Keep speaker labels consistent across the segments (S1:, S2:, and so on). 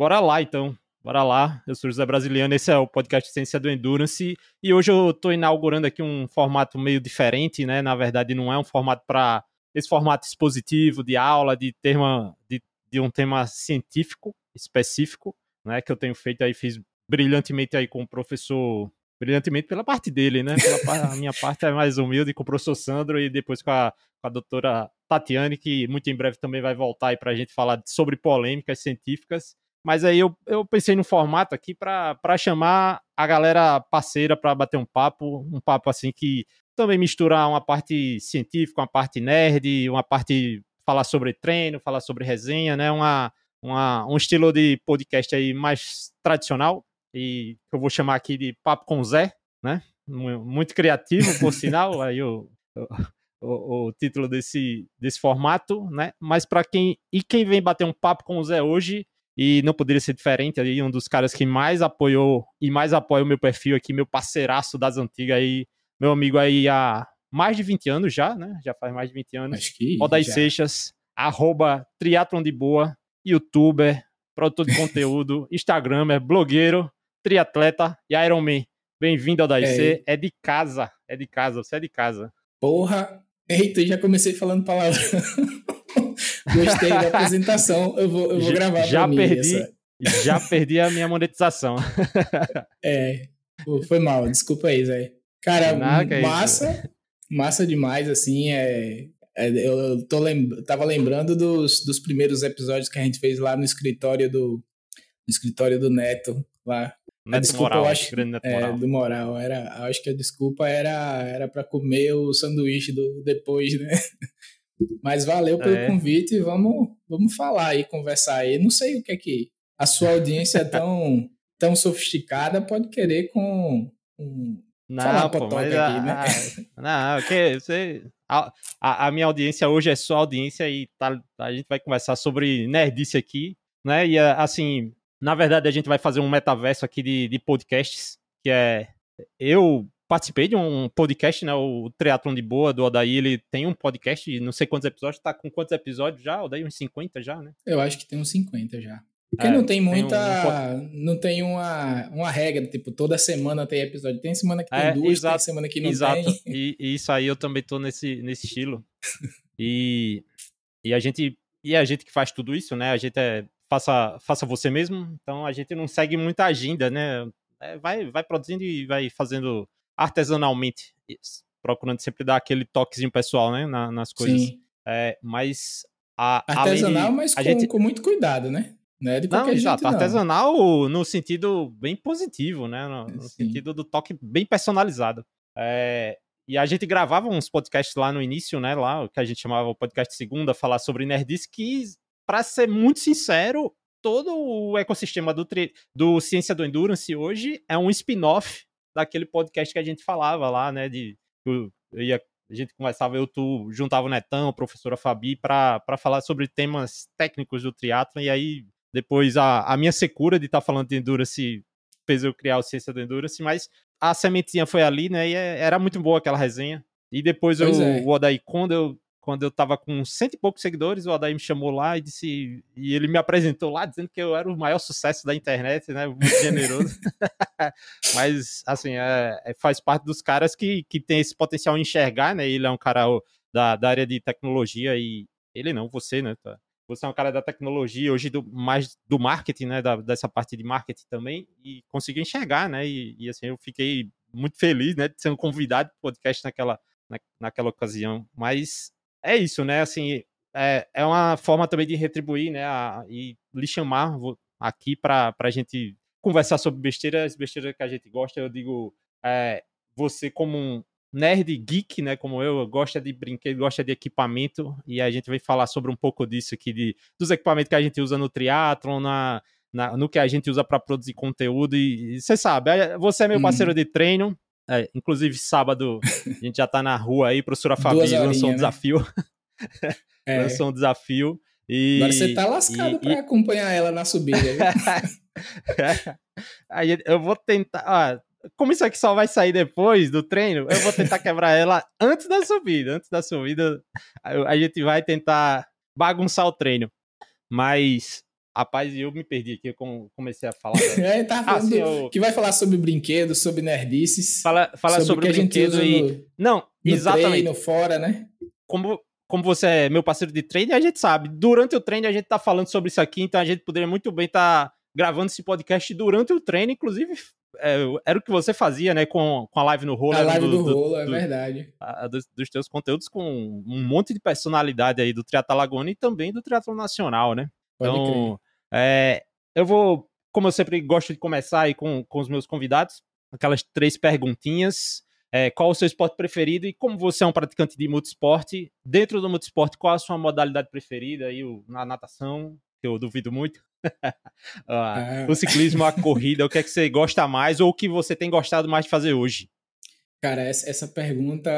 S1: bora lá então. Bora lá, eu sou José Brasiliano, esse é o podcast Ciência do Endurance e hoje eu estou inaugurando aqui um formato meio diferente, né? Na verdade, não é um formato para esse formato expositivo de aula, de tema de, de, um tema científico específico, né? Que eu tenho feito aí, fiz brilhantemente aí com o professor, brilhantemente pela parte dele, né? Pela, a minha parte é mais humilde com o professor Sandro e depois com a, com a doutora Tatiane, que muito em breve também vai voltar aí para a gente falar sobre polêmicas científicas. Mas aí eu, eu pensei no formato aqui para chamar a galera parceira para bater um papo, um papo assim que também misturar uma parte científica, uma parte nerd, uma parte falar sobre treino, falar sobre resenha, né? Uma, uma, um estilo de podcast aí mais tradicional e que eu vou chamar aqui de Papo com Zé, né? Muito criativo, por sinal, aí o, o, o, título desse, desse formato, né? Mas para quem e quem vem bater um papo com o Zé hoje e não poderia ser diferente aí, um dos caras que mais apoiou e mais apoia o meu perfil aqui, meu parceiraço das antigas aí, meu amigo aí há mais de 20 anos já, né? Já faz mais de 20 anos.
S2: Acho que.
S1: Odaí Seixas, arroba triatlon de boa, youtuber, produtor de conteúdo, instagramer, blogueiro, triatleta e Ironman. Bem-vindo, Odaí. É. Você é de casa, é de casa, você é de casa.
S2: Porra! Eita, já comecei falando palavra. Gostei da apresentação. Eu vou, eu vou gravar
S1: já
S2: mim
S1: perdi,
S2: essa.
S1: Já perdi a minha monetização.
S2: é, foi mal, desculpa aí, Zé. Cara, Não, massa, é massa demais, assim, é, é eu tô lem tava lembrando dos, dos primeiros episódios que a gente fez lá no escritório do no escritório do Neto, lá.
S1: Neto a desculpa, Moral, eu acho, Neto
S2: é,
S1: Moral.
S2: do Moral, era, acho que a desculpa era era para comer o sanduíche do depois, né? Mas valeu pelo é. convite e vamos, vamos falar aí, conversar aí. Não sei o que é que a sua audiência é tão, tão sofisticada pode querer com. com
S1: não, falar pô, mas aqui, né? não, que você, a, a, a, minha audiência hoje é sua audiência e tá, a gente vai conversar sobre nerdice aqui, né? E assim, na verdade a gente vai fazer um metaverso aqui de, de podcasts, que é eu participei de um podcast, né? O Triatlon de Boa do Odaí, ele tem um podcast, não sei quantos episódios, tá com quantos episódios já? Odaí, uns 50 já, né?
S2: Eu acho que tem uns 50 já. Porque é, não tem muita. um... Não tem uma, uma regra, tipo, toda semana tem episódio. Tem semana que tem é, duas, exato, tem semana que não
S1: exato.
S2: tem.
S1: E, e isso aí eu também tô nesse, nesse estilo. e, e a gente. E a gente que faz tudo isso, né? A gente é. Faça, faça você mesmo, então a gente não segue muita agenda, né? É, vai, vai produzindo e vai fazendo artesanalmente, procurando sempre dar aquele toquezinho pessoal, né, na, nas coisas. Sim. É, mas a,
S2: artesanal,
S1: de,
S2: mas com, gente... com, muito cuidado, né? Não é de
S1: não,
S2: exato. Jeito,
S1: artesanal no sentido bem positivo, né? No, no sentido do toque bem personalizado. É, e a gente gravava uns podcasts lá no início, né? Lá, o que a gente chamava o podcast segunda, falar sobre nerdice, que, para ser muito sincero, todo o ecossistema do, do Ciência do Endurance hoje é um spin-off daquele podcast que a gente falava lá, né? De eu, eu ia, a gente começava, eu tu juntava o Netão, a professora Fabi, para falar sobre temas técnicos do triatlo e aí depois a, a minha secura de estar tá falando de endurance fez eu criar o Ciência do Endurance, mas a sementinha foi ali, né? E é, era muito boa aquela resenha. E depois eu, é. o Odaí, quando eu quando eu tava com cento e poucos seguidores, o Adair me chamou lá e disse. E ele me apresentou lá dizendo que eu era o maior sucesso da internet, né? Muito generoso. Mas, assim, é, é, faz parte dos caras que, que tem esse potencial em enxergar, né? Ele é um cara da, da área de tecnologia e. Ele não, você, né? Tá? Você é um cara da tecnologia, hoje do, mais do marketing, né? Da, dessa parte de marketing também, e conseguiu enxergar, né? E, e assim, eu fiquei muito feliz, né? De ser um convidado do podcast naquela, na, naquela ocasião. Mas é isso, né? Assim, é, é uma forma também de retribuir, né? A, e lhe chamar aqui para a gente conversar sobre besteiras, besteiras que a gente gosta. Eu digo, é, você como um nerd geek, né? Como eu, gosta de brinquedo, gosta de equipamento e a gente vai falar sobre um pouco disso aqui de dos equipamentos que a gente usa no triatlon, na, na no que a gente usa para produzir conteúdo e, você sabe, você é meu parceiro hum. de treino, é, inclusive, sábado a gente já tá na rua aí, professora Fabi lançou um né? desafio. é. lançou um desafio. E,
S2: Agora você tá lascado para acompanhar ela na subida.
S1: aí eu vou tentar. Ah, como isso aqui só vai sair depois do treino, eu vou tentar quebrar ela antes da subida. Antes da subida, a gente vai tentar bagunçar o treino. Mas Rapaz, eu me perdi aqui, eu comecei a falar.
S2: é, tá falando ah, eu... que vai falar sobre brinquedos, sobre nerdices.
S1: Fala, fala sobre, sobre brinquedo e. No,
S2: Não,
S1: no exatamente.
S2: Treino, fora, né?
S1: Como, como você é meu parceiro de treino, a gente sabe. Durante o treino a gente tá falando sobre isso aqui, então a gente poderia muito bem estar tá gravando esse podcast durante o treino, inclusive. É, era o que você fazia, né, com, com a live no rolo.
S2: A live do, do rolo, é do, verdade.
S1: A, dos, dos, teus conteúdos com um monte de personalidade aí do Triatlo Laguna e também do Triatlo Nacional, né?
S2: Então,
S1: é, eu vou, como eu sempre gosto de começar aí com, com os meus convidados, aquelas três perguntinhas. É, qual o seu esporte preferido e como você é um praticante de multisporte, dentro do multisporte, qual a sua modalidade preferida? Aí, na natação, que eu duvido muito. ah, é. O ciclismo, a corrida, o que é que você gosta mais ou o que você tem gostado mais de fazer hoje?
S2: Cara, essa, essa pergunta,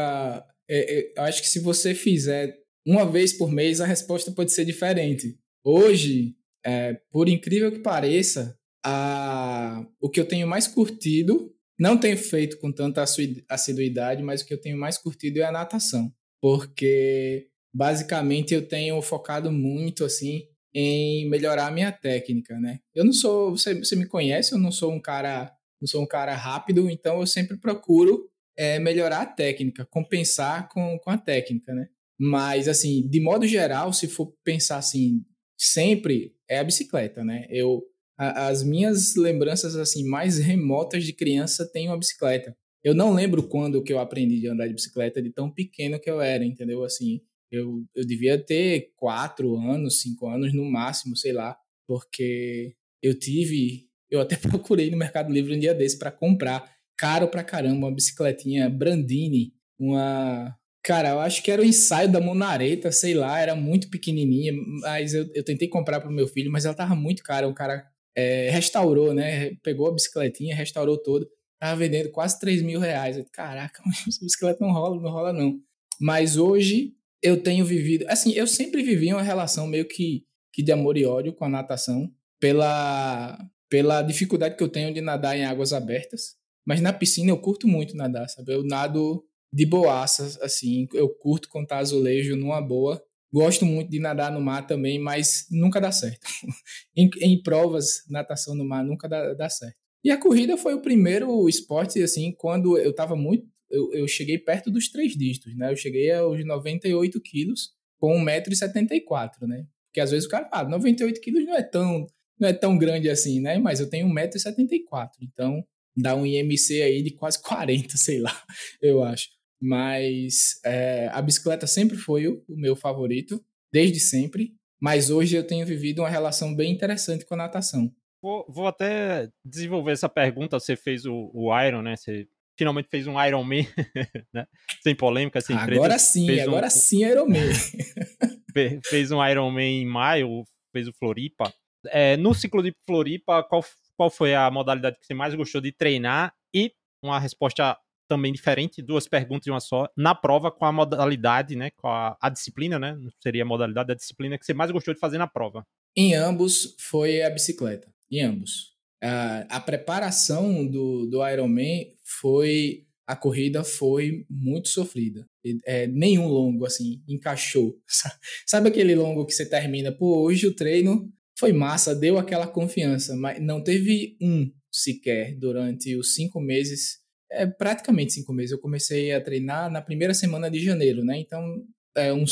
S2: é, é, eu acho que se você fizer uma vez por mês, a resposta pode ser diferente. Hoje, é, por incrível que pareça, a, o que eu tenho mais curtido, não tenho feito com tanta assiduidade, mas o que eu tenho mais curtido é a natação. Porque basicamente eu tenho focado muito assim em melhorar a minha técnica, né? Eu não sou, você, você me conhece, eu não sou um cara, não sou um cara rápido, então eu sempre procuro é, melhorar a técnica, compensar com, com a técnica, né? Mas assim, de modo geral, se for pensar assim, sempre é a bicicleta, né? Eu a, as minhas lembranças assim mais remotas de criança têm uma bicicleta. Eu não lembro quando que eu aprendi a andar de bicicleta de tão pequeno que eu era, entendeu? Assim, eu, eu devia ter quatro anos, cinco anos no máximo, sei lá, porque eu tive, eu até procurei no Mercado Livre um dia desse para comprar, caro pra caramba, uma bicicletinha Brandini, uma Cara, eu acho que era o ensaio da Monareta, sei lá, era muito pequenininha, mas eu, eu tentei comprar pro meu filho, mas ela tava muito cara. O cara é, restaurou, né? Pegou a bicicletinha, restaurou toda, tava vendendo quase 3 mil reais. Eu, Caraca, essa bicicleta não rola, não rola não. Mas hoje eu tenho vivido, assim, eu sempre vivi uma relação meio que, que de amor e ódio com a natação, pela, pela dificuldade que eu tenho de nadar em águas abertas. Mas na piscina eu curto muito nadar, sabe? Eu nado de boaça, assim, eu curto contar azulejo numa boa. Gosto muito de nadar no mar também, mas nunca dá certo. em, em, provas, natação no mar nunca dá, dá, certo. E a corrida foi o primeiro esporte, assim, quando eu estava muito. Eu, eu, cheguei perto dos três dígitos, né? Eu cheguei aos 98 quilos com 1,74m, né? Porque às vezes o cara fala, 98 quilos não é tão, não é tão grande assim, né? Mas eu tenho 1,74m, então dá um IMC aí de quase 40, sei lá, eu acho. Mas é, a bicicleta sempre foi o, o meu favorito, desde sempre. Mas hoje eu tenho vivido uma relação bem interessante com a natação.
S1: Vou, vou até desenvolver essa pergunta. Você fez o, o Iron, né? Você finalmente fez um Iron Man, né? Sem polêmica, sem
S2: Agora sim, agora um, sim Iron Man.
S1: fez um Iron Man em maio, fez o Floripa. É, no ciclo de Floripa, qual, qual foi a modalidade que você mais gostou de treinar? E uma resposta também diferente, duas perguntas em uma só, na prova com a modalidade, né, com a, a disciplina, né, seria a modalidade da disciplina que você mais gostou de fazer na prova.
S2: Em ambos foi a bicicleta, em ambos. a preparação do, do Ironman foi, a corrida foi muito sofrida. É, nenhum longo, assim, encaixou. Sabe aquele longo que você termina, pô, hoje o treino foi massa, deu aquela confiança, mas não teve um sequer durante os cinco meses é praticamente cinco meses. Eu comecei a treinar na primeira semana de janeiro, né? Então, é um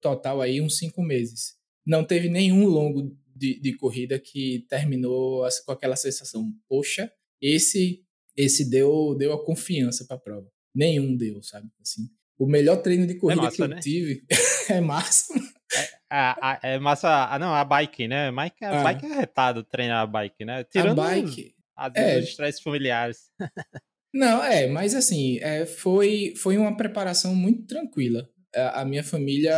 S2: total aí uns cinco meses. Não teve nenhum longo de, de corrida que terminou com aquela sensação, poxa, esse esse deu deu a confiança para a prova. Nenhum deu, sabe? Assim, o melhor treino de corrida é massa, que eu né? tive é massa.
S1: É, é, é massa. Ah, não, a bike, né? Bike, a ah. bike é arretado treinar a bike, né? Tirando a bike, os, é, os estresses familiares.
S2: Não, é, mas assim, é, foi, foi uma preparação muito tranquila. A, a minha família,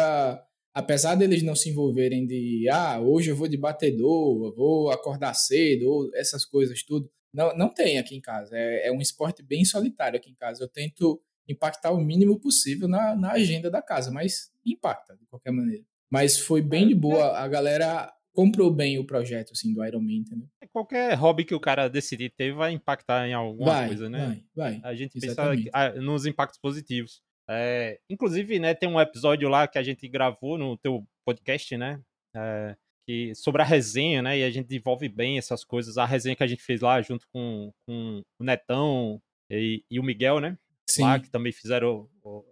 S2: apesar deles não se envolverem de, ah, hoje eu vou de batedor, vou acordar cedo, ou essas coisas tudo, não, não tem aqui em casa. É, é um esporte bem solitário aqui em casa. Eu tento impactar o mínimo possível na, na agenda da casa, mas impacta de qualquer maneira. Mas foi bem de boa. A galera comprou bem o projeto assim do Iron Man, entendeu?
S1: É, qualquer hobby que o cara decidir ter vai impactar em alguma
S2: vai,
S1: coisa, né?
S2: Vai, vai.
S1: A gente Exatamente. pensa ah, nos impactos positivos. É, inclusive, né, tem um episódio lá que a gente gravou no teu podcast, né? É, que, sobre a resenha, né? E a gente desenvolve bem essas coisas. A resenha que a gente fez lá junto com, com o Netão e, e o Miguel, né? Sim. Lá, que também fizeram.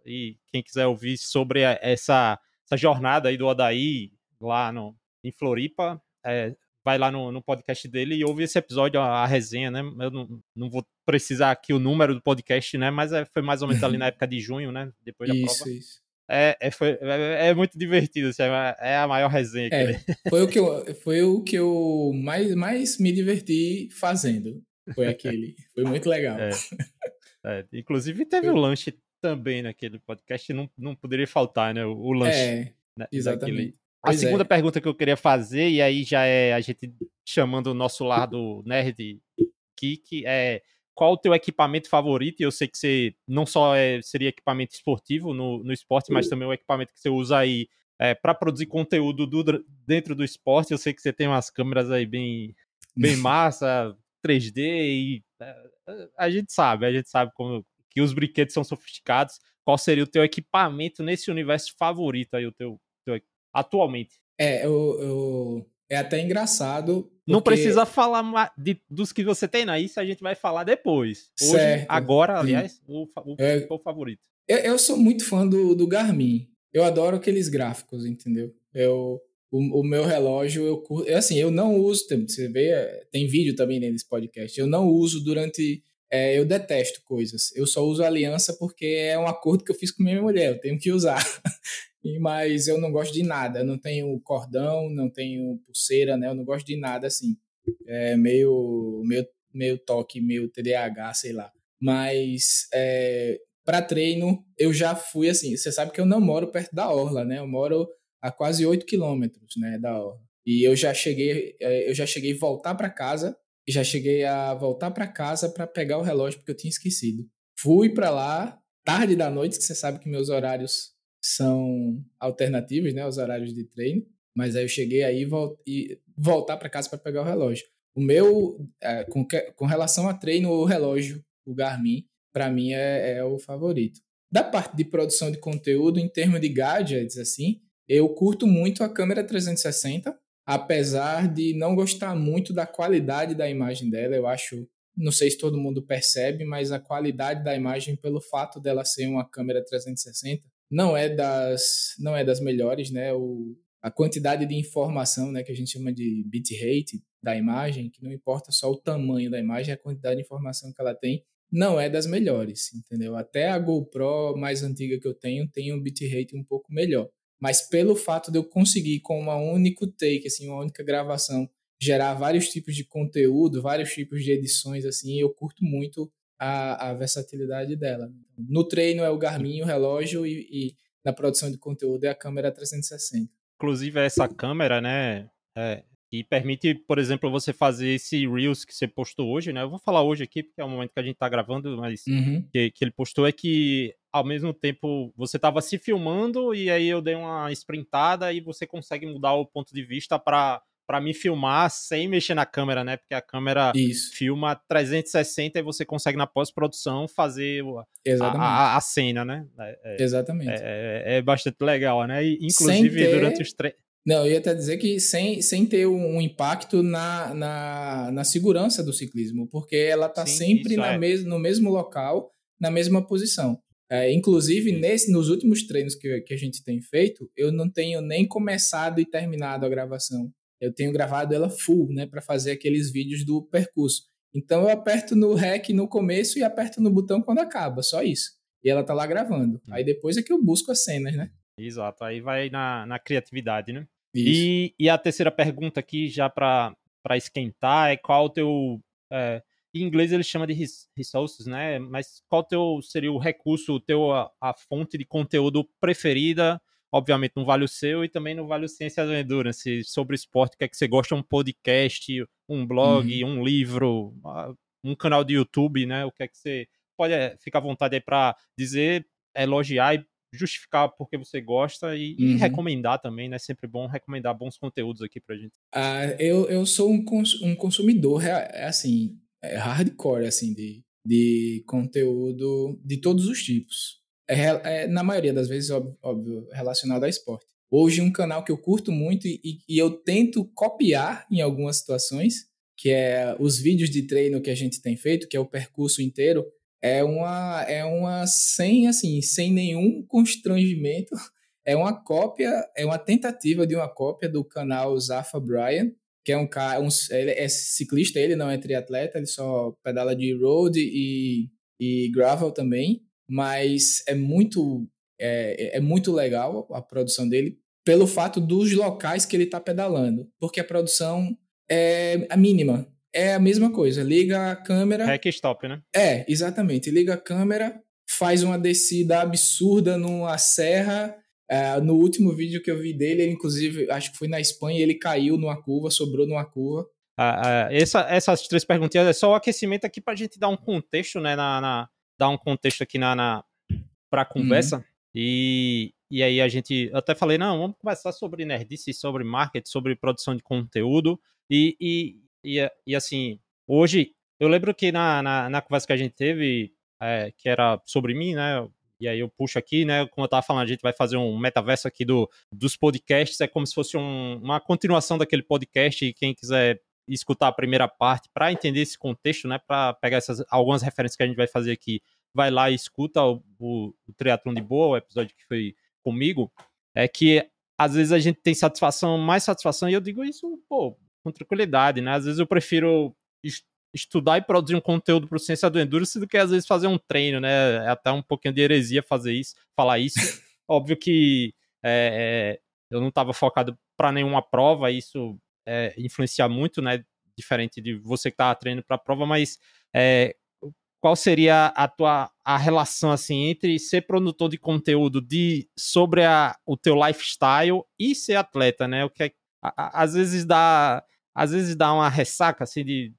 S1: E quem quiser ouvir sobre essa, essa jornada aí do Odaí lá no, em Floripa, é, vai lá no, no, podcast dele e ouve esse episódio, a, a resenha, né? Eu não, não, vou precisar aqui o número do podcast, né? Mas é, foi mais ou menos ali na época de junho, né? Depois da
S2: isso,
S1: prova.
S2: Isso.
S1: É, é, foi, é, é, muito divertido, assim, é, é a maior resenha que
S2: é, foi o que eu Foi o que eu mais, mais me diverti fazendo. Foi aquele. foi muito legal.
S1: É. é inclusive teve o lanche também naquele podcast, não, não poderia faltar, né? O, o lanche. É,
S2: né, exatamente. Daquele...
S1: A segunda pergunta que eu queria fazer, e aí já é a gente chamando o nosso lado nerd geek, é qual o teu equipamento favorito? E eu sei que você não só é, seria equipamento esportivo no, no esporte, mas também o equipamento que você usa aí é, para produzir conteúdo do, dentro do esporte. Eu sei que você tem umas câmeras aí bem, bem massa, 3D, e é, a gente sabe, a gente sabe como que os brinquedos são sofisticados. Qual seria o teu equipamento nesse universo favorito aí, o teu atualmente?
S2: É, eu, eu, é até engraçado
S1: não precisa falar de, dos que você tem, não. Isso a gente vai falar depois. Hoje,
S2: certo.
S1: agora, aliás, o, o, é, o favorito.
S2: Eu, eu, sou muito fã do, do Garmin. Eu adoro aqueles gráficos, entendeu? Eu, o, o meu relógio, eu, eu assim, eu não uso, você vê, é, tem vídeo também nesse podcast. Eu não uso durante é, eu detesto coisas. Eu só uso aliança porque é um acordo que eu fiz com minha mulher, eu tenho que usar. mas eu não gosto de nada. Não tenho cordão, não tenho pulseira, né? Eu não gosto de nada assim. É meio, meio, meio toque, meio TDAH, sei lá. Mas é, para treino, eu já fui assim. Você sabe que eu não moro perto da orla, né? Eu moro a quase 8 quilômetros, né, da orla. E eu já cheguei, é, eu já cheguei a voltar para casa, já cheguei a voltar para casa para pegar o relógio porque eu tinha esquecido. Fui para lá tarde da noite, que você sabe que meus horários são alternativos, né, os horários de treino. Mas aí eu cheguei aí e voltar para casa para pegar o relógio. O meu, é, com, com relação a treino, o relógio, o Garmin, para mim é, é, o favorito. Da parte de produção de conteúdo, em termos de gadgets, assim, eu curto muito a câmera 360, apesar de não gostar muito da qualidade da imagem dela. Eu acho, não sei se todo mundo percebe, mas a qualidade da imagem, pelo fato dela ser uma câmera 360, não é das não é das melhores, né? O, a quantidade de informação, né, que a gente chama de bitrate da imagem, que não importa só o tamanho da imagem, a quantidade de informação que ela tem, não é das melhores, entendeu? Até a GoPro mais antiga que eu tenho tem um bitrate um pouco melhor. Mas pelo fato de eu conseguir com uma único take, assim, uma única gravação, gerar vários tipos de conteúdo, vários tipos de edições assim, eu curto muito a, a versatilidade dela. No treino é o Garmin, o relógio e, e na produção de conteúdo é a câmera 360.
S1: Inclusive essa câmera, né, é, que permite, por exemplo, você fazer esse Reels que você postou hoje, né? Eu vou falar hoje aqui, porque é o momento que a gente tá gravando, mas
S2: uhum.
S1: que, que, ele postou é que, ao mesmo tempo, você tava se filmando e aí eu dei uma sprintada e você consegue mudar o ponto de vista para para me filmar sem mexer na câmera, né? Porque a câmera
S2: Isso.
S1: filma 360 e você consegue na pós-produção fazer a, a, a, cena, né?
S2: É, é Exatamente.
S1: É, é, é, bastante legal, né? E, inclusive ter... durante os treinos.
S2: Não, eu ia até dizer que sem, sem ter um impacto na, na, na segurança do ciclismo, porque ela está sempre na é. mes no mesmo local, na mesma posição. É, inclusive, nesse, nos últimos treinos que, que a gente tem feito, eu não tenho nem começado e terminado a gravação eu tenho gravado ela full, né, para fazer aqueles vídeos do percurso. Então eu aperto no REC no começo e aperto no botão quando acaba, só isso. E ela tá lá gravando. Hum. Aí depois é que eu busco as cenas, né?
S1: Exato, aí vai na, na criatividade, né? E, e, a terceira pergunta aqui, já para esquentar, é qual o teu. É, em inglês ele chama de resources, né? Mas qual teu seria o recurso, teu, a, a fonte de conteúdo preferida obviamente não vale o seu e também não vale o Ciências and Endurance. Sobre esporte, o que é que você gosta? Um podcast, um blog, uhum. um livro, um canal de YouTube, né? O que é que você pode é, ficar à vontade aí para dizer, elogiar e justificar porque você gosta e, uhum. e, recomendar também, né? Sempre bom recomendar bons conteúdos aqui pra gente.
S2: Ah, eu, eu sou um, cons um consumidor, é, assim, é hardcore, assim, de, de conteúdo de todos os tipos é, é, na maioria das vezes, óbvio, óbvio, relacionado a esporte. Hoje, um canal que eu curto muito e, e eu tento copiar em algumas situações, que é os vídeos de treino que a gente tem feito, que é o percurso inteiro, é uma é uma sem assim, sem nenhum constrangimento, é uma cópia, é uma tentativa de uma cópia do canal Zafa Bryan, que é um cara, um, ele é ciclista, ele não é triatleta, ele só pedala de road e, e gravel também, mas é muito é, é muito legal a produção dele pelo fato dos locais que ele está pedalando, porque a produção é a mínima, é a mesma coisa. Liga a câmera.
S1: Hack stop, né?
S2: É, exatamente. Liga a câmera, faz uma descida absurda numa serra. É, no último vídeo que eu vi dele, ele, inclusive, acho que foi na Espanha, ele caiu numa curva, sobrou numa curva.
S1: Ah, ah, essa, essas três perguntinhas é só o aquecimento aqui para a gente dar um contexto, né? Na, na, dar um contexto aqui na, na para a conversa. Uhum. E, e aí a gente eu até falei, não, vamos conversar sobre nerdice, sobre marketing, sobre produção de conteúdo. E, e, e, e assim, hoje, eu lembro que na, na, na conversa que a gente teve, é, que era sobre mim, né? E aí eu puxo aqui, né? Como eu tava falando, a gente vai fazer um metaverso aqui do, dos podcasts. É como se fosse um, uma continuação daquele podcast. E quem quiser escutar a primeira parte para entender esse contexto, né? Para pegar essas algumas referências que a gente vai fazer aqui, vai lá e escuta o, o, o Triatlon de Boa, o episódio que foi comigo. É que às vezes a gente tem satisfação, mais satisfação, e eu digo isso, pô, com tranquilidade, né? Às vezes eu prefiro estudar e produzir um conteúdo para o Ciência do Endurance do que às vezes fazer um treino, né? É até um pouquinho de heresia fazer isso, falar isso. Óbvio que é, é, eu não estava focado para nenhuma prova, isso é, muito, né? Diferente de você que estava treinando para a prova, mas é, qual seria a tua a relação assim entre ser produtor de conteúdo de sobre a, o teu lifestyle e ser atleta, né? O que é, a, às vezes dá às vezes dá uma ressaca assim de,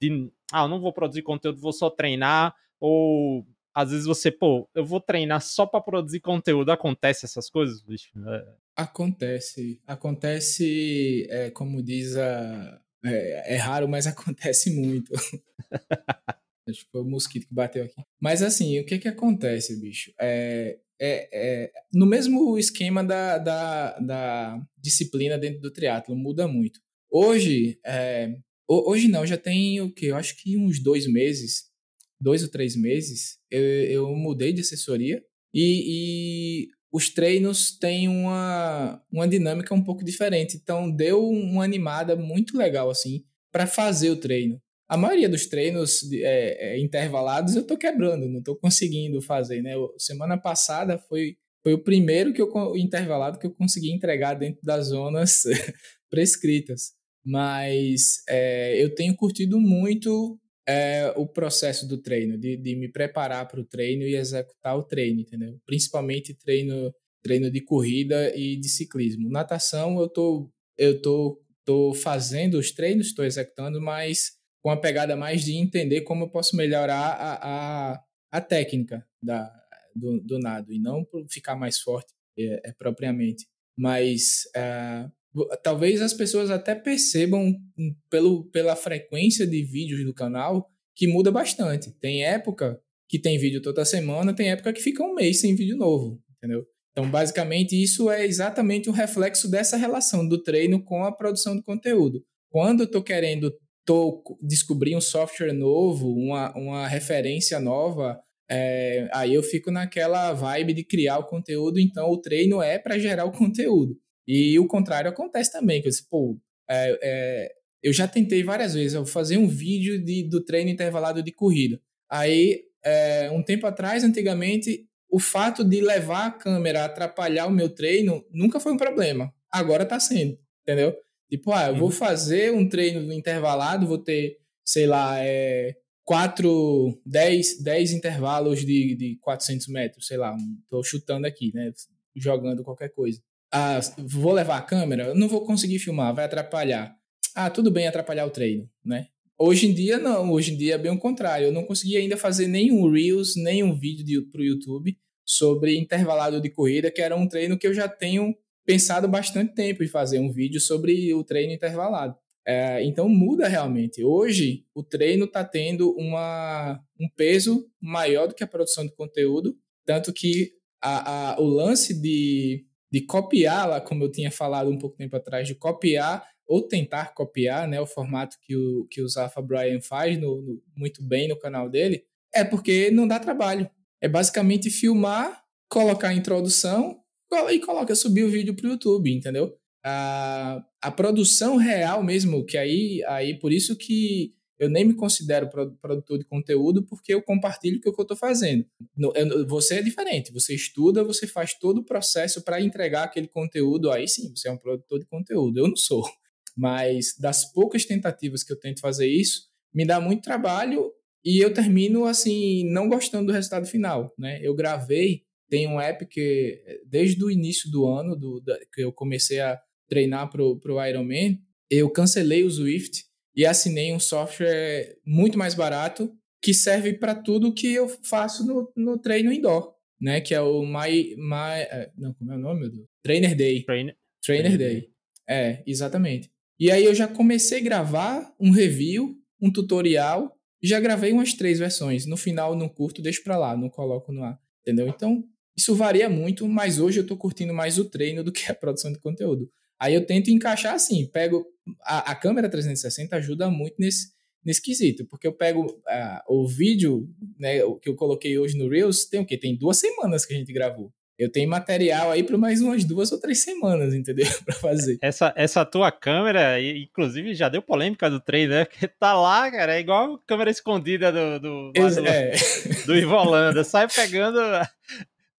S1: de ah, eu não vou produzir conteúdo, vou só treinar, ou às vezes você, pô, eu vou treinar só para produzir conteúdo. Acontece essas coisas, bicho? É.
S2: Acontece. Acontece, é, como diz a. É, é raro, mas acontece muito. Acho que foi o mosquito que bateu aqui. Mas assim, o que que acontece, bicho? É, é, é, no mesmo esquema da, da, da disciplina dentro do triatlo muda muito. Hoje, é, hoje não, já tem o que? Eu acho que uns dois meses, dois ou três meses, eu, eu mudei de assessoria e, e, os treinos têm uma, uma dinâmica um pouco diferente. Então, deu uma animada muito legal, assim, para fazer o treino. A maioria dos treinos é, é, intervalados eu tô quebrando, não tô conseguindo fazer, né? Semana passada foi, foi o primeiro que eu intervalado que eu consegui entregar dentro das zonas prescritas mas é, eu tenho curtido muito é, o processo do treino, de, de me preparar para o treino e executar o treino, entendeu? Principalmente treino, treino de corrida e de ciclismo. Natação eu tô, eu tô, tô fazendo os treinos, estou executando, mas com a pegada mais de entender como eu posso melhorar a, a, a técnica da, do, do nado e não ficar mais forte é, é propriamente. Mas é, talvez as pessoas até percebam pelo, pela frequência de vídeos do canal que muda bastante. Tem época que tem vídeo toda semana, tem época que fica um mês sem vídeo novo, entendeu? Então, basicamente, isso é exatamente um reflexo dessa relação do treino com a produção de conteúdo. Quando eu estou querendo tô descobrir um software novo, uma, uma referência nova, é, aí eu fico naquela vibe de criar o conteúdo, então o treino é para gerar o conteúdo. E o contrário acontece também, que eu disse, pô, é, é, eu já tentei várias vezes eu fazer um vídeo de, do treino intervalado de corrida. Aí, é, um tempo atrás, antigamente, o fato de levar a câmera atrapalhar o meu treino nunca foi um problema. Agora tá sendo, entendeu? Tipo, ah, eu vou uhum. fazer um treino intervalado, vou ter, sei lá, é, 4, 10, 10 intervalos de, de 400 metros, sei lá, tô chutando aqui, né? Jogando qualquer coisa. Ah, vou levar a câmera, não vou conseguir filmar, vai atrapalhar. Ah, tudo bem atrapalhar o treino, né? Hoje em dia não, hoje em dia é bem o contrário. Eu não consegui ainda fazer nenhum Reels, nenhum vídeo para o YouTube sobre intervalado de corrida, que era um treino que eu já tenho pensado bastante tempo em fazer um vídeo sobre o treino intervalado. É, então muda realmente. Hoje o treino está tendo uma, um peso maior do que a produção de conteúdo, tanto que a, a, o lance de de copiar lá, como eu tinha falado um pouco tempo atrás, de copiar ou tentar copiar, né, o formato que o, que o Zafa Brian faz no, no, muito bem no canal dele, é porque não dá trabalho. É basicamente filmar, colocar a introdução e coloca subir o vídeo para o YouTube, entendeu? A, a produção real mesmo, que aí, aí por isso que eu nem me considero produtor de conteúdo porque eu compartilho o que eu estou fazendo. Você é diferente, você estuda, você faz todo o processo para entregar aquele conteúdo, aí sim, você é um produtor de conteúdo. Eu não sou. Mas das poucas tentativas que eu tento fazer isso, me dá muito trabalho e eu termino assim não gostando do resultado final, né? Eu gravei, tem um app que desde o início do ano, do, da, que eu comecei a treinar pro pro Ironman, eu cancelei o Swift e assinei um software muito mais barato que serve para tudo que eu faço no, no treino indoor, né? Que é o My, My é, não, como é o nome, meu Deus? Trainer Day.
S1: Trainer,
S2: Trainer Day. Day. É, exatamente. E aí eu já comecei a gravar um review, um tutorial, já gravei umas três versões. No final, não curto, deixo para lá, não coloco no ar, entendeu? Então, isso varia muito, mas hoje eu tô curtindo mais o treino do que a produção de conteúdo. Aí eu tento encaixar assim, pego a, a câmera 360 ajuda muito nesse, nesse quesito, porque eu pego o vídeo, né, que eu coloquei hoje no Reels, tem o quê? Tem duas semanas que a gente gravou. Eu tenho material aí para mais umas duas ou três semanas, entendeu? para fazer.
S1: Essa, essa tua câmera, inclusive, já deu polêmica do treino, né? Que tá lá, cara, é igual a câmera escondida do, do, do, é. do Ivolanda. Sai pegando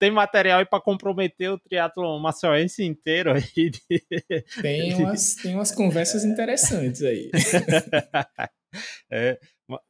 S1: tem material aí para comprometer o triatlo maceioense inteiro aí.
S2: Tem umas, tem umas conversas interessantes aí.
S1: é,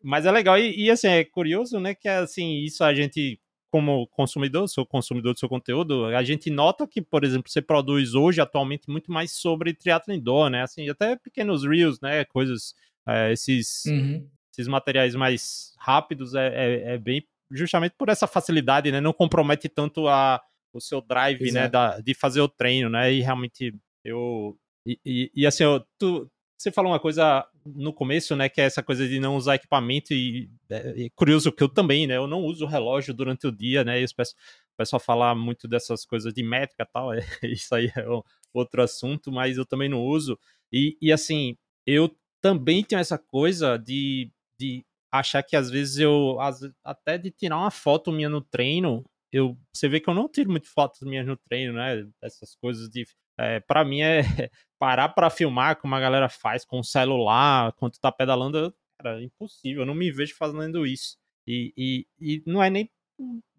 S1: mas é legal e, e, assim é curioso, né? Que assim isso a gente como consumidor, sou consumidor do seu conteúdo, a gente nota que, por exemplo, você produz hoje atualmente muito mais sobre triatlo indoor, né? Assim, até pequenos reels, né? Coisas, é, esses, uhum. esses materiais mais rápidos é, é, é bem justamente por essa facilidade, né? Não compromete tanto a, o seu drive, Exato. né? Da, de fazer o treino, né? E realmente eu. E, e, e assim, eu, tu, você falou uma coisa no começo, né? Que é essa coisa de não usar equipamento e é, é curioso que eu também, né? Eu não uso relógio durante o dia, né? E o pessoal fala muito dessas coisas de métrica e tal, é, isso aí é outro assunto, mas eu também não uso. E, e assim, eu também tenho essa coisa de, de achar que às vezes eu, até de tirar uma foto minha no treino, eu, você vê que eu não tiro muito fotos minhas no treino, né? Essas coisas de. É, para mim é parar para filmar como a galera faz com o celular, quando tá pedalando, cara, é impossível, eu não me vejo fazendo isso. E, e, e não é nem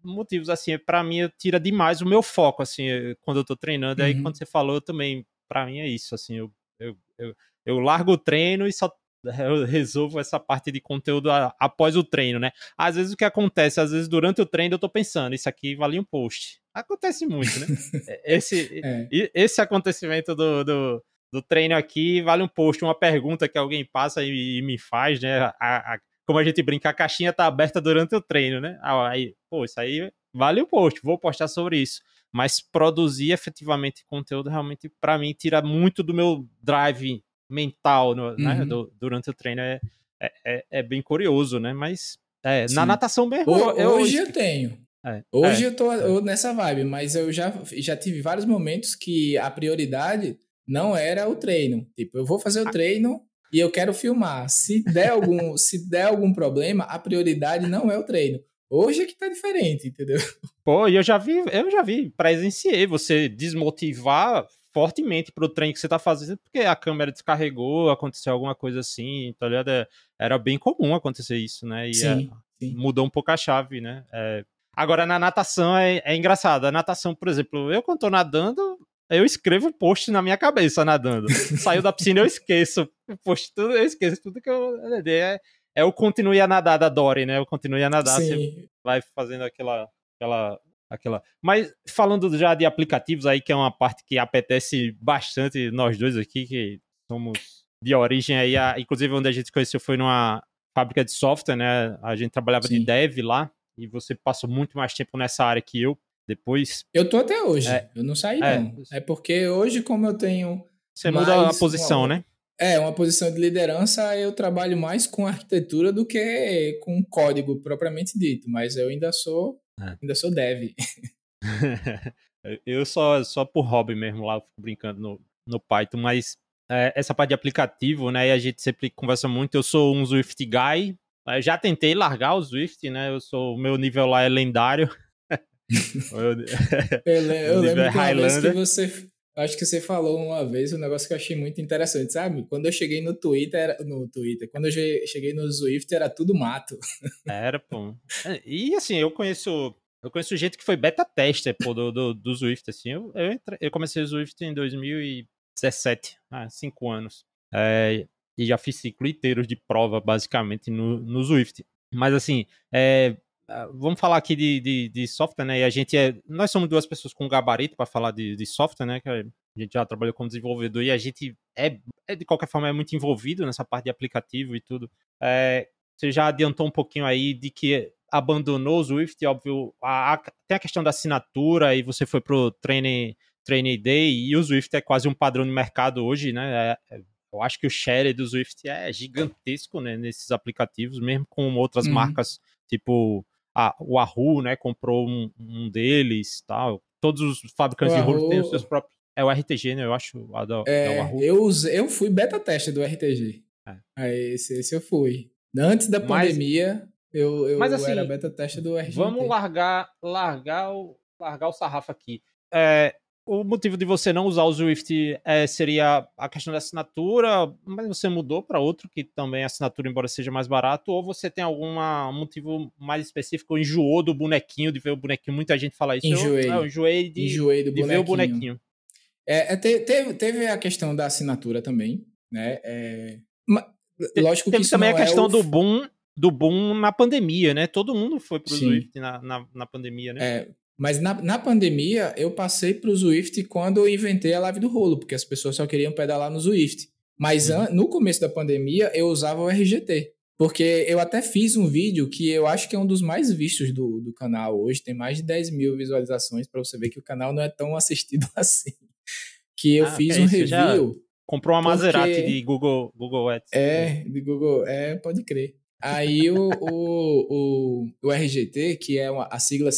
S1: motivos assim, é para mim tira demais o meu foco, assim, quando eu tô treinando. Uhum. Aí quando você falou, eu também, para mim é isso, assim, eu, eu, eu, eu largo o treino e só eu resolvo essa parte de conteúdo após o treino, né? Às vezes o que acontece, às vezes durante o treino eu tô pensando, isso aqui valia um post. Acontece muito, né? É, esse, é. esse acontecimento do, do, do, treino aqui vale um post, uma pergunta que alguém passa e, e me faz, né? A, a, como a gente brinca, a caixinha tá aberta durante o treino, né? Aí, pô, isso aí vale um post, vou postar sobre isso. Mas produzir efetivamente conteúdo realmente, para mim, tira muito do meu drive mental no, né, uhum. né, do, durante o treino é, é, é, é, bem curioso, né? Mas é, na natação mesmo.
S2: O, eu, hoje eu, tenho. É, hoje é. eu tô eu nessa vibe, mas eu já, já tive vários momentos que a prioridade não era o treino. Tipo, eu vou fazer o ah. treino e eu quero filmar. Se der algum, se der algum problema, a prioridade não é o treino. Hoje é que tá diferente, entendeu?
S1: Pô, e eu já vi, eu já vi, presenciei você desmotivar fortemente pro trem que você tá fazendo, porque a câmera descarregou, aconteceu alguma coisa assim, tá ligado? É, era bem comum acontecer isso, né? E sim, é, sim. mudou um pouco a chave, né? É... Agora, na natação é, é engraçado. A natação, por exemplo, eu quando tô nadando, eu escrevo post na minha cabeça nadando. Saiu da piscina, eu esqueço. Post, tudo, eu esqueço tudo que eu. É, é o continue a nadar da Dory, né? O continue a nadar. Sim. Você vai fazendo aquela, aquela aquela. Mas falando já de aplicativos aí, que é uma parte que apetece bastante nós dois aqui, que somos de origem aí, a... inclusive onde a gente conheceu foi numa fábrica de software, né? A gente trabalhava Sim. de dev lá e você passou muito mais tempo nessa área que eu. Depois.
S2: Eu tô até hoje. É, eu não saí, é, não. É porque hoje, como eu tenho.
S1: Você muda a posição, uma, né?
S2: É, uma posição de liderança, eu trabalho mais com arquitetura do que com código propriamente dito, mas eu ainda sou é. Ainda sou dev.
S1: Eu só, só por hobby mesmo lá, fico brincando no, no Python, mas é, essa parte de aplicativo, né? E a gente sempre conversa muito. Eu sou um Swift guy. Eu já tentei largar o Swift, né? Eu sou, o meu nível lá é lendário.
S2: eu, eu lembro é que você Acho que você falou uma vez um negócio que eu achei muito interessante, sabe? Quando eu cheguei no Twitter, no Twitter, quando eu cheguei no Swift era tudo mato.
S1: Era, pô. E assim, eu conheço, eu conheço gente que foi beta tester, pô, do, do, do Swift, assim. Eu, eu, entre, eu comecei o Swift em 2017, há cinco anos. É, e já fiz ciclo inteiro de prova, basicamente, no, no Swift. Mas assim, é, ah, vamos falar aqui de, de, de, software, né? E a gente é. Nós somos duas pessoas com gabarito para falar de, de, software, né? Que a gente já trabalhou como desenvolvedor e a gente é, é, de qualquer forma, é muito envolvido nessa parte de aplicativo e tudo. É, você já adiantou um pouquinho aí de que abandonou o Swift, óbvio. A, a, tem a questão da assinatura e você foi pro Training, training Day e o Swift é quase um padrão de mercado hoje, né? É, é eu acho que o share do Swift é gigantesco, né? Nesses aplicativos, mesmo com outras uhum. marcas tipo a, o Ahu, né, comprou um, um deles, tal. Todos os fabricantes o de rolo têm os seus próprios. É o RTG, né? Eu acho. A
S2: do, é, é eu, eu fui beta tester do RTG. É. Aí, esse, esse eu fui. Antes da pandemia, mas, eu, eu mas, assim, era beta tester do RTG.
S1: Vamos largar, largar, o, largar o sarrafo aqui. É, o motivo de você não usar o Swift é, seria a questão da assinatura, mas você mudou para outro que também a assinatura, embora seja mais barato, ou você tem algum motivo mais específico, enjoou do bonequinho, de ver o bonequinho, muita gente fala isso.
S2: Enjoei.
S1: Eu, enjoei de,
S2: enjoei
S1: do de ver o bonequinho.
S2: É, é teve, teve a questão da assinatura também, né? É, lógico
S1: teve
S2: que
S1: também a
S2: é
S1: questão é o... do boom do boom na pandemia, né? Todo mundo foi pro Sim. Swift na, na, na pandemia, né?
S2: É, mas na, na pandemia, eu passei para o Zwift quando eu inventei a live do rolo, porque as pessoas só queriam pedalar no Zwift. Mas uhum. no começo da pandemia, eu usava o RGT. Porque eu até fiz um vídeo que eu acho que é um dos mais vistos do, do canal hoje. Tem mais de 10 mil visualizações para você ver que o canal não é tão assistido assim. Que eu ah, fiz um review.
S1: Comprou uma Maserati de Google, Google Ads.
S2: É, de Google. É, pode crer. Aí o, o, o, o, RGT, que é uma, a sigla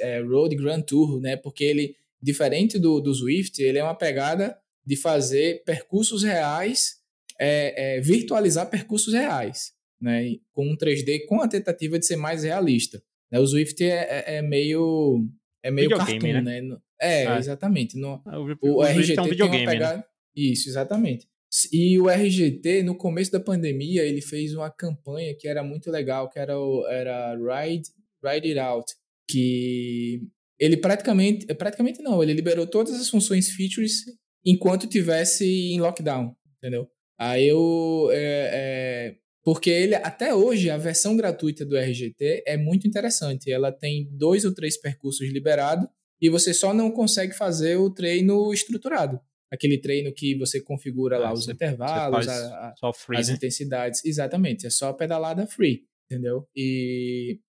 S2: é Road Grand Tour, né? Porque ele, diferente do, do Swift, ele é uma pegada de fazer percursos reais, é, é, virtualizar percursos reais, né? Com um 3D, com a tentativa de ser mais realista. Né? O Swift é, é, é meio é meio cartoon, né? né? É, ah. exatamente. No, ah, o, o, o RGT é um tem uma né? pegada... Né? Isso, exatamente. E o RGT, no começo da pandemia, ele fez uma campanha que era muito legal, que era, o, era Ride, Ride It Out, que ele praticamente, praticamente não, ele liberou todas as funções features enquanto tivesse em lockdown, entendeu? Aí eu, é, é, porque ele, até hoje, a versão gratuita do RGT é muito interessante, ela tem dois ou três percursos liberados e você só não consegue fazer o treino estruturado aquele treino que você configura lá ah, os intervalos, a, a, free, as né? intensidades. Exatamente, é só pedalada free, entendeu? E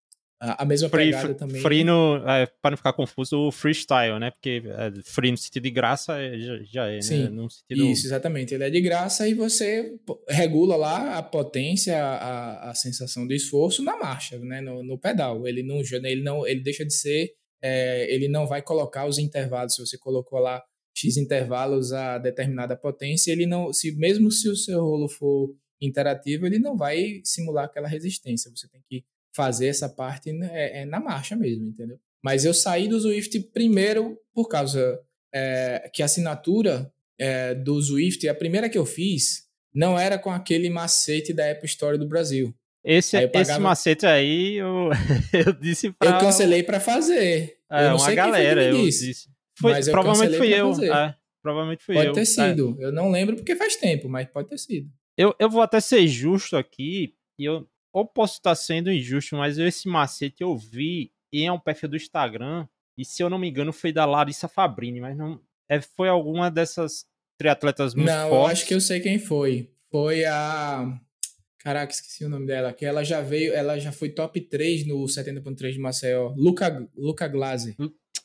S2: a, a mesma free, pegada também.
S1: Free no, é, para não ficar confuso, o freestyle, né? Porque é, free no sentido de graça é, já, já, é, né?
S2: Sim,
S1: né?
S2: sentido... Isso, exatamente. Ele é de graça e você regula lá a potência, a, a sensação do esforço na marcha, né? No, no pedal. Ele não, ele não, ele deixa de ser, é, ele não vai colocar os intervalos. Se você colocou lá X intervalos a determinada potência, ele não, se mesmo se o seu rolo for interativo, ele não vai simular aquela resistência. Você tem que fazer essa parte é, é na marcha mesmo, entendeu? Mas eu saí do Swift primeiro por causa é, que a assinatura é, do Swift, a primeira que eu fiz, não era com aquele macete da Apple Store do Brasil.
S1: Esse, aí pagava... esse macete aí, eu, eu disse pra...
S2: Eu cancelei para fazer.
S1: É, uma galera, eu disse. Foi, mas provavelmente fui eu. É, provavelmente fui
S2: pode
S1: eu.
S2: Pode ter é. sido. É. Eu não lembro porque faz tempo, mas pode ter sido.
S1: Eu, eu vou até ser justo aqui, e eu ou posso estar sendo injusto, mas esse macete eu vi em um perfil do Instagram, e se eu não me engano foi da Larissa Fabrini, mas não é, foi alguma dessas triatletas muito
S2: Não,
S1: fortes. eu
S2: acho que eu sei quem foi. Foi a Caraca, esqueci o nome dela. Que ela já veio, ela já foi top 3 no 70.3 de Maceió. Luca, Luca Glaser.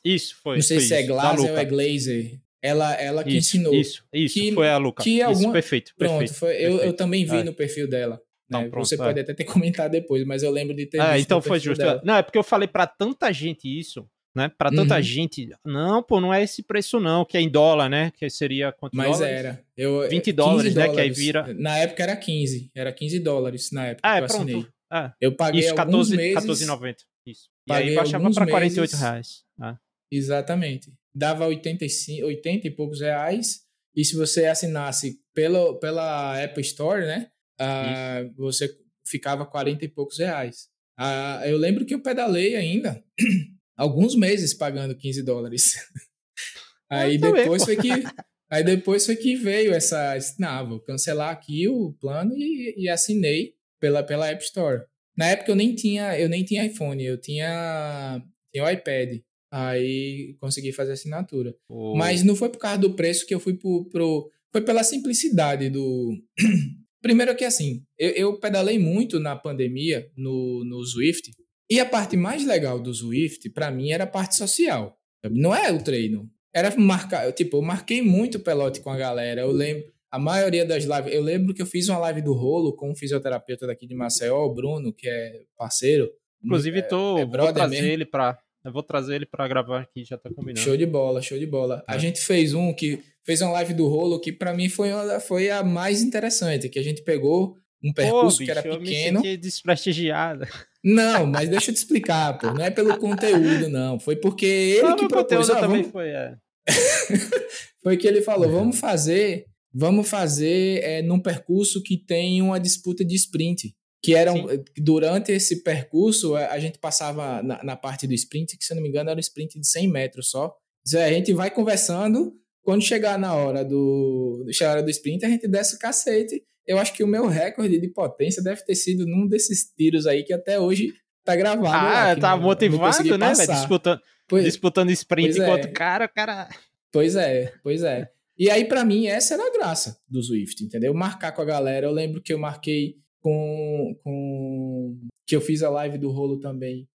S1: Isso, foi.
S2: Não sei
S1: foi
S2: se é isso. é Glaser ou é Glazer. Ela, ela que
S1: isso,
S2: ensinou.
S1: Isso, isso, que, foi a Luca. Que alguma... Isso, perfeito,
S2: Pronto,
S1: perfeito,
S2: foi,
S1: perfeito.
S2: Eu, eu também vi é. no perfil dela. Né? Não, pronto, Você é. pode até ter comentado depois, mas eu lembro de ter
S1: ah, visto então foi justo. Dela. Não, é porque eu falei para tanta gente isso, né? Para tanta uhum. gente, não, pô, não é esse preço não, que é em dólar, né? Que seria quanto
S2: Mas
S1: dólares?
S2: era. Eu,
S1: 20 dólares, dólares, né? Que aí vira...
S2: Na época era 15, era 15 dólares na época ah,
S1: é, pronto.
S2: Ah, eu paguei Isso, 14, meses...
S1: 14,90. Isso. E aí baixava para 48 meses, reais. Ah.
S2: Exatamente. Dava 85, 80 e poucos reais. E se você assinasse pelo, pela Apple Store, né? Ah, você ficava 40 e poucos reais. Ah, eu lembro que eu pedalei ainda alguns meses pagando 15 dólares. aí depois foi que aí depois foi que veio essa, não, vou cancelar aqui o plano e, e assinei pela pela App Store. Na época eu nem tinha eu nem tinha iPhone, eu tinha tinha o iPad. Aí consegui fazer assinatura. Oh. Mas não foi por causa do preço que eu fui pro, pro foi pela simplicidade do Primeiro que assim, eu, eu pedalei muito na pandemia no, no Zwift, e a parte mais legal do Zwift, para mim, era a parte social. Não é o treino. Era marcar, tipo, eu marquei muito pelote com a galera. Eu lembro, a maioria das lives, eu lembro que eu fiz uma live do rolo com um fisioterapeuta daqui de Maceió, o Bruno, que é parceiro.
S1: Inclusive, tô, é, é vou trazer mesmo. ele para eu vou trazer ele para gravar aqui, já tá combinando.
S2: Show de bola, show de bola. É. A gente fez um que fez uma live do rolo que para mim foi, foi a mais interessante, que a gente pegou um percurso
S1: pô, bicho,
S2: que era pequeno.
S1: Eu me desprestigiado.
S2: Não, mas deixa eu te explicar, pô. Não é pelo conteúdo, não. Foi porque ele não, que propôs.
S1: Ah, também vamos... foi, é.
S2: foi que ele falou: vamos fazer, vamos fazer é, num percurso que tem uma disputa de sprint que eram Sim. durante esse percurso a gente passava na, na, parte do sprint que se não me engano era um sprint de 100 metros só. A gente vai conversando quando chegar na hora do chegar hora do sprint a gente desce o cacete. Eu acho que o meu recorde de potência deve ter sido num desses tiros aí que até hoje tá gravado
S1: ah lá, tá não, motivado né disputando pois, disputando sprint enquanto é. cara cara
S2: pois é pois é e aí para mim essa era a graça do Swift entendeu marcar com a galera eu lembro que eu marquei com, com que eu fiz a live do rolo também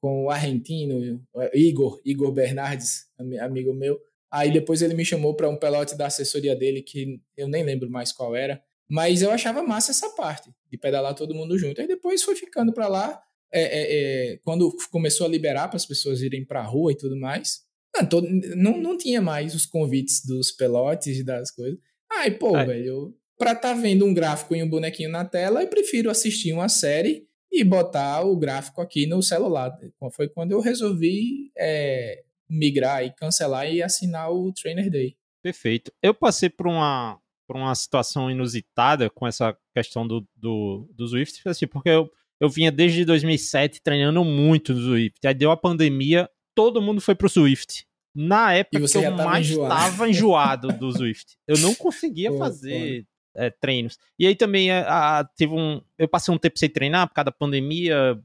S2: com o argentino Igor, Igor Bernardes, amigo meu. Aí depois ele me chamou para um pelote da assessoria dele que eu nem lembro mais qual era, mas eu achava massa essa parte de pedalar todo mundo junto. Aí depois foi ficando para lá, é, é, é, quando começou a liberar para as pessoas irem para a rua e tudo mais. Não, todo, não, não tinha mais os convites dos pelotes e das coisas. Aí, pô, velho, para estar tá vendo um gráfico e um bonequinho na tela, eu prefiro assistir uma série e botar o gráfico aqui no celular. Foi quando eu resolvi é, migrar e cancelar e assinar o Trainer Day.
S1: Perfeito. Eu passei por uma, por uma situação inusitada com essa questão do, do, do Swift, assim, porque eu, eu vinha desde 2007 treinando muito no Swift. Aí deu a pandemia, todo mundo foi pro Swift. Na época que eu mais estava enjoado do Swift. Eu não conseguia Pô, fazer é, treinos. E aí também é, a, tive um. Eu passei um tempo sem treinar por causa da pandemia,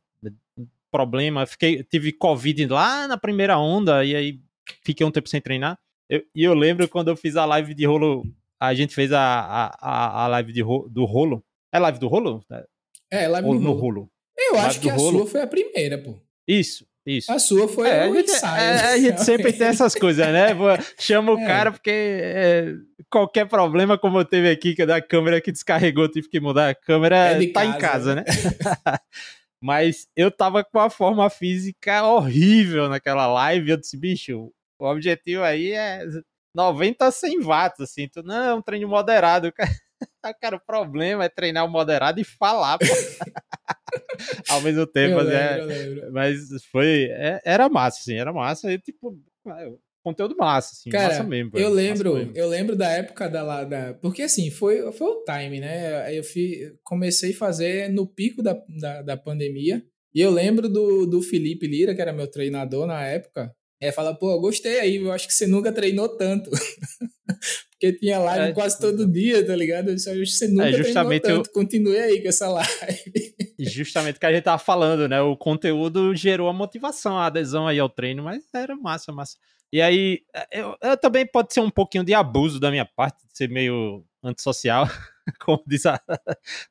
S1: problema. Fiquei, tive Covid lá na primeira onda, e aí fiquei um tempo sem treinar. Eu, e eu lembro quando eu fiz a live de rolo. A gente fez a, a, a live de ro, do rolo. É live do rolo?
S2: É, live Ou do
S1: no
S2: rolo.
S1: rolo.
S2: Eu live acho que a rolo. sua foi a primeira, pô.
S1: Isso. Isso.
S2: A sua foi é,
S1: o ensaio. É, a gente sempre tem essas coisas, né? Chama o é. cara porque é, qualquer problema, como eu teve aqui, que é da câmera que descarregou, tive que mudar a câmera, é tá casa. em casa, né? Mas eu tava com a forma física horrível naquela live. Eu disse, bicho, o objetivo aí é 90 a 100 watts, assim. Tu, não, é um treino moderado. Cara, o problema é treinar o moderado e falar, Ao mesmo tempo,
S2: eu
S1: é,
S2: lembro,
S1: mas foi. É, era massa, assim, era massa. E, tipo, é, conteúdo massa, assim,
S2: Cara,
S1: massa mesmo.
S2: Eu lembro, eu lembro da época da, lá, da. Porque assim, foi, foi o time, né? Eu fui, comecei a fazer no pico da, da, da pandemia. E eu lembro do, do Felipe Lira, que era meu treinador na época. É, fala, pô, gostei aí, eu acho que você nunca treinou tanto. Porque tinha live é, quase todo dia, tá ligado? Eu disse, você nunca é, justamente tanto, eu... continue aí com essa live.
S1: Justamente o que a gente tava falando, né? O conteúdo gerou a motivação, a adesão aí ao treino, mas era massa, massa. E aí, eu, eu também pode ser um pouquinho de abuso da minha parte, de ser meio antissocial, como diz a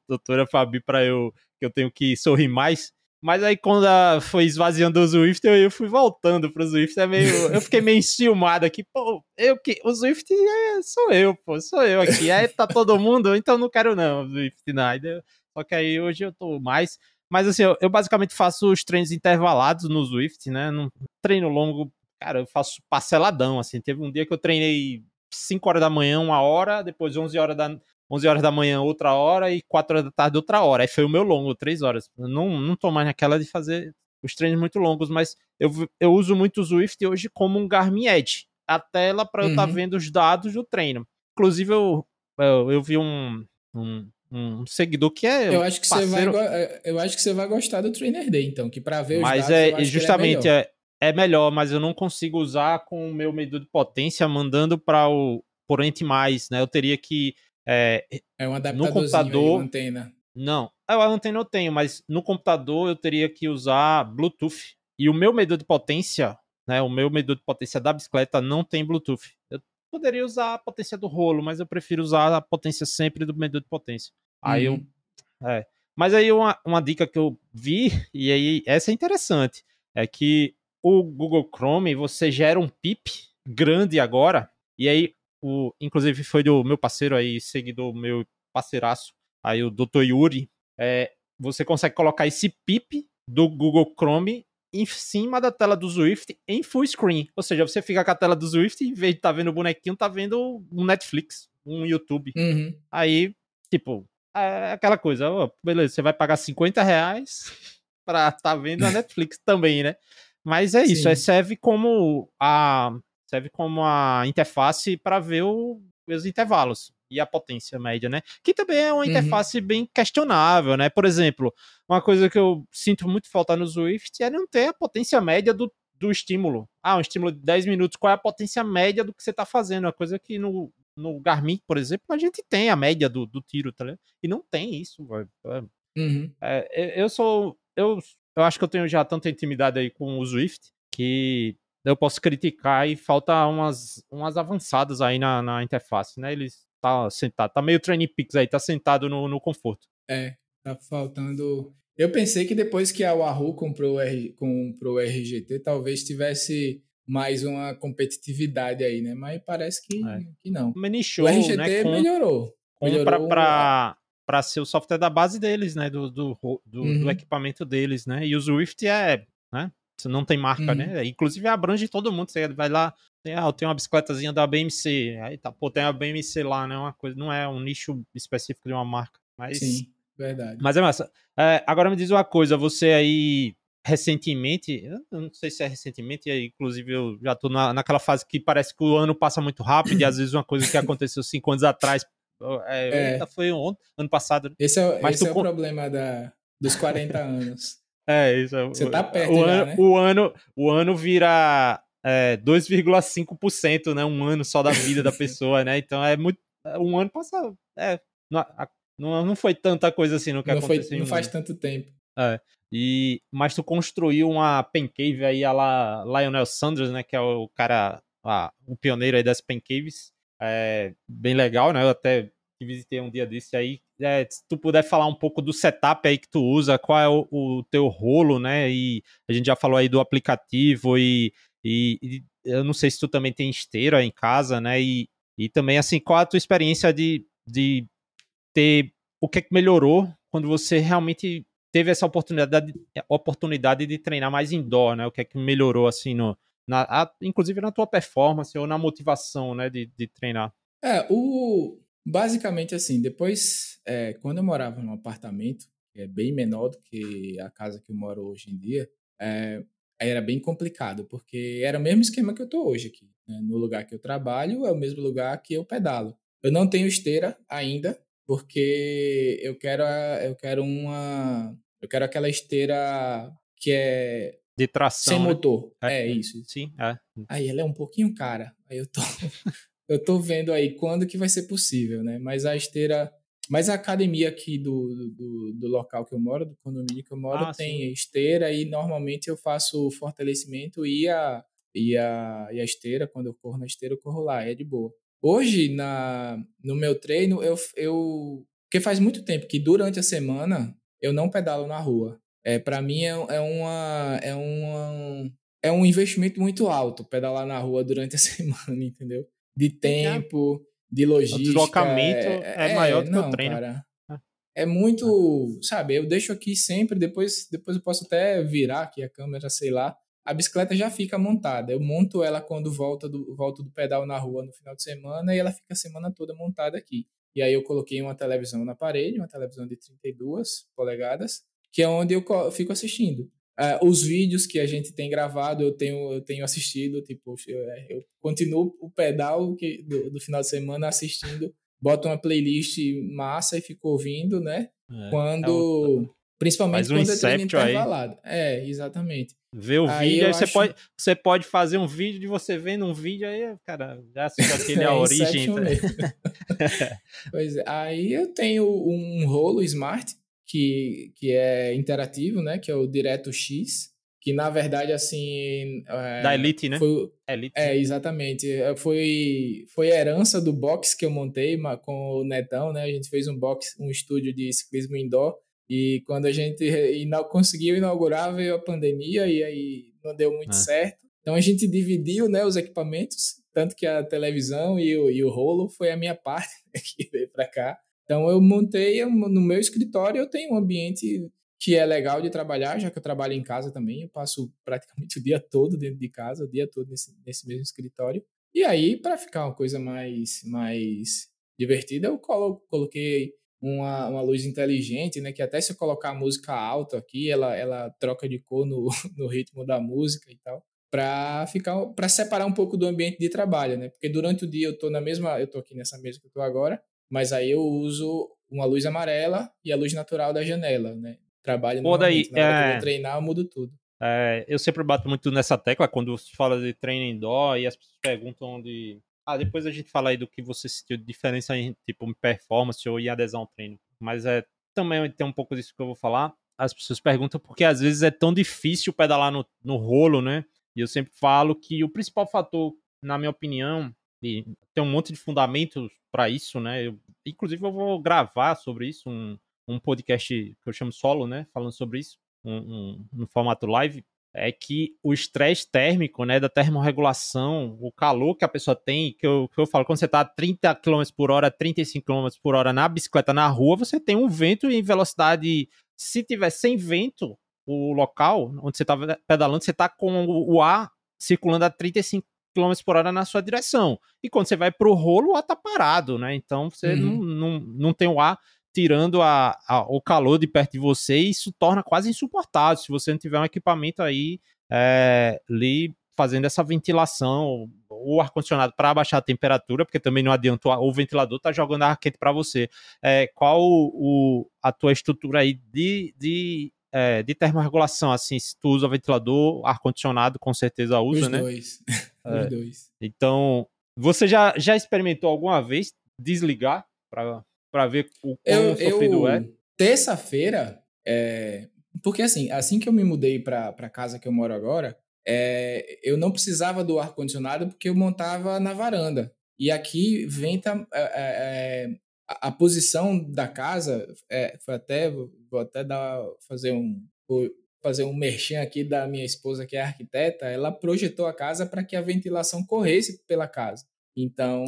S1: doutora Fabi, para eu que eu tenho que sorrir mais. Mas aí quando foi esvaziando o Swift, eu, eu fui voltando pro Swift. É meio, eu fiquei meio enciumado aqui. Pô, eu que. O Swift é, sou eu, pô, sou eu aqui. Aí tá todo mundo, então não quero não, Swift não. Só que aí hoje eu tô mais. Mas assim, eu, eu, basicamente faço os treinos intervalados no Swift, né? Num treino longo, cara, eu faço parceladão, assim. Teve um dia que eu treinei 5 horas da manhã, uma hora, depois 11 horas da, 11 horas da manhã, outra hora, e 4 horas da tarde, outra hora. Aí foi o meu longo, 3 horas. Eu não, não tô mais naquela de fazer os treinos muito longos, mas eu, eu uso muito o Swift hoje como um Garmin Edge. A tela para eu estar tá uhum. vendo os dados do treino. Inclusive, eu, eu, eu vi um, um, um, seguidor que é.
S2: Eu acho que, parceiro... você vai, é, eu acho que você vai gostar do Trainer Day, então, que para ver os
S1: mas
S2: dados.
S1: é justamente é, é, melhor, mas eu não consigo usar com o meu medidor de potência mandando para o porente mais, né? Eu teria que é,
S2: é um adaptador no computador, aí, antena.
S1: Não, a antena eu tenho, mas no computador eu teria que usar Bluetooth. E o meu medidor de potência, né, o meu medidor de potência da bicicleta não tem Bluetooth. Eu poderia usar a potência do rolo, mas eu prefiro usar a potência sempre do medidor de potência. Aí uhum. eu. É. Mas aí uma, uma dica que eu vi, e aí essa é interessante, é que o Google Chrome você gera um pip grande agora, e aí o, inclusive foi do meu parceiro aí, seguidor meu parceiraço, aí o Dr. Yuri, é, você consegue colocar esse pip do Google Chrome em cima da tela do Swift em full screen. Ou seja, você fica com a tela do Swift e em vez de estar tá vendo o bonequinho, tá vendo um Netflix, um YouTube.
S2: Uhum.
S1: Aí, tipo, é aquela coisa, ó, beleza, você vai pagar 50 reais pra estar tá vendo a Netflix também, né? Mas é isso, é, serve como a serve como a interface para ver o, os intervalos e a potência média, né? Que também é uma uhum. interface bem questionável, né? Por exemplo, uma coisa que eu sinto muito falta no Swift é não ter a potência média do, do estímulo. Ah, um estímulo de 10 minutos, qual é a potência média do que você está fazendo? Uma coisa que no, no Garmin, por exemplo, a gente tem a média do, do tiro, tá ligado? E não tem isso.
S2: É, uhum.
S1: É, eu sou. Eu, eu acho que eu tenho já tanta intimidade aí com o Swift que eu posso criticar e falta umas, umas avançadas aí na, na interface, né? Ele tá sentado, tá meio training peaks aí, tá sentado no, no conforto.
S2: É, tá faltando. Eu pensei que depois que a Wahoo comprou o, R, comprou o RGT, talvez tivesse mais uma competitividade aí, né? Mas parece que, é. que não. O RGT
S1: né?
S2: Com, melhorou.
S1: melhorou pra, pra, ser o software da base deles, né? Do, do, do, uhum. do equipamento deles, né? E o Swift é, né? Não tem marca, né? uhum. né? Inclusive abrange todo mundo. Você vai lá, tem, ah, eu tenho uma bicicletazinha da BMC. Aí tá, pô, tem a BMC lá, né? Uma coisa, não é um nicho específico de uma marca. Mas,
S2: Sim, verdade.
S1: Mas é massa. É, agora me diz uma coisa, você aí recentemente, eu não sei se é recentemente, inclusive eu já tô na, naquela fase que parece que o ano passa muito rápido e às vezes uma coisa que aconteceu cinco anos atrás é, é. foi ontem, ano passado.
S2: Esse é, Mas esse é o problema da, dos 40 anos.
S1: É, isso.
S2: Você tá perto
S1: o
S2: já,
S1: ano,
S2: né?
S1: o ano, o ano vira é, 2,5%, né? Um ano só da vida da pessoa, né? Então é muito. Um ano passa. É, não, não foi tanta coisa assim no que
S2: não
S1: aconteceu.
S2: Foi, não faz tanto tempo.
S1: É. E, mas tu construiu uma pancave aí a la Lionel Sanders, né? Que é o cara, a, o pioneiro aí das pancaves. É bem legal, né? Eu até visitei um dia desse aí. É, se tu puder falar um pouco do setup aí que tu usa, qual é o, o teu rolo, né? E a gente já falou aí do aplicativo e, e, e, eu não sei se tu também tem esteira em casa, né? E, e também, assim, qual a tua experiência de, de ter. O que é que melhorou quando você realmente teve essa oportunidade, oportunidade de treinar mais indoor, né? O que é que melhorou, assim, no, na, a, inclusive na tua performance ou na motivação, né, de, de treinar?
S2: É, o, Basicamente assim, depois, é, quando eu morava num apartamento, que é bem menor do que a casa que eu moro hoje em dia, é, era bem complicado, porque era o mesmo esquema que eu tô hoje aqui. Né? No lugar que eu trabalho, é o mesmo lugar que eu pedalo. Eu não tenho esteira ainda, porque eu quero, eu quero uma. Eu quero aquela esteira que é
S1: de tração.
S2: Sem
S1: né?
S2: motor. É, é, isso.
S1: Sim, é.
S2: Aí ela é um pouquinho cara. Aí eu tô eu tô vendo aí quando que vai ser possível, né? Mas a esteira. Mas a academia aqui do, do, do local que eu moro, do condomínio que eu moro, ah, tem sim. esteira e normalmente eu faço fortalecimento e a, e, a, e a esteira, quando eu corro na esteira, eu corro lá, é de boa. Hoje, na, no meu treino, eu, eu. Porque faz muito tempo que durante a semana eu não pedalo na rua. É, para mim é, é, uma, é, uma, é um investimento muito alto pedalar na rua durante a semana, entendeu? De tempo, de logística.
S1: O deslocamento é, é, é maior do que não, o treino.
S2: Cara, é muito, sabe, eu deixo aqui sempre, depois, depois eu posso até virar aqui a câmera, sei lá. A bicicleta já fica montada. Eu monto ela quando volta do, volto do pedal na rua no final de semana e ela fica a semana toda montada aqui. E aí eu coloquei uma televisão na parede, uma televisão de 32 polegadas, que é onde eu fico assistindo. Uh, os vídeos que a gente tem gravado, eu tenho, eu tenho assistido, tipo, eu, é, eu continuo o pedal que, do, do, final de semana assistindo, boto uma playlist massa e fico ouvindo, né? É, quando. É o... Principalmente um quando é treino intervalado. Aí. É, exatamente.
S1: Ver o aí vídeo, aí você, acho... pode, você pode fazer um vídeo de você vendo um vídeo, aí, cara, já assiste aquele é, a origem.
S2: pois é, aí eu tenho um rolo smart que, que é interativo, né? Que é o Direto X, que na verdade assim
S1: é, da Elite, né?
S2: Foi, Elite. É exatamente. É, foi foi a herança do box que eu montei com o Netão, né? A gente fez um box, um estúdio de ciclismo indoor e quando a gente conseguiu inaugurar veio a pandemia e aí não deu muito ah. certo. Então a gente dividiu, né, os equipamentos, tanto que a televisão e o, e o rolo foi a minha parte né, que veio para cá. Então eu montei no meu escritório, eu tenho um ambiente que é legal de trabalhar, já que eu trabalho em casa também, eu passo praticamente o dia todo dentro de casa, o dia todo nesse, nesse mesmo escritório. E aí, para ficar uma coisa mais, mais divertida, eu colo, coloquei uma, uma luz inteligente, né? Que até se eu colocar a música alta aqui, ela, ela troca de cor no, no ritmo da música e tal, para ficar, para separar um pouco do ambiente de trabalho, né? Porque durante o dia eu tô na mesma, eu tô aqui nessa mesa que eu tô agora, mas aí eu uso uma luz amarela e a luz natural da janela, né? Trabalho
S1: no daí,
S2: na hora é... que eu vou é treinar, eu mudo tudo.
S1: É, eu sempre bato muito nessa tecla quando se fala de treino indoor e as pessoas perguntam de. Ah, depois a gente fala aí do que você sentiu de diferença em tipo performance ou em adesão ao treino. Mas é também tem um pouco disso que eu vou falar. As pessoas perguntam porque às vezes é tão difícil pedalar no, no rolo, né? E eu sempre falo que o principal fator, na minha opinião, e tem um monte de fundamentos para isso, né? Eu, inclusive, eu vou gravar sobre isso, um, um podcast que eu chamo solo, né? Falando sobre isso, um, um, no formato live. É que o estresse térmico, né, da termorregulação, o calor que a pessoa tem, que eu, que eu falo, quando você está a 30 km por hora, 35 km por hora na bicicleta na rua, você tem um vento em velocidade. Se tiver sem vento, o local onde você está pedalando, você está com o ar circulando a 35 km por hora na sua direção. E quando você vai para o rolo, o ar tá parado, né? Então você uhum. não, não, não tem o ar tirando a, a, o calor de perto de você e isso torna quase insuportável se você não tiver um equipamento aí é, ali fazendo essa ventilação o ar-condicionado para abaixar a temperatura, porque também não adianta o ventilador tá jogando ar quente para você. É, qual o, a tua estrutura aí de, de é, de termorregulação, assim, se tu usa ventilador, ar-condicionado, com certeza usa,
S2: Os
S1: né?
S2: Dois.
S1: É. Os dois. Então, você já, já experimentou alguma vez desligar para ver o quão eu, sofrido eu, é?
S2: Terça-feira, é, porque assim, assim que eu me mudei para a casa que eu moro agora, é, eu não precisava do ar-condicionado porque eu montava na varanda. E aqui venta é, é, é a, a, posição da casa é, foi até vou até dar fazer um fazer um merchan aqui da minha esposa que é arquiteta ela projetou a casa para que a ventilação corresse pela casa então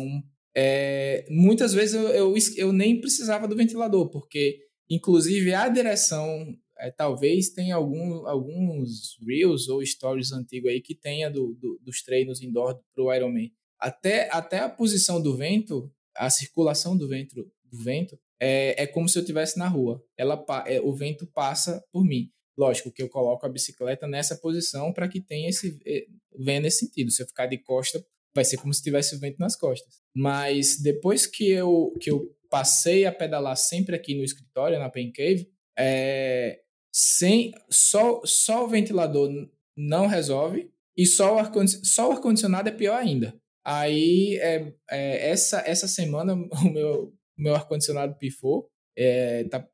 S2: é, muitas vezes eu, eu, eu, nem precisava do ventilador porque inclusive a direção é, talvez tenha algum, alguns reels ou stories antigos aí que tenha do, do, dos treinos indoor para o Ironman até até a posição do vento a circulação do vento, do vento é, é como se eu estivesse na rua. Ela, é, o vento passa por mim. Lógico que eu coloco a bicicleta nessa posição para que tenha esse é, venha nesse sentido. Se eu ficar de costa, vai ser como se tivesse o vento nas costas. Mas depois que eu que eu passei a pedalar sempre aqui no escritório na Pain Cave, é, sem só só o ventilador não resolve e só o ar só o ar condicionado é pior ainda. Aí, é, é, essa, essa semana, o meu, meu ar-condicionado pifou. É, tá,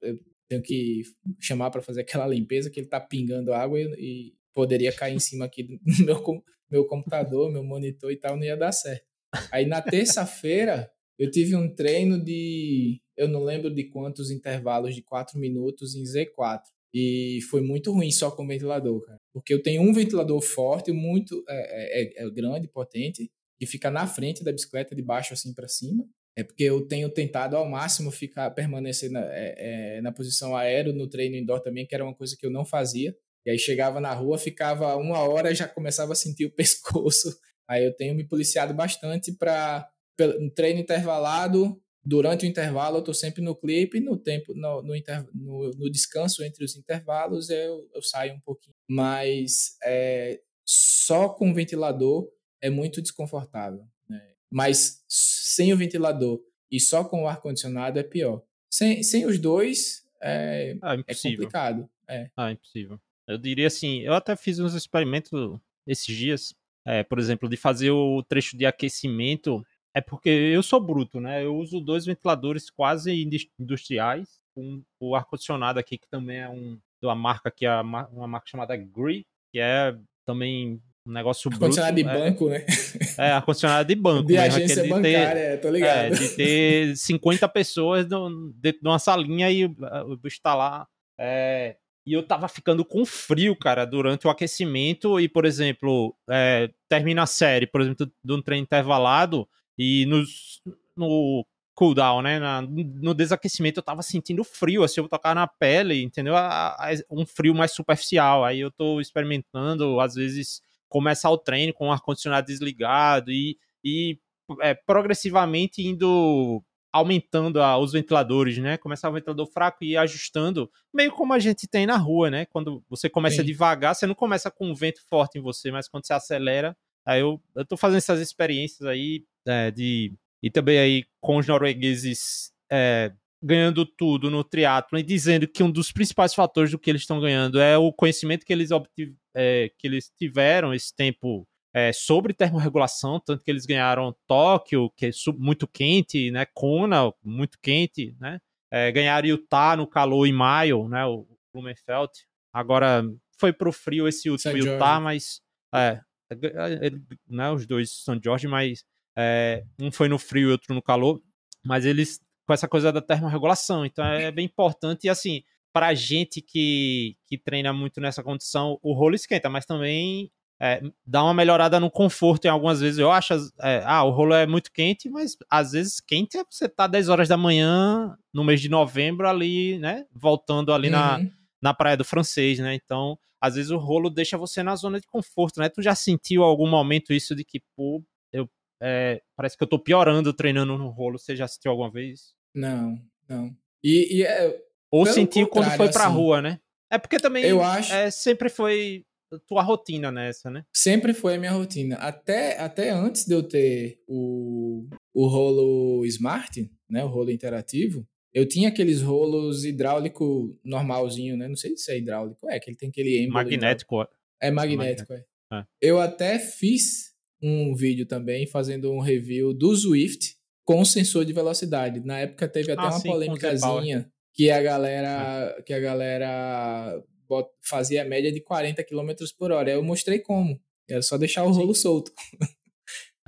S2: tenho que chamar para fazer aquela limpeza, que ele tá pingando água e, e poderia cair em cima aqui do meu, meu computador, meu monitor e tal, não ia dar certo. Aí, na terça-feira, eu tive um treino de. Eu não lembro de quantos intervalos de 4 minutos em Z4. E foi muito ruim só com o ventilador, cara. Porque eu tenho um ventilador forte, muito é, é, é grande, potente, que fica na frente da bicicleta, de baixo assim para cima. É porque eu tenho tentado ao máximo ficar permanecer na, é, é, na posição aéreo no treino indoor também, que era uma coisa que eu não fazia. E aí chegava na rua, ficava uma hora já começava a sentir o pescoço. Aí eu tenho me policiado bastante para treino intervalado. Durante o intervalo, eu estou sempre no clipe, no tempo, no, no, inter, no, no descanso entre os intervalos, eu, eu saio um pouquinho. Mas é, só com ventilador é muito desconfortável. Né? Mas sem o ventilador e só com o ar-condicionado é pior. Sem, sem os dois é, ah, é complicado. É.
S1: Ah, impossível. Eu diria assim, eu até fiz uns experimentos esses dias, é, por exemplo, de fazer o trecho de aquecimento. É porque eu sou bruto, né? Eu uso dois ventiladores quase industriais, com o ar-condicionado aqui, que também é um, de uma marca que é uma marca chamada Gree, que é também um negócio bruto.
S2: Ar-condicionado de é. banco, né?
S1: É, ar-condicionado de banco.
S2: De mesmo, agência bancária, ter, tô ligado. É,
S1: de ter 50 pessoas dentro de uma salinha e o bicho tá lá. É, e eu tava ficando com frio, cara, durante o aquecimento. E, por exemplo, é, termina a série, por exemplo, de um treino intervalado. E nos, no cooldown, né? Na, no desaquecimento eu tava sentindo frio, assim, eu tocar na pele, entendeu? um frio mais superficial. Aí eu tô experimentando, às vezes, começar o treino com o ar-condicionado desligado e, e é, progressivamente indo aumentando a, os ventiladores, né? Começar o ventilador fraco e ir ajustando, meio como a gente tem na rua, né? Quando você começa Sim. devagar, você não começa com um vento forte em você, mas quando você acelera, aí eu, eu tô fazendo essas experiências aí é, de e também aí com os noruegueses é, ganhando tudo no triatlo e dizendo que um dos principais fatores do que eles estão ganhando é o conhecimento que eles, é, que eles tiveram esse tempo é, sobre termorregulação, tanto que eles ganharam Tóquio, que é muito quente, né? Kona, muito quente, né? É, ganharam Utah no calor em maio, né? O Blumenfeld. Agora foi pro frio esse último Utah, mas é, é, é, né, os dois são George, mas é, um foi no frio e outro no calor. Mas eles com essa coisa da termorregulação, então é bem importante e assim para gente que, que treina muito nessa condição, o rolo esquenta, mas também é, dá uma melhorada no conforto em algumas vezes. Eu acho, é, ah, o rolo é muito quente, mas às vezes quente é você tá 10 horas da manhã no mês de novembro ali, né? Voltando ali uhum. na, na praia do francês, né? Então, às vezes o rolo deixa você na zona de conforto, né? Tu já sentiu algum momento isso de que, pô, eu, é, parece que eu tô piorando treinando no rolo? Você já sentiu alguma vez?
S2: Não, não. E, e é,
S1: Ou sentiu quando foi pra assim, rua, né? É porque também eu acho... É, sempre foi tua rotina nessa, né?
S2: Sempre foi a minha rotina. Até, até antes de eu ter o, o rolo Smart, né? O rolo interativo, eu tinha aqueles rolos hidráulico normalzinho, né? Não sei se é hidráulico. É, que ele tem aquele
S1: Magnético.
S2: É magnético, é. é. Eu até fiz um vídeo também fazendo um review do Swift com sensor de velocidade. Na época teve até ah, uma polêmicazinha que a galera é. que a galera fazia a média de 40 km por hora. Eu mostrei como. Era só deixar o rolo Sim. solto.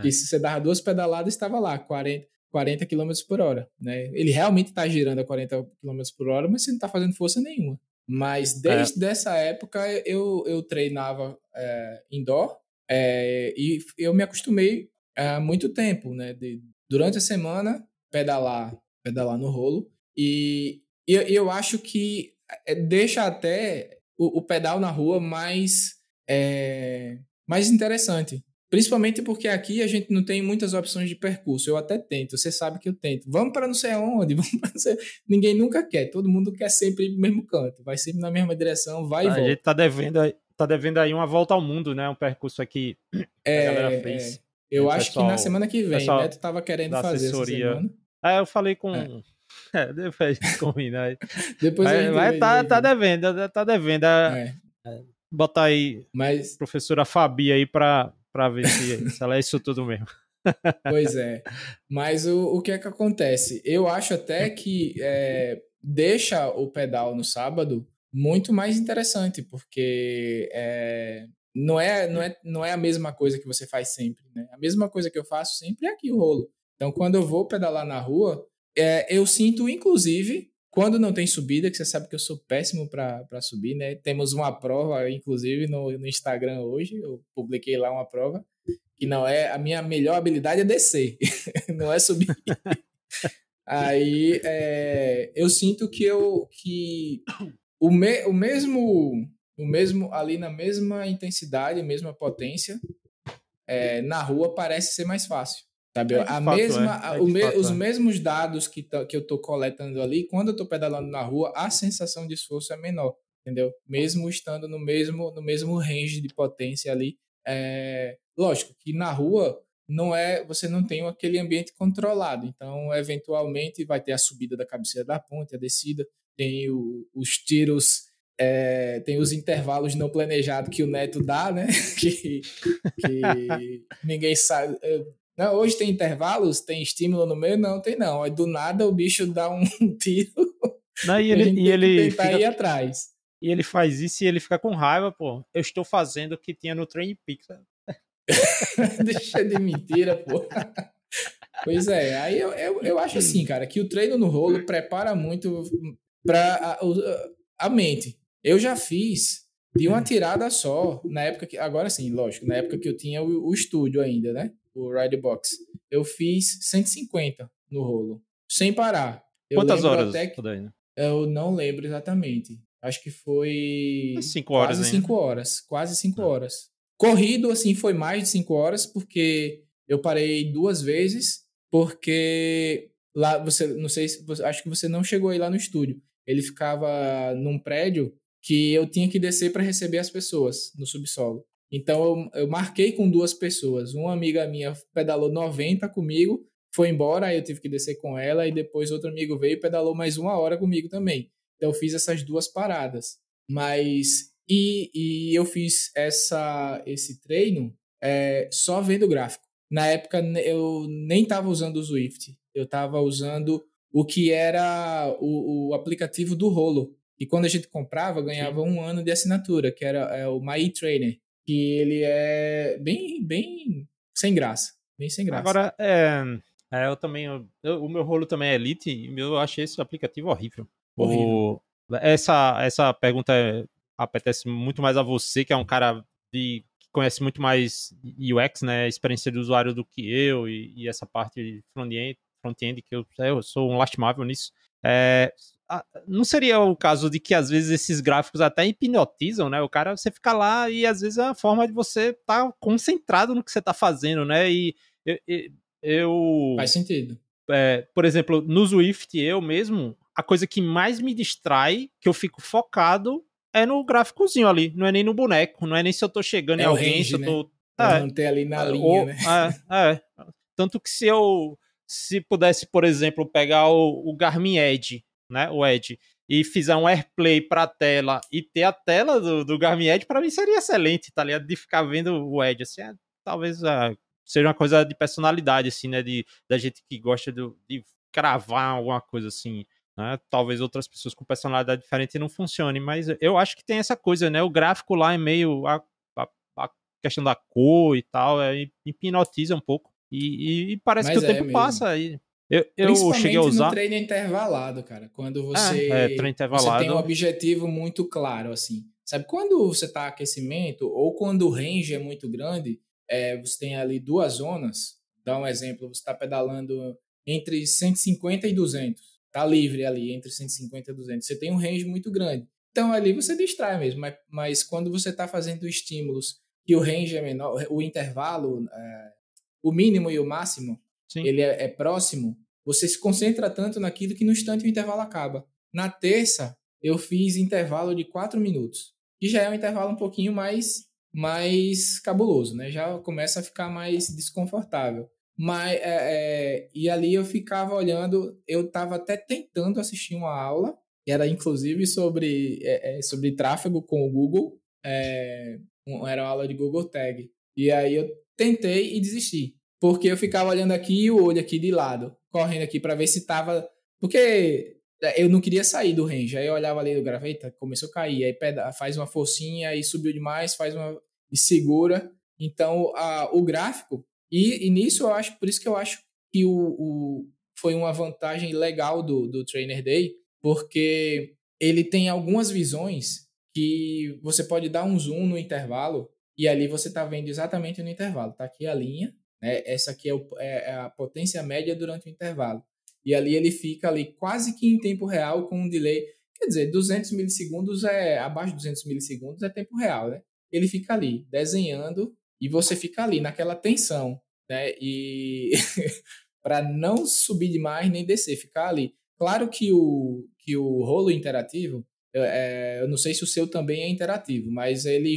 S2: É. E se você dava duas pedaladas, estava lá, 40, 40 km por hora. Né? Ele realmente está girando a 40 km por hora, mas você não está fazendo força nenhuma. Mas desde é. essa época eu, eu treinava é, indoor é, e eu me acostumei há muito tempo, né? De, durante a semana, pedalar, pedalar no rolo. E, e eu acho que é, deixa até o, o, pedal na rua mais, é, mais interessante. Principalmente porque aqui a gente não tem muitas opções de percurso. Eu até tento, você sabe que eu tento. Vamos para não sei aonde, vamos para não sei... Ninguém nunca quer, todo mundo quer sempre ir no mesmo canto, vai sempre na mesma direção, vai a e volta. A gente
S1: tá devendo, tá devendo aí uma volta ao mundo, né? Um percurso aqui
S2: é, a galera fez. É. Eu acho pessoal, que na semana que vem, né? Tu tava querendo fazer assessoria. essa semana.
S1: É, eu falei com, é. É, depois a gente combina aí. depois mas, mas tá, tá devendo, tá devendo. É. é. Botar aí mas... professora Fabi aí pra, pra ver se, se ela é isso tudo mesmo.
S2: pois é. Mas o, o que é que acontece? Eu acho até que é, deixa o pedal no sábado muito mais interessante, porque é, não, é, não, é, não é a mesma coisa que você faz sempre. Né? A mesma coisa que eu faço sempre é aqui o rolo. Então, quando eu vou pedalar na rua, é, eu sinto, inclusive, quando não tem subida, que você sabe que eu sou péssimo para subir, né? Temos uma prova, inclusive, no, no Instagram hoje, eu publiquei lá uma prova, que não é a minha melhor habilidade é descer, não é subir. Aí é, eu sinto que eu que o, me, o mesmo o mesmo ali na mesma intensidade, mesma potência, é, na rua parece ser mais fácil. Sabe? É a fato, mesma, é. é me, fato, os é. mesmos dados que, tá, que eu estou coletando ali, quando eu estou pedalando na rua, a sensação de esforço é menor, entendeu? Mesmo estando no mesmo, no mesmo range de potência ali. É, lógico que na rua não é você não tem aquele ambiente controlado então eventualmente vai ter a subida da cabeceira da ponte a descida tem o, os tiros é, tem os intervalos não planejados que o Neto dá, né? que, que ninguém sabe. Não, hoje tem intervalos, tem estímulo no meio? Não, tem não. Aí do nada o bicho dá um tiro.
S1: Não, e ele, e ele
S2: fica, ir atrás.
S1: E ele faz isso e ele fica com raiva, pô. Eu estou fazendo o que tinha no Train Peaks.
S2: Deixa de mentira, pô. Pois é, aí eu, eu, eu acho assim, cara, que o treino no rolo prepara muito para a, a, mente. Eu já fiz de uma tirada só, na época que. Agora sim, lógico, na época que eu tinha o, o estúdio ainda, né? O Ride Box. Eu fiz 150 no rolo, sem parar. Eu
S1: Quantas horas?
S2: Até que, eu não lembro exatamente. Acho que foi.
S1: Cinco horas,
S2: Quase cinco horas. Quase cinco ah. horas. Corrido, assim, foi mais de cinco horas, porque eu parei duas vezes, porque lá você. Não sei se. Acho que você não chegou aí lá no estúdio. Ele ficava num prédio que eu tinha que descer para receber as pessoas no subsolo. Então eu, eu, marquei com duas pessoas. Uma amiga minha pedalou 90 comigo, foi embora, aí eu tive que descer com ela, e depois outro amigo veio e pedalou mais uma hora comigo também. Então eu fiz essas duas paradas. Mas. E, e eu fiz essa, esse treino é, só vendo gráfico. Na época eu nem estava usando o Swift, eu estava usando o que era o, o aplicativo do rolo, e quando a gente comprava, ganhava Sim. um ano de assinatura, que era é, o My Trainer, que ele é bem, bem sem graça. Bem sem graça.
S1: Agora, é, é eu também. Eu, o meu rolo também é Elite e eu achei esse aplicativo horrível.
S2: horrível. O,
S1: essa, essa pergunta é, apetece muito mais a você, que é um cara de, que conhece muito mais UX, né? Experiência de usuário do que eu e, e essa parte front-end, front-end que eu, eu sou um lastimável nisso. É, não seria o caso de que às vezes esses gráficos até hipnotizam, né? O cara você fica lá e às vezes é uma forma de você estar tá concentrado no que você está fazendo, né? E eu, eu
S2: faz sentido.
S1: É, por exemplo, no Swift eu mesmo a coisa que mais me distrai, que eu fico focado, é no gráficozinho ali. Não é nem no boneco, não é nem se eu tô chegando é em alguém, range, se eu tô. Né?
S2: É, manter ali na linha, ou, né?
S1: É, é. Tanto que se eu se pudesse, por exemplo, pegar o, o Garmin Edge né, o Edge, e fizer um AirPlay para a tela e ter a tela do, do Garmin Edge, para mim seria excelente, tá ligado? De ficar vendo o Edge, assim, é, talvez uh, seja uma coisa de personalidade, assim, né, de, da gente que gosta de, de cravar alguma coisa assim, né? Talvez outras pessoas com personalidade diferente não funcione, mas eu acho que tem essa coisa, né? O gráfico lá é meio a, a, a questão da cor e tal, é, hipnotiza um pouco. E, e, e parece mas que o é tempo mesmo. passa aí. Eu, eu cheguei a usar.
S2: no treino intervalado, cara. Quando você, é, é, intervalado. você tem um objetivo muito claro, assim. Sabe, quando você está aquecimento, ou quando o range é muito grande, é, você tem ali duas zonas. Dá um exemplo, você está pedalando entre 150 e 200. Tá livre ali, entre 150 e 200. Você tem um range muito grande. Então ali você distrai mesmo, mas, mas quando você está fazendo estímulos e o range é menor, o intervalo, é, o mínimo e o máximo, Sim. ele é, é, próximo, você se concentra tanto naquilo que no instante o intervalo acaba. Na terça, eu fiz intervalo de 4 minutos, que já é um intervalo um pouquinho mais, mais cabuloso, né? Já começa a ficar mais desconfortável. Mas, é, é, e ali eu ficava olhando, eu estava até tentando assistir uma aula, que era inclusive sobre, é, é sobre tráfego com o Google, é, era uma aula de Google Tag. E aí eu tentei e desisti. Porque eu ficava olhando aqui e o olho aqui de lado, correndo aqui para ver se tava. Porque é, eu não queria sair do range. Aí eu olhava ali do graveta, começou a cair. Aí peda, faz uma forcinha, aí subiu demais, faz uma. e segura. Então, a, o gráfico. E, e nisso eu acho, por isso que eu acho que o, o foi uma vantagem legal do, do Trainer Day, porque ele tem algumas visões que você pode dar um zoom no intervalo e ali você está vendo exatamente no intervalo. Tá aqui a linha, né? Essa aqui é, o, é, é, a potência média durante o intervalo. E ali ele fica ali quase que em tempo real com um delay. Quer dizer, 200 milissegundos é abaixo de 200 milissegundos é tempo real, né? Ele fica ali desenhando e você fica ali naquela tensão, né? E para não subir demais nem descer, ficar ali. Claro que o que o rolo interativo, é, eu não sei se o seu também é interativo, mas ele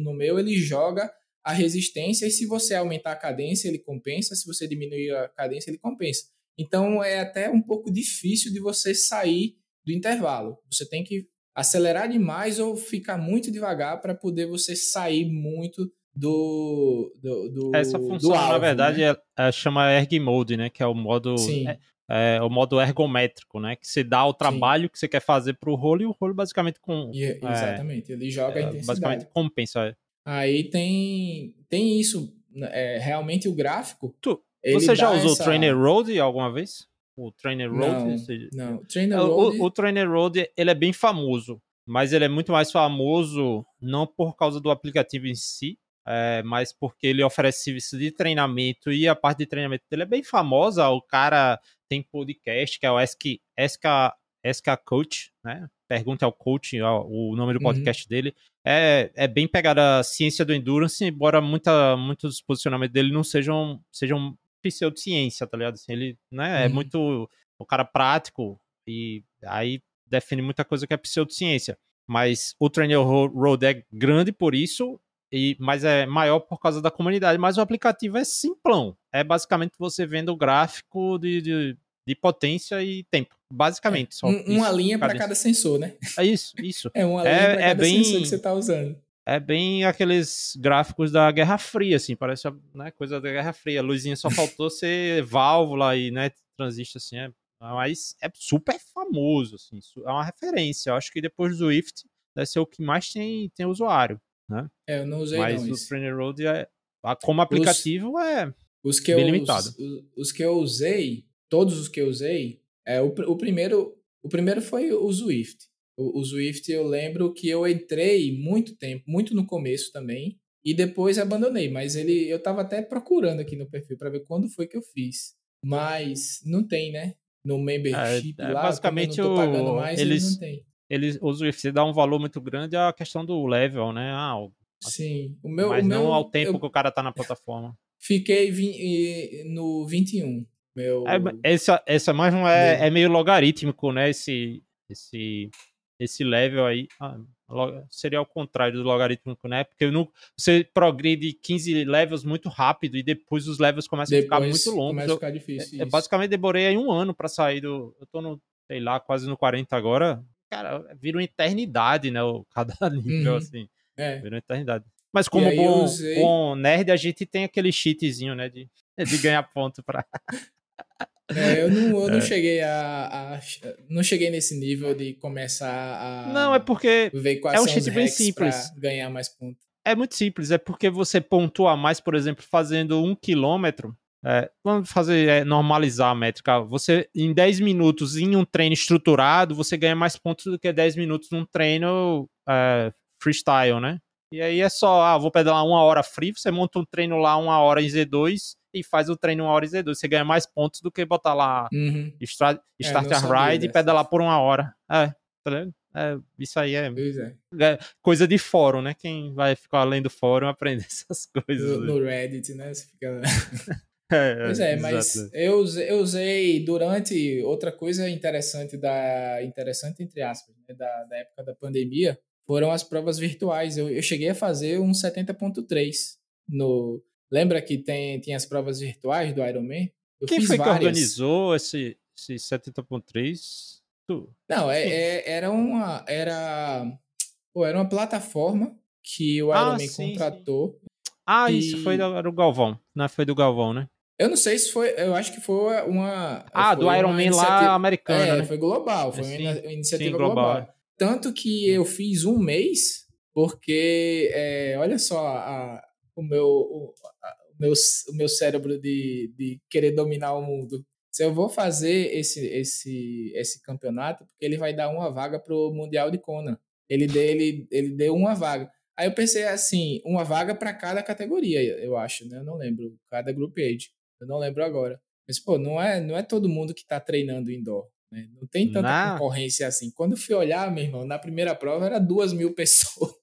S2: no meu ele joga a resistência e se você aumentar a cadência ele compensa, se você diminuir a cadência ele compensa. Então é até um pouco difícil de você sair do intervalo. Você tem que acelerar demais ou ficar muito devagar para poder você sair muito do, do, do
S1: essa função do alvo, na verdade né? é, é, chama erg mode né que é o modo é, é, o modo ergométrico né que você dá o trabalho Sim. que você quer fazer para o rolo e o rolo basicamente com
S2: e, é, exatamente ele joga a é, intensidade
S1: basicamente compensa
S2: aí tem tem isso né, realmente o gráfico
S1: tu, você já usou essa... Trainer Road alguma vez? O Trainer Road?
S2: Não, não. Trainer Road...
S1: O, o Trainer Road, ele é bem famoso, mas ele é muito mais famoso não por causa do aplicativo em si, é, mas porque ele oferece serviço de treinamento e a parte de treinamento dele é bem famosa. O cara tem podcast que é o SK, SK, SK Coach, né? Pergunta ao coach, o nome do uhum. podcast uhum. dele. É, é bem pegada a ciência do endurance, embora muita, muitos posicionamentos dele não sejam, sejam pseudociência, tá ligado? Assim, ele né, é uhum. é muito o cara prático e aí define muita coisa que é pseudociência. Mas o Trainer Road é grande por isso, e, mas é maior por causa da comunidade. Mas o aplicativo é simplão. É basicamente você vendo o gráfico de, de, de potência e tempo. Basicamente. É,
S2: só um, uma linha para cada sensor, né?
S1: É isso, isso.
S2: é uma linha é, para é cada bem... sensor que você está usando
S1: é bem aqueles gráficos da Guerra Fria, assim, parece né, coisa da Guerra Fria. A luzinha só faltou ser válvula e né, transistor, assim, é, mas é super famoso, assim, é uma referência. Eu acho que depois do Swift deve ser o que mais tem, tem usuário, né?
S2: É, eu não usei
S1: Mas
S2: não,
S1: o Trainer Road, é, como aplicativo,
S2: os,
S1: é
S2: os que
S1: bem
S2: eu,
S1: limitado.
S2: Os, os, que eu usei, todos os que eu usei, é, o, o, primeiro, o primeiro foi o Swift. O, o Swift eu lembro que eu entrei muito tempo, muito no começo também, e depois abandonei, mas ele eu tava até procurando aqui no perfil para ver quando foi que eu fiz. Mas não tem, né? No membership é, é, lá,
S1: basicamente
S2: eu não tô pagando mais, eles, não tem.
S1: Eles, o Swift dá um valor muito grande à questão do level, né? Ah, o,
S2: Sim, o meu,
S1: mas
S2: o
S1: não
S2: meu,
S1: ao tempo
S2: eu,
S1: que o cara tá na plataforma.
S2: Fiquei vi, no 21. Meu...
S1: É, essa, essa mais um é, é meio logarítmico, né? Esse, esse esse level aí ah, seria ao contrário do logarítmico, né? Porque no, você progride 15 levels muito rápido e depois os levels começam depois a ficar muito longos.
S2: Começa a ficar difícil.
S1: É, é, basicamente demorei aí um ano para sair do. Eu tô no, sei lá, quase no 40 agora. Cara, vira uma eternidade, né? Cada nível, uhum. assim. É. Vira uma eternidade. Mas como bom, usei... bom nerd, a gente tem aquele cheatzinho, né? De, de ganhar ponto pra.
S2: É, eu não, eu não é. cheguei a, a, Não cheguei nesse nível de começar a.
S1: Não, é porque.
S2: Ver quais
S1: é um cheat bem simples.
S2: Ganhar mais pontos.
S1: É muito simples, é porque você pontua mais, por exemplo, fazendo um quilômetro. É, vamos fazer é, normalizar a métrica. Você, em 10 minutos, em um treino estruturado, você ganha mais pontos do que 10 minutos num treino é, freestyle, né? E aí é só, ah, vou pedalar uma hora free, você monta um treino lá uma hora em Z2 e faz o treino uma hora e Z2. Você ganha mais pontos do que botar lá
S2: uhum.
S1: start, start é, a ride e pedalar por uma hora. É, tá vendo? É, isso aí é, é, é, coisa de fórum, né? Quem vai ficar além do fórum aprende essas coisas.
S2: No, no Reddit, né? Você fica... É, pois é, mas eu usei, eu usei durante outra coisa interessante da interessante entre aspas né, da, da época da pandemia foram as provas virtuais. Eu, eu cheguei a fazer um 70.3 no Lembra que tem, tem as provas virtuais do Ironman?
S1: Eu Quem foi várias. que organizou esse, esse 70.3?
S2: Não, é, é, era uma. Era, pô, era uma plataforma que o ah, Ironman sim, contratou. Sim.
S1: Ah, e... isso foi do, do Galvão. Não foi do Galvão, né?
S2: Eu não sei se foi. Eu acho que foi uma.
S1: Ah,
S2: foi
S1: do Iron Man lá americano. É,
S2: né? foi global. Foi sim, uma iniciativa sim, global. global. Tanto que eu fiz um mês, porque, é, olha só, a, o meu, o, o meu, o meu cérebro de, de querer dominar o mundo. Se eu vou fazer esse, esse, esse campeonato, porque ele vai dar uma vaga pro Mundial de Kona. Ele deu, ele, ele deu uma vaga. Aí eu pensei assim, uma vaga para cada categoria, eu acho, né? Eu não lembro. Cada group age. Eu não lembro agora. Mas, pô, não é, não é todo mundo que está treinando indoor. Né? Não tem tanta não. concorrência assim. Quando eu fui olhar, meu irmão, na primeira prova era duas mil pessoas.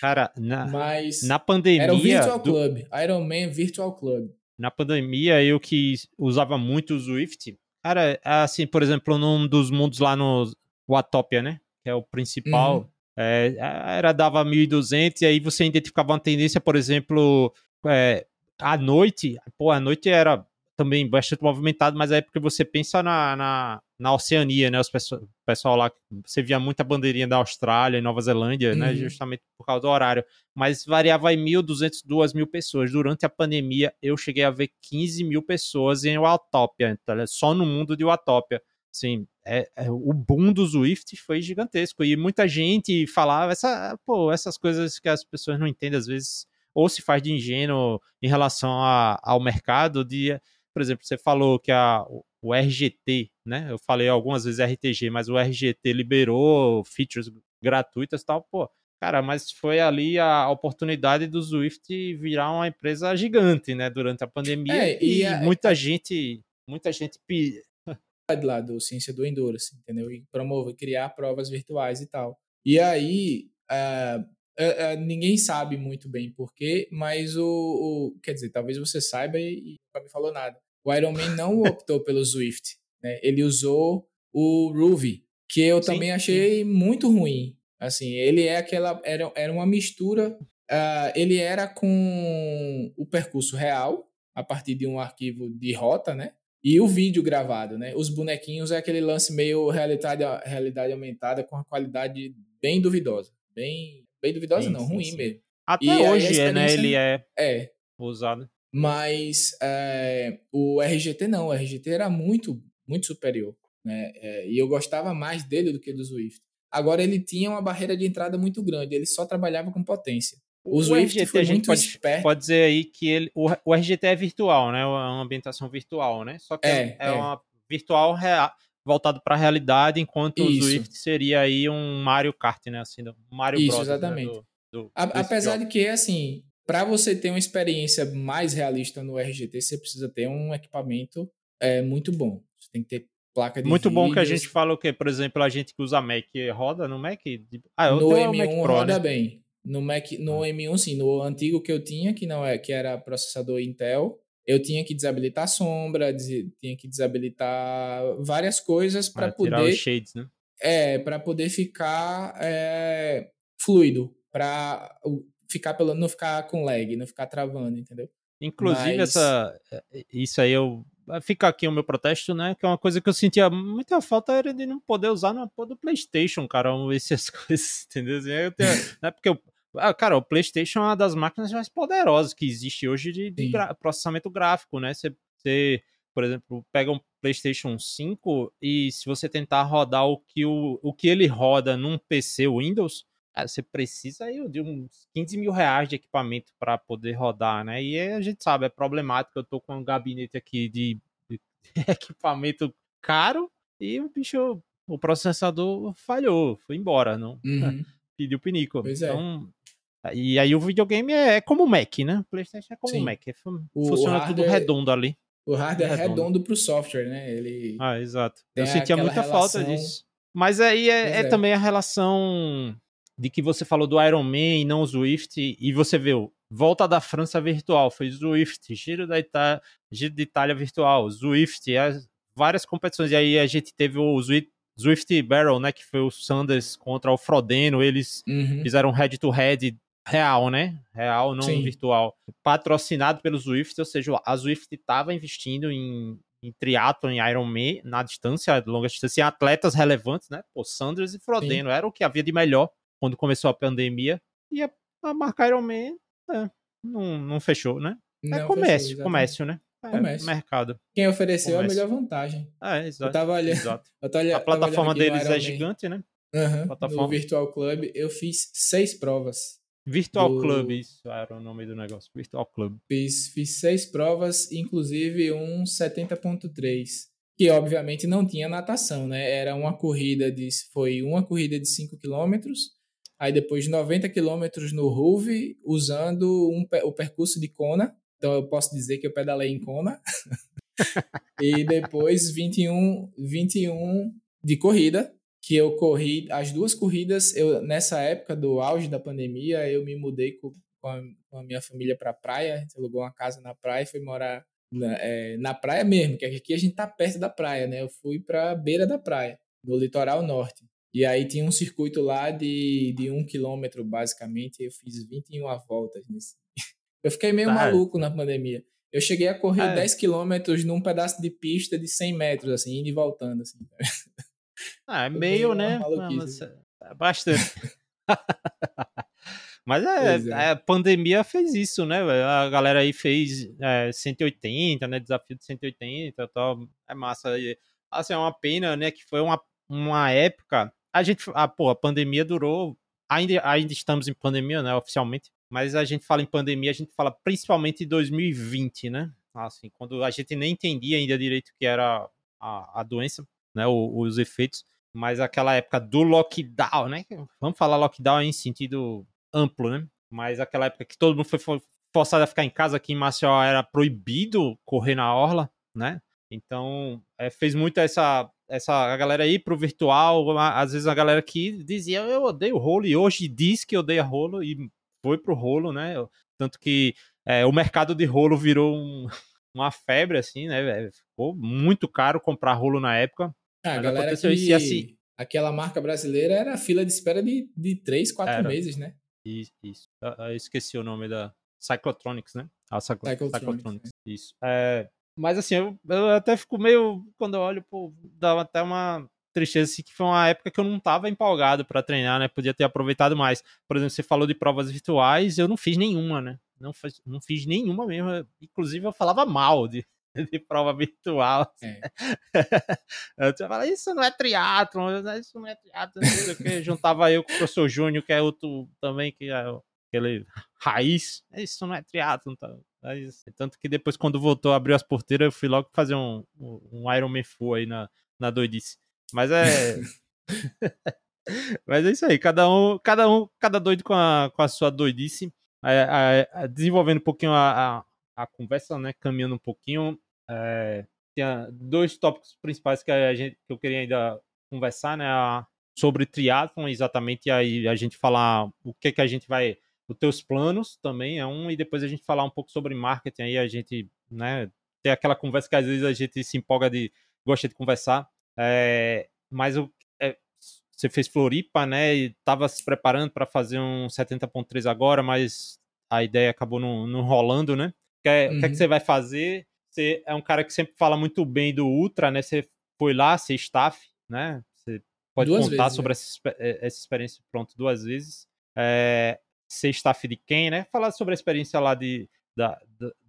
S1: Cara, na, Mas na pandemia.
S2: Era o Virtual do... Club, Ironman Virtual Club.
S1: Na pandemia, eu que usava muito o Swift, cara, assim, por exemplo, num dos mundos lá no Watopia, né? Que é o principal. Uhum. É, era dava 1.200 e aí você identificava uma tendência, por exemplo, é, à noite, pô, à noite era também bastante movimentado, mas é porque você pensa na, na, na Oceania, né? Os pessoal, pessoal lá, você via muita bandeirinha da Austrália e Nova Zelândia, né? uhum. né? Justamente por causa do horário. Mas variava em 1.200, 2.000 pessoas. Durante a pandemia, eu cheguei a ver 15 mil pessoas em Watopia, então, é só no mundo de Watopia. Assim, é, é, o boom do Swift foi gigantesco. E muita gente falava essa, pô, essas coisas que as pessoas não entendem, às vezes, ou se faz de ingênuo em relação a, ao mercado, de por exemplo, você falou que a, o RGT, né? Eu falei algumas vezes RTG, mas o RGT liberou features gratuitas e tal, pô. Cara, mas foi ali a oportunidade do Swift virar uma empresa gigante, né? Durante a pandemia. É, e, e a, muita gente, muita gente
S2: lá do Ciência do Endurance, entendeu? E promover, criar provas virtuais e tal. E aí, uh, uh, uh, ninguém sabe muito bem porquê, mas o, o, Quer dizer, talvez você saiba e, e não me falou nada o Iron Man não optou pelo Swift. Né? Ele usou o Ruby, que eu sim, também achei sim. muito ruim. Assim, ele é aquela. Era, era uma mistura. Uh, ele era com o percurso real, a partir de um arquivo de rota, né? E o vídeo gravado, né? Os bonequinhos é aquele lance meio realidade, realidade aumentada com a qualidade bem duvidosa. Bem, bem duvidosa, sim, não, ruim mesmo.
S1: Até e hoje, é, né? Ele é, é usado.
S2: Mas é, o RGT não, o RGT era muito, muito superior. Né? É, e eu gostava mais dele do que do Swift. Agora ele tinha uma barreira de entrada muito grande, ele só trabalhava com potência.
S1: O, o RGT, foi muito pode, esperto. Pode dizer aí que ele, o, o, RGT é virtual, né? É uma ambientação virtual, né? Só que é, é, é. uma virtual real, voltado para a realidade, enquanto Isso. o Swift seria aí um Mario Kart, né? Assim, um Mario
S2: Isso, Bros, né? exatamente. Né? Do, do, Apesar de que, assim, para você ter uma experiência mais realista no RGT, você precisa ter um equipamento é, muito bom. Você tem que ter placa de
S1: Muito vídeos. bom que a gente fala o quê? Por exemplo, a gente que usa Mac, roda no Mac?
S2: Ah, eu no tenho M1 Mac Pro, roda né? bem. No Mac, no ah. M1 sim, no antigo que eu tinha, que não é, que era processador Intel, eu tinha que desabilitar a sombra, tinha que desabilitar várias coisas para poder tirar
S1: os shades, né?
S2: É, para poder ficar é, fluido, para ficar pelo não ficar com lag, não ficar travando, entendeu?
S1: Inclusive Mas... essa eh, isso aí eu fica aqui o meu protesto, né? Que é uma coisa que eu sentia muita falta era de não poder usar na porra do PlayStation, cara, essas coisas, entendeu? Assim, eu tenho, né? Porque eu, ah, cara, o PlayStation é uma das máquinas mais poderosas que existe hoje de, de processamento gráfico, né? Você, você, por exemplo, pega um PlayStation 5 e se você tentar rodar o que, o, o que ele roda num PC Windows, Cara, você precisa aí de uns 15 mil reais de equipamento para poder rodar, né? E a gente sabe, é problemático. Eu tô com um gabinete aqui de, de equipamento caro e o bicho, o processador falhou, foi embora, não uhum. pediu pinico. Pois é. então. E aí o videogame é, é como o Mac, né? O PlayStation é como Sim. o Mac, é, funciona tudo redondo ali.
S2: O hardware é redondo, redondo pro software, né? Ele
S1: Ah, exato. Eu sentia muita relação... falta disso. Mas aí é, é, é, também a relação de que você falou do Iron Man e não o Swift, e você viu, volta da França virtual, foi Swift, Giro da Itália, Giro de Itália virtual, Swift, várias competições, e aí a gente teve o Swift, Swift Barrel, né, que foi o Sanders contra o Frodeno, eles uhum. fizeram head-to-head -head real, né, real, não Sim. virtual, patrocinado pelo Swift, ou seja, a Swift estava investindo em, em triatlo, em Ironman, na distância, longa distância, em atletas relevantes, né? Pô, Sanders e Frodeno, Sim. era o que havia de melhor quando começou a pandemia, e a, a marca Iron Man é, não, não fechou, né? É não é comércio, fechou, comércio, né? É, comércio. mercado.
S2: Quem ofereceu comércio. a melhor vantagem.
S1: É, exato.
S2: Eu tava olhando.
S1: Exato. Eu tava, a plataforma deles é gigante, né?
S2: Uhum, plataforma. No Virtual Club eu fiz seis provas.
S1: Virtual do... Club, isso era o nome do negócio. Virtual Club.
S2: Fiz, fiz seis provas, inclusive um 70.3 que obviamente não tinha natação, né? Era uma corrida de foi uma corrida de 5 quilômetros aí depois 90 quilômetros no Ruve, usando um, o percurso de Kona. Então eu posso dizer que eu pedalei em Kona. e depois 21, 21 de corrida, que eu corri as duas corridas. Eu nessa época do auge da pandemia, eu me mudei com, com, a, com a minha família para a praia. A gente alugou uma casa na praia e fui morar na, é, na praia mesmo, que aqui a gente tá perto da praia, né? Eu fui para beira da praia, no litoral norte. E aí tinha um circuito lá de, de um quilômetro, basicamente, e eu fiz 21 voltas nesse. Eu fiquei meio ah, maluco na pandemia. Eu cheguei a correr ah, 10 quilômetros num pedaço de pista de 100 metros, assim, indo e voltando, assim.
S1: Ah, é meio, né? Mas, é bastante. Mas é, é, a pandemia fez isso, né? A galera aí fez é, 180, né? Desafio de 180 e tal. É massa. Assim, é uma pena, né? Que foi uma, uma época. A gente. Ah, pô, a pandemia durou. Ainda, ainda estamos em pandemia, né? Oficialmente. Mas a gente fala em pandemia, a gente fala principalmente em 2020, né? Assim, quando a gente nem entendia ainda direito o que era a, a doença, né? Os efeitos. Mas aquela época do lockdown, né? Vamos falar lockdown em sentido amplo, né? Mas aquela época que todo mundo foi forçado a ficar em casa, aqui em Maceió era proibido correr na orla, né? Então, é, fez muito essa, essa a galera ir pro virtual, às vezes a galera que dizia eu odeio rolo, e hoje diz que odeia rolo, e foi pro rolo, né? Tanto que é, o mercado de rolo virou um, uma febre, assim, né? Ficou muito caro comprar rolo na época.
S2: Ah, a galera que... Isso, assim... Aquela marca brasileira era a fila de espera de, de 3, 4 era. meses, né?
S1: Isso, isso. Eu esqueci o nome da Cyclotronics, né? A Cyclo... Cyclotronics. Cyclotronics. Isso. É, mas assim, eu, eu, até fico meio. Quando eu olho, pô, dá até uma tristeza assim, que foi uma época que eu não estava empolgado para treinar, né? Podia ter aproveitado mais. Por exemplo, você falou de provas virtuais, eu não fiz nenhuma, né? Não, fiz, não fiz nenhuma mesmo. Inclusive, eu falava mal de, de prova virtual. É. eu falava, isso não é triatlon, isso não é triatlon, juntava eu com o professor Júnior, que é outro também, que é aquele raiz, isso não é triatlon, tá? tanto que depois, quando voltou, abriu as porteiras, eu fui logo fazer um, um Ironman full aí na, na doidice. Mas é... Mas é isso aí, cada um, cada um, cada doido com a, com a sua doidice. É, é, desenvolvendo um pouquinho a, a, a, conversa, né? Caminhando um pouquinho. É, tinha dois tópicos principais que, a gente, que eu queria ainda conversar, né? sobre triatlon, exatamente, e aí a gente falar o que que a gente vai, os teus planos também é um, e depois a gente falar um pouco sobre marketing, aí a gente, né, ter aquela conversa que às vezes a gente se empolga de, gosta de conversar, é, mas o, é, você fez Floripa, né, e estava se preparando para fazer um 70.3 agora, mas a ideia acabou não, não rolando, né, o que, uhum. que, é que uhum. você vai fazer você é um cara que sempre fala muito bem do Ultra, né? Você foi lá, ser staff, né? Você pode duas contar vezes, sobre né? essa, eh, essa, experiência, pronto, duas vezes. É, ser staff de quem, né? Falar sobre a experiência lá de, da,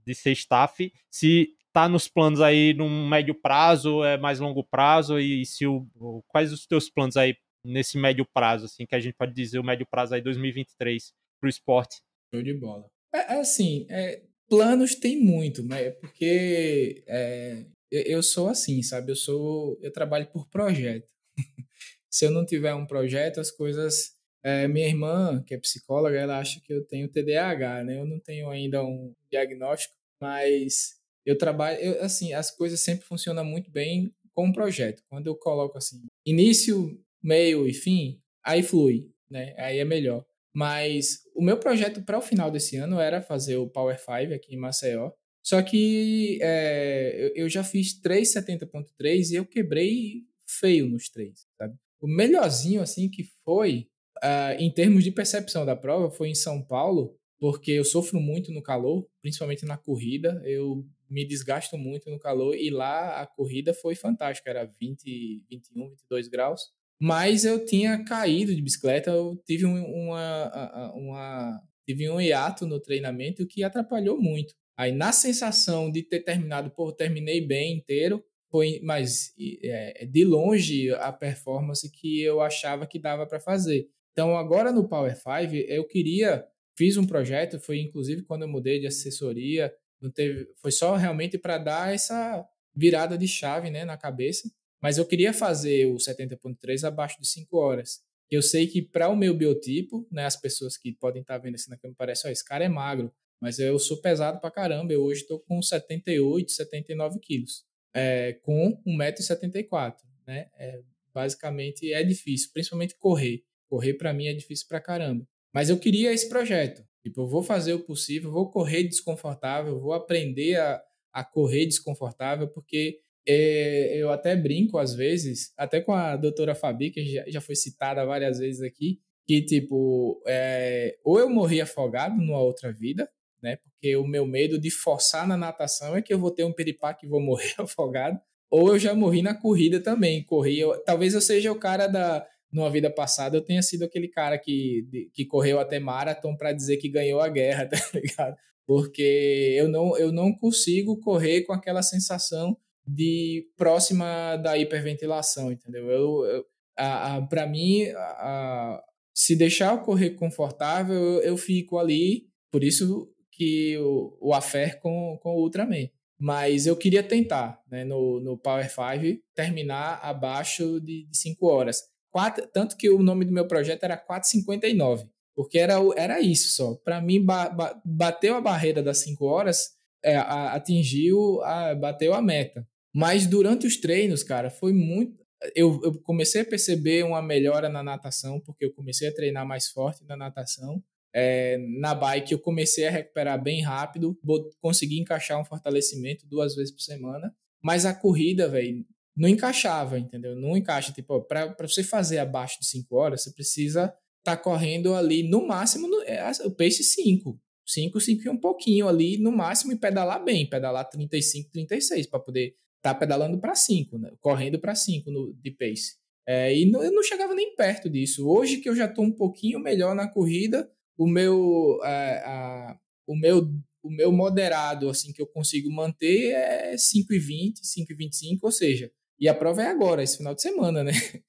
S1: de ser staff, se tá nos planos aí num médio prazo, é mais longo prazo, e, se o, quais os teus planos aí nesse médio prazo, assim, que a gente pode dizer o médio prazo aí 2023 pro esporte?
S2: Show de bola. É, é assim, é, planos tem muito, mas é porque é, eu sou assim, sabe? Eu sou, eu trabalho por projeto. Se eu não tiver um projeto, as coisas. É, minha irmã, que é psicóloga, ela acha que eu tenho TDAH, né? Eu não tenho ainda um diagnóstico, mas eu trabalho, eu, assim, as coisas sempre funcionam muito bem com um projeto. Quando eu coloco assim, início, meio e fim, aí flui, né? Aí é melhor. Mas o meu projeto para o final desse ano era fazer o Power 5 aqui em Maceió. Só que é, eu já fiz 3,70.3 e eu quebrei feio nos três, sabe? O melhorzinho, assim, que foi, uh, em termos de percepção da prova, foi em São Paulo, porque eu sofro muito no calor, principalmente na corrida. Eu me desgasto muito no calor e lá a corrida foi fantástica, era 20, 21, 22 graus. Mas eu tinha caído de bicicleta, eu tive um, uma, uma, tive um hiato no treinamento que atrapalhou muito. Aí, na sensação de ter terminado, pô, terminei bem inteiro, foi, mas é, de longe a performance que eu achava que dava para fazer. Então, agora no Power 5, eu queria, fiz um projeto, foi inclusive quando eu mudei de assessoria, não teve, foi só realmente para dar essa virada de chave né, na cabeça. Mas eu queria fazer o 70.3 abaixo de 5 horas. Eu sei que para o meu biotipo, né, as pessoas que podem estar tá vendo assim na câmera parecem, ó, esse cara é magro, mas eu sou pesado pra caramba. Eu hoje estou com 78, 79 quilos. é, com 1,74m, né? É, basicamente é difícil, principalmente correr. Correr para mim é difícil pra caramba. Mas eu queria esse projeto. Tipo, eu vou fazer o possível, vou correr desconfortável, vou aprender a, a correr desconfortável, porque é, eu até brinco às vezes, até com a doutora Fabi, que já, foi citada várias vezes aqui, que tipo, é, ou eu morri afogado numa outra vida, né? Porque o meu medo de forçar na natação é que eu vou ter um piripaque e vou morrer afogado, ou eu já morri na corrida também, corri, eu, talvez eu seja o cara da numa vida passada eu tenha sido aquele cara que, que correu até marathon para dizer que ganhou a guerra, tá ligado? Porque eu não, eu não consigo correr com aquela sensação de próxima da hiperventilação, entendeu? Eu, eu a, a para mim, a, se deixar eu correr confortável, eu, eu, fico ali, por isso que o, o affair com, com o Ultraman. Mas eu queria tentar, né, no, no Power 5, terminar abaixo de 5 horas. Quatro, tanto que o nome do meu projeto era 459, porque era, era isso só. Para mim, ba, ba, bateu a barreira das 5 horas, é, a, atingiu, a, bateu a meta. Mas durante os treinos, cara, foi muito. Eu, eu, comecei a perceber uma melhora na natação, porque eu comecei a treinar mais forte na natação. É, na bike, eu comecei a recuperar bem rápido, consegui encaixar um fortalecimento duas vezes por semana. Mas a corrida, velho, não encaixava, entendeu? Não encaixa. Tipo, para você fazer abaixo de 5 horas, você precisa estar tá correndo ali no máximo no, é, o pace 5. 5, 5 e um pouquinho ali no máximo e pedalar bem, pedalar 35, 36 para poder tá pedalando para 5, né? correndo para 5 de pace. É, e não, eu não chegava nem perto disso. Hoje que eu já estou um pouquinho melhor na corrida, o meu, é, a, o meu o meu moderado assim que eu consigo manter é 5,20, 5,25, ou seja, e a prova é agora, esse final de semana, né?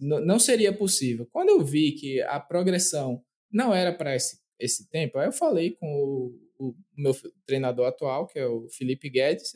S2: Não seria possível. Quando eu vi que a progressão não era para esse, esse tempo, aí eu falei com o, o, meu treinador atual, que é o Felipe Guedes,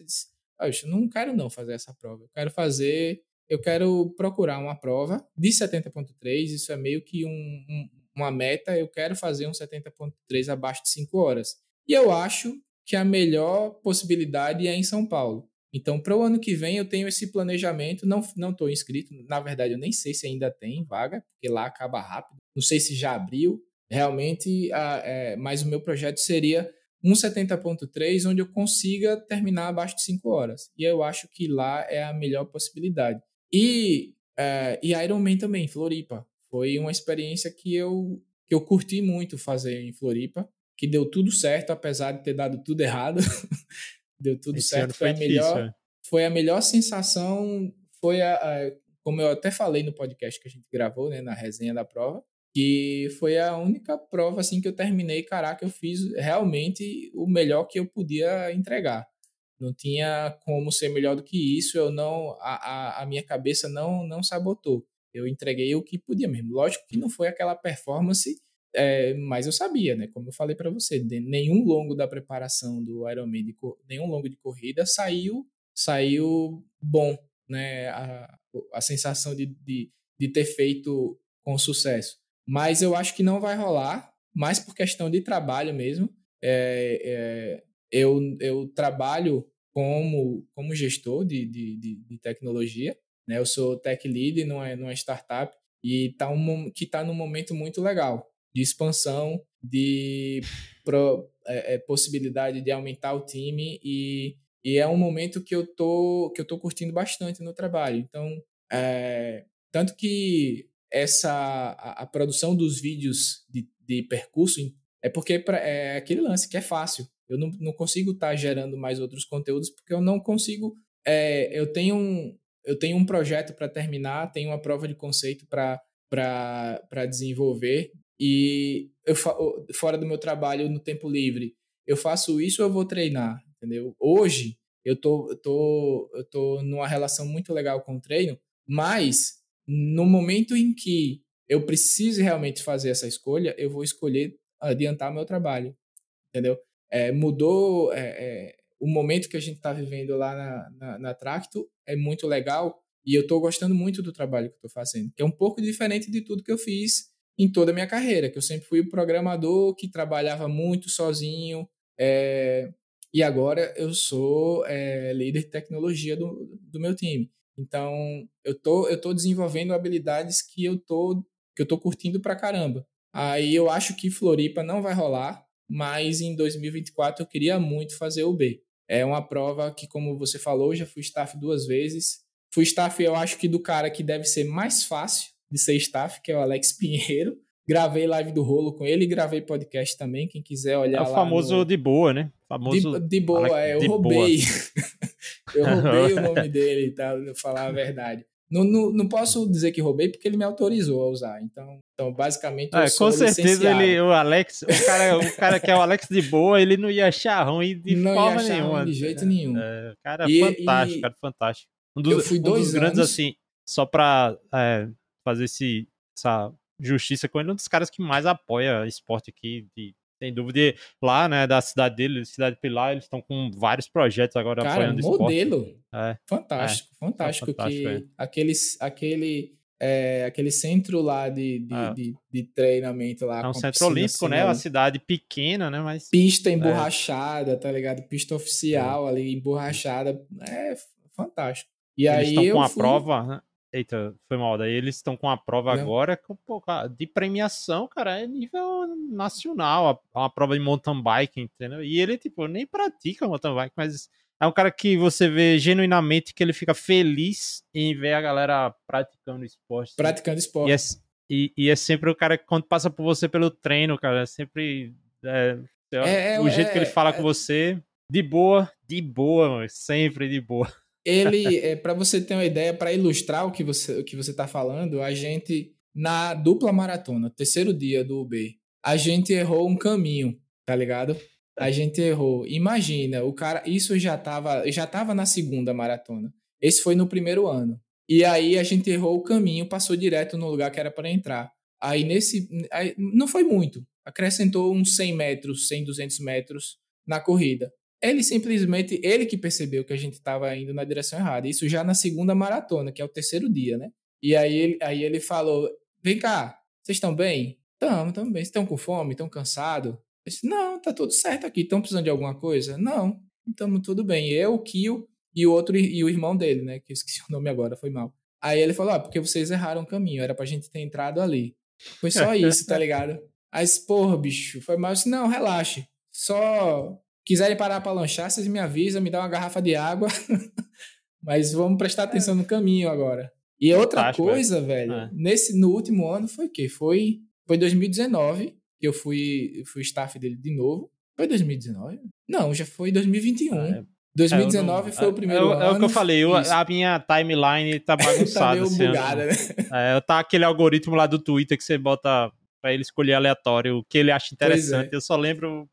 S2: disse, eu não quero não fazer essa prova. Eu quero fazer, eu quero procurar uma prova de 70.3, isso é meio que um, um, uma meta, eu quero fazer um 70.3 abaixo de 5 horas. E eu acho que a melhor possibilidade é em São Paulo. Então, para o ano que vem, eu tenho esse planejamento. Não não estou inscrito, na verdade, eu nem sei se ainda tem vaga, porque lá acaba rápido. Não sei se já abriu. Realmente, a, é, mas o meu projeto seria um 70.3 onde eu consiga terminar abaixo de 5 horas. E eu acho que lá é a melhor possibilidade. E, é, e Ironman também, Floripa. Foi uma experiência que eu, que eu curti muito fazer em Floripa, que deu tudo certo, apesar de ter dado tudo errado. deu tudo Esse certo. Foi, foi, a melhor, difícil, é. foi a melhor sensação. Foi a, a, como eu até falei no podcast que a gente gravou, né, na resenha da prova, que foi a única prova assim que eu terminei, caraca, eu fiz realmente o melhor que eu podia entregar. Não tinha como ser melhor do que isso, eu não a, a, a minha cabeça não não sabotou. Eu entreguei o que podia mesmo. Lógico que não foi aquela performance, é, mas eu sabia, né? Como eu falei para você, nenhum longo da preparação do Ironman, de, nenhum longo de corrida saiu saiu bom, né? A, a sensação de, de, de ter feito com sucesso. Mas eu acho que não vai rolar, mais por questão de trabalho mesmo. É, é, eu, eu trabalho como, como gestor de, de, de, tecnologia, né? Eu sou tech lead numa, numa startup e tá um, que está num momento muito legal de expansão, de pro, é, é, possibilidade de aumentar o time e, e é um momento que eu tô que eu tô curtindo bastante no trabalho. Então, é, tanto que essa a, a produção dos vídeos de, de percurso é porque pra, é aquele lance que é fácil. Eu não, não consigo estar tá gerando mais outros conteúdos porque eu não consigo. É, eu tenho um eu tenho um projeto para terminar, tenho uma prova de conceito para desenvolver e eu fora do meu trabalho no tempo livre eu faço isso eu vou treinar entendeu hoje eu tô eu tô eu tô numa relação muito legal com o treino mas no momento em que eu precise realmente fazer essa escolha, eu vou escolher adiantar meu trabalho, entendeu? É, mudou é, é, o momento que a gente está vivendo lá na, na, na, Tracto é muito legal e eu estou gostando muito do trabalho que estou fazendo, que é um pouco diferente de tudo que eu fiz em toda a minha carreira, que eu sempre fui o programador que trabalhava muito sozinho, é, e agora eu sou é, líder de tecnologia do, do meu time. Então, eu tô, eu tô desenvolvendo habilidades que eu tô, que eu tô curtindo pra caramba. Aí eu acho que Floripa não vai rolar, mas em 2024 eu queria muito fazer o B. É uma prova que, como você falou, já fui staff duas vezes. Fui staff, eu acho que do cara que deve ser mais fácil de ser staff, que é o Alex Pinheiro. Gravei live do rolo com ele, gravei podcast também. Quem quiser olhar. É
S1: o famoso
S2: no...
S1: de boa, né? Famoso
S2: de, de boa, é. Eu roubei. eu roubei o nome dele, tá? Pra falar a verdade. Não, não, não posso dizer que roubei porque ele me autorizou a usar. Então, então basicamente.
S1: É, com certeza ele, o Alex, o cara, o cara que é o Alex de boa, ele não ia achar ruim de não forma ia achar nenhuma.
S2: De jeito nenhum.
S1: É, cara, e, fantástico, e... cara, fantástico. Um dos, eu fui dois um dos grandes, anos... assim, só pra é, fazer esse, essa justiça com ele, um dos caras que mais apoia esporte aqui, de, sem dúvida. lá, né, da cidade dele, Cidade Pilar, eles estão com vários projetos agora
S2: Cara, apoiando modelo. esporte. É. Fantástico, é. fantástico. fantástico que é. aqueles, aquele, é, aquele centro lá de, de, é. de, de, treinamento lá.
S1: É um centro olímpico, assim, né? Uma cidade pequena, né? Mas...
S2: Pista é. emborrachada, tá ligado? Pista oficial ali, emborrachada. É fantástico. E
S1: Eles
S2: aí
S1: estão com a
S2: fui...
S1: prova, né? Eita, foi mal. Daí eles estão com a prova Não. agora com, pô, de premiação, cara, é nível nacional. Uma prova de mountain bike, entendeu? E ele, tipo, nem pratica mountain bike, mas é um cara que você vê genuinamente que ele fica feliz em ver a galera praticando esporte.
S2: Praticando esporte.
S1: E é, e, e é sempre o cara que, quando passa por você pelo treino, cara, é sempre. É, é, é o jeito que ele é, fala com você, de boa, de boa, mano, sempre de boa
S2: ele, é, para você ter uma ideia, para ilustrar o que você o que você está falando, a gente na dupla maratona, terceiro dia do UB, a gente errou um caminho, tá ligado? A gente errou. Imagina, o cara, isso já tava, já tava na segunda maratona. Esse foi no primeiro ano. E aí a gente errou o caminho, passou direto no lugar que era para entrar. Aí nesse, aí, não foi muito. Acrescentou uns 100 metros, 100, 200 metros na corrida. Ele simplesmente, ele que percebeu que a gente estava indo na direção errada. Isso já na segunda maratona, que é o terceiro dia, né? E aí ele, aí ele falou: Vem cá, vocês estão bem? Estamos, estamos bem. Estão com fome? Estão cansados? Eu disse: Não, tá tudo certo aqui. Estão precisando de alguma coisa? Não, estamos tudo bem. Eu, o Kio e o outro, e o irmão dele, né? Que eu esqueci o nome agora, foi mal. Aí ele falou: Ah, porque vocês erraram o caminho, era pra gente ter entrado ali. Foi só isso, tá ligado? Aí, porra, bicho, foi mal. Eu disse: Não, relaxe. Só quiserem parar para lanchar, vocês me avisam, me dá uma garrafa de água. Mas vamos prestar atenção no caminho agora. E outra coisa, velho, é. nesse no último ano foi o quê? Foi foi 2019 que eu fui fui staff dele de novo. Foi 2019? Não, já foi 2021. Ah, é. 2019 é, foi o primeiro
S1: é,
S2: ano.
S1: É o que eu falei, eu, a minha timeline tá bagunçada. tá meio bugada, né? É, tá aquele algoritmo lá do Twitter que você bota para ele escolher aleatório o que ele acha é. interessante. Eu só lembro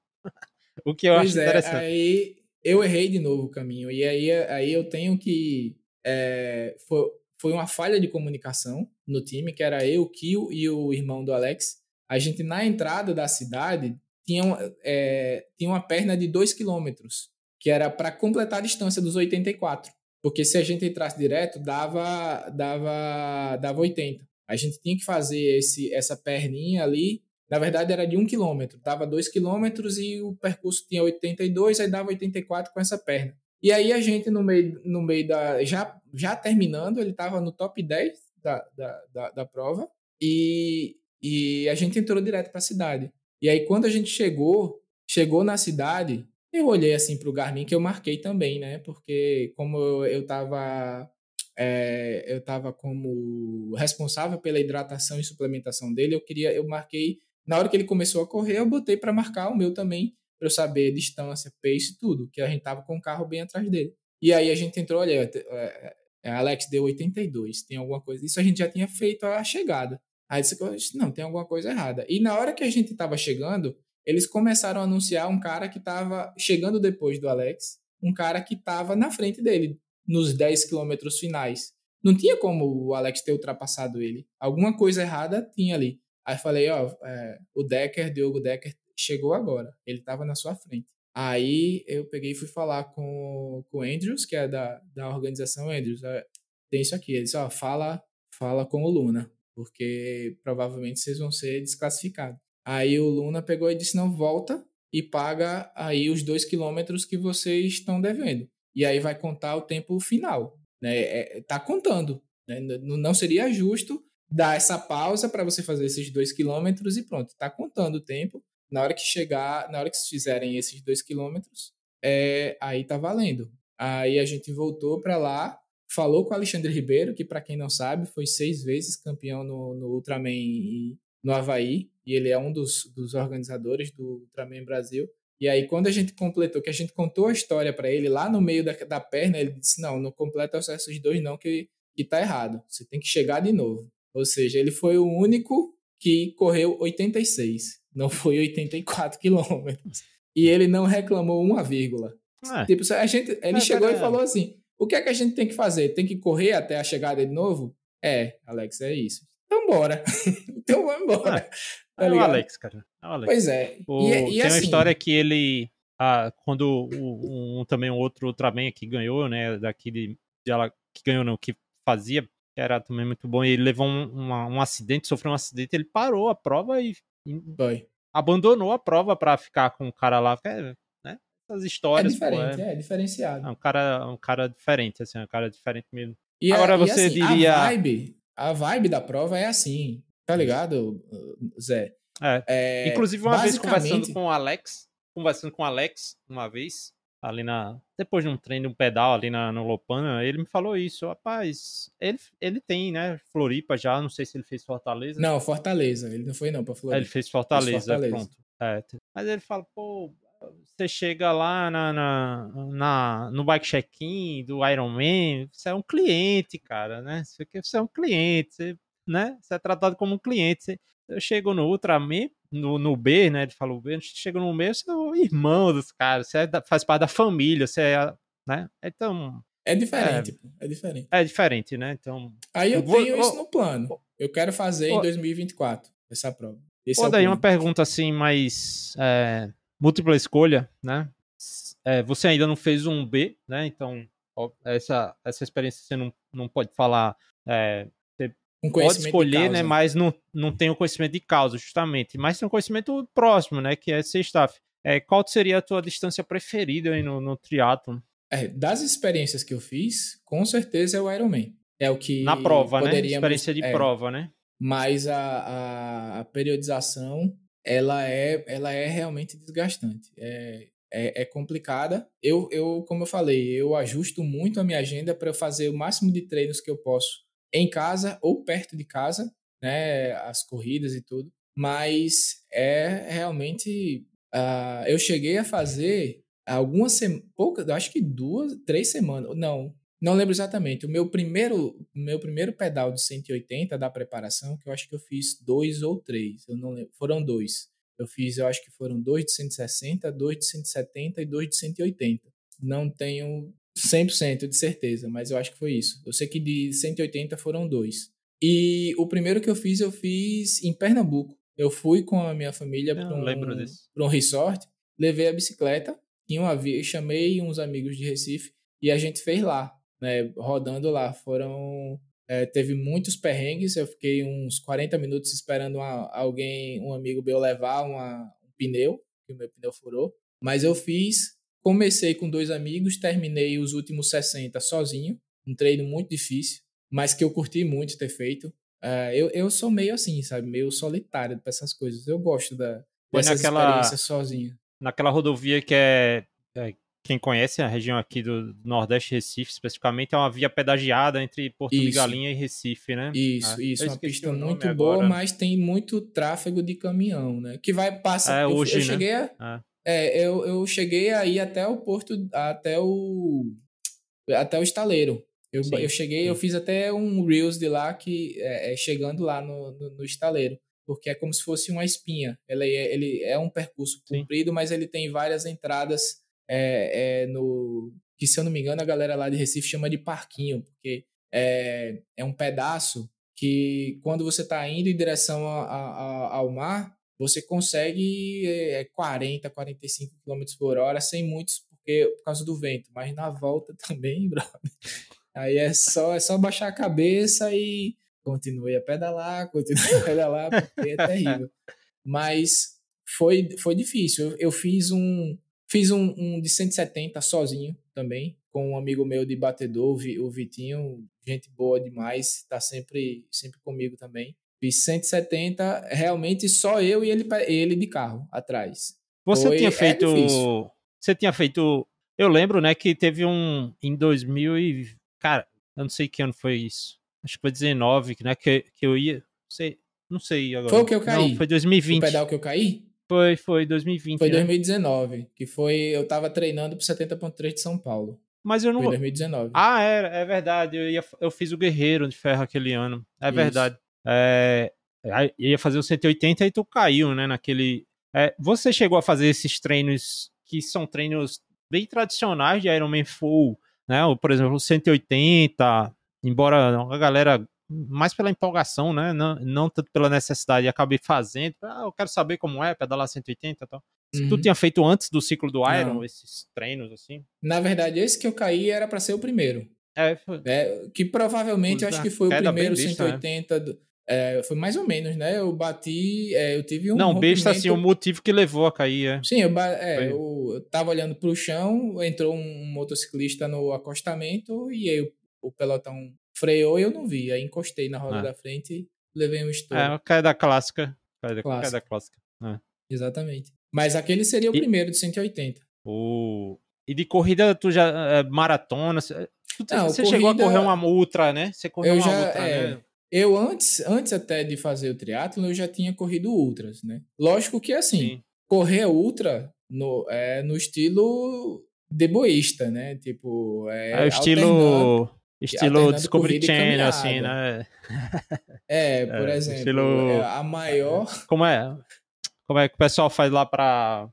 S1: o que eu pois acho é, interessante.
S2: Aí eu errei de novo o caminho. E aí, aí eu tenho que. É, foi, foi uma falha de comunicação no time, que era eu, o Kio e o irmão do Alex. A gente, na entrada da cidade, tinha, é, tinha uma perna de 2 quilômetros, que era para completar a distância dos 84. Porque se a gente entrasse direto, dava, dava, dava 80. A gente tinha que fazer esse, essa perninha ali na verdade, era de um quilômetro. Dava dois quilômetros e o percurso tinha 82, aí dava 84 com essa perna. E aí a gente, no meio, no meio da. Já, já terminando, ele estava no top 10 da, da, da, da, prova. E, e a gente entrou direto para a cidade. E aí, quando a gente chegou, chegou na cidade, eu olhei assim para o Garmin, que eu marquei também, né? Porque como eu, eu tava. É, eu estava como responsável pela hidratação e suplementação dele, eu queria, eu marquei na hora que ele começou a correr, eu botei para marcar o meu também, para eu saber distância, pace, tudo, que a gente tava com o carro bem atrás dele. E aí a gente entrou, olha, é, é, Alex deu 82, tem alguma coisa. Isso a gente já tinha feito a chegada. Aí disse, não, tem alguma coisa errada. E na hora que a gente estava chegando, eles começaram a anunciar um cara que estava chegando depois do Alex, um cara que estava na frente dele, nos 10 quilômetros finais. Não tinha como o Alex ter ultrapassado ele. Alguma coisa errada tinha ali. Aí falei, ó, é, o Decker, Diogo Decker, chegou agora. Ele estava na sua frente. Aí eu peguei e fui falar com, com o Andrews, que é da, da organização Andrews. Tem isso aqui. Ele disse, ó, fala, fala com o Luna, porque provavelmente vocês vão ser desclassificados. Aí o Luna pegou e disse, não, volta e paga aí os dois quilômetros que vocês estão devendo. E aí vai contar o tempo final. Né? É, tá contando. Né? Não seria justo dar essa pausa para você fazer esses dois quilômetros e pronto, tá contando o tempo. Na hora que chegar, na hora que fizerem esses dois quilômetros, é, aí tá valendo. Aí a gente voltou para lá, falou com o Alexandre Ribeiro, que para quem não sabe, foi seis vezes campeão no, no Ultraman e, no Havaí, e ele é um dos, dos organizadores do Ultraman Brasil. E aí, quando a gente completou, que a gente contou a história para ele lá no meio da, da perna, ele disse: Não, não completa esses dois, não, que, que tá errado. Você tem que chegar de novo. Ou seja, ele foi o único que correu 86, não foi 84 quilômetros. E ele não reclamou uma vírgula. É. Tipo, a gente, ele é, chegou e falou assim: o que é que a gente tem que fazer? Tem que correr até a chegada de novo? É, Alex, é isso. Então bora. então vamos embora. É,
S1: tá é o Alex, cara. É o Alex.
S2: Pois é.
S1: O, e, e tem assim, uma história que ele. Ah, quando um, um, também um outro Ultraman que ganhou, né? Daqui de, de ela que ganhou, não, que fazia, que era também muito bom. E ele levou um, uma, um acidente, sofreu um acidente, ele parou a prova e, e abandonou a prova para ficar com o cara lá. Né? Essas histórias.
S2: É diferente, pô, é, é, diferenciado.
S1: É um cara, um cara diferente, assim, um cara diferente mesmo. E Agora a, você assim, diria.
S2: A vibe, a vibe da prova é assim, tá ligado, Zé?
S1: É. é Inclusive, uma basicamente... vez conversando com o Alex, conversando com o Alex uma vez, ali na. Depois de um treino, um pedal ali na, no Lopana, ele me falou isso. Rapaz, ele, ele tem, né? Floripa já, não sei se ele fez Fortaleza.
S2: Não, Fortaleza. Ele não foi, não, pra Floripa.
S1: ele fez Fortaleza, fez Fortaleza. pronto. É, mas ele fala, pô, você chega lá na, na, na no bike check-in do Ironman, você é um cliente, cara, né? Você é um cliente, você, né? Você é tratado como um cliente. Você, eu chego no Ultraman, no, no B, né? Ele falou B, chega no B, você é o irmão dos caras, você é da, faz parte da família, você é, né? Então.
S2: É diferente, é, é diferente.
S1: É diferente, né? Então.
S2: Aí eu vou, tenho isso no plano. Eu quero fazer em 2024 essa prova. Esse
S1: Pô, é daí uma pergunta assim, mais é, múltipla escolha, né? É, você ainda não fez um B, né? Então, essa, essa experiência você não, não pode falar é, um pode escolher, né? Mas não, não tem o conhecimento de causa, justamente. Mas tem um conhecimento próximo, né? Que é ser staff. É, qual seria a tua distância preferida aí no, no triatlon?
S2: É, das experiências que eu fiz, com certeza é o Ironman. É o que
S1: Na prova, né? Experiência de é, prova, né?
S2: Mas a, a, periodização, ela é, ela é realmente desgastante. É, é, é, complicada. Eu, eu, como eu falei, eu ajusto muito a minha agenda para fazer o máximo de treinos que eu posso em casa ou perto de casa, né, as corridas e tudo. Mas é realmente. Uh, eu cheguei a fazer algumas semanas, poucas, acho que duas, três semanas, não, não lembro exatamente. O meu primeiro, meu primeiro pedal de 180 da preparação, que eu acho que eu fiz dois ou três, eu não lembro, foram dois. Eu fiz, eu acho que foram dois de 160, dois de 170 e dois de 180. Não tenho 100% de certeza, mas eu acho que foi isso. Eu sei que de 180 foram dois. E o primeiro que eu fiz, eu fiz em Pernambuco. Eu fui com a minha família para um, um resort, levei a bicicleta, tinha uma via, chamei uns amigos de Recife e a gente fez lá, né, rodando lá. Foram é, teve muitos perrengues, eu fiquei uns 40 minutos esperando uma, alguém, um amigo meu levar uma, um pneu, que o meu pneu furou. Mas eu fiz Comecei com dois amigos, terminei os últimos 60 sozinho, um treino muito difícil, mas que eu curti muito ter feito. Uh, eu, eu sou meio assim, sabe? Meio solitário para essas coisas. Eu gosto da, dessas naquela, experiências sozinho.
S1: Naquela rodovia que é, é, Quem conhece a região aqui do Nordeste Recife, especificamente, é uma via pedagiada entre Porto isso. de Galinha e Recife, né?
S2: Isso, é. isso. Uma pista muito boa, agora. mas tem muito tráfego de caminhão, né? Que vai passar.
S1: É, hoje,
S2: eu,
S1: eu
S2: né? cheguei a, é. É, eu, eu cheguei aí até o porto, até o até o estaleiro. Eu, sim, eu cheguei, sim. eu fiz até um Reels de lá que é, é, chegando lá no, no, no, estaleiro, porque é como se fosse uma espinha. Ele é, ele é um percurso comprido, mas ele tem várias entradas é, é, no que se eu não me engano a galera lá de Recife chama de parquinho, porque é, é um pedaço que quando você está indo em direção a, a, ao mar, você consegue é, 40, 45 km por hora sem muitos, porque por causa do vento, mas na volta também. Aí é só, é só baixar a cabeça e continue a pedalar, continue a pedalar, porque é terrível. Mas foi, foi difícil. Eu, eu fiz um fiz um, um, de 170 sozinho também, com um amigo meu de batedor, o Vitinho, gente boa demais, está sempre, sempre comigo também. Fiz 170, realmente só eu e ele, ele de carro atrás.
S1: Você foi, tinha é feito. É você tinha feito. Eu lembro, né, que teve um. Em 2000 e. Cara, eu não sei que ano foi isso. Acho que foi 19, né? Que, que eu ia. Não sei, não sei agora.
S2: Foi o que eu caí?
S1: Não, foi 2020. O
S2: pedal que eu caí?
S1: Foi, foi 2020.
S2: Foi né? 2019, que foi. Eu tava treinando pro 70.3 de São Paulo.
S1: Mas eu não.
S2: Foi 2019.
S1: Ah, é, é verdade. Eu, ia, eu fiz o Guerreiro de Ferro aquele ano. É Isso. verdade. É, ia fazer o 180 e tu caiu, né? Naquele. É, você chegou a fazer esses treinos que são treinos bem tradicionais de Ironman Full, né? Por exemplo, o 180, embora a galera mais pela empolgação, né? Não, não tanto pela necessidade, acabei fazendo. Ah, eu quero saber como é pedalar 180 e tal. Uhum. Tu tinha feito antes do ciclo do Iron, não. esses treinos assim?
S2: Na verdade, esse que eu caí era para ser o primeiro.
S1: É, foi.
S2: É, que provavelmente eu acho que foi o primeiro vista, 180 né? do, é, foi mais ou menos, né? Eu bati, é, eu tive um.
S1: Não, rompimento... besta assim, o motivo que levou a cair, é.
S2: Sim, eu, é, eu, eu tava olhando pro chão, entrou um motociclista no acostamento e aí o, o pelotão freou e eu não vi. Aí encostei na roda ah. da frente e levei um estouro.
S1: É, cai da clássica. Cai da clássica. Cai da clássica. É.
S2: Exatamente. Mas aquele seria o e... primeiro de 180.
S1: O... E de corrida, tu já. É, maratona. Tu, não, você corrida... chegou a correr uma ultra, né? Você correu
S2: eu
S1: uma
S2: já,
S1: ultra,
S2: é...
S1: né?
S2: Eu antes, antes até de fazer o triatlo, eu já tinha corrido ultras, né? Lógico que assim, Sim. correr ultra no, é no estilo deboísta, né? Tipo, é,
S1: é o estilo estilo Discovery Channel, assim, né?
S2: É, por é, exemplo, estilo... É a maior.
S1: Como é? Como é que o pessoal faz lá para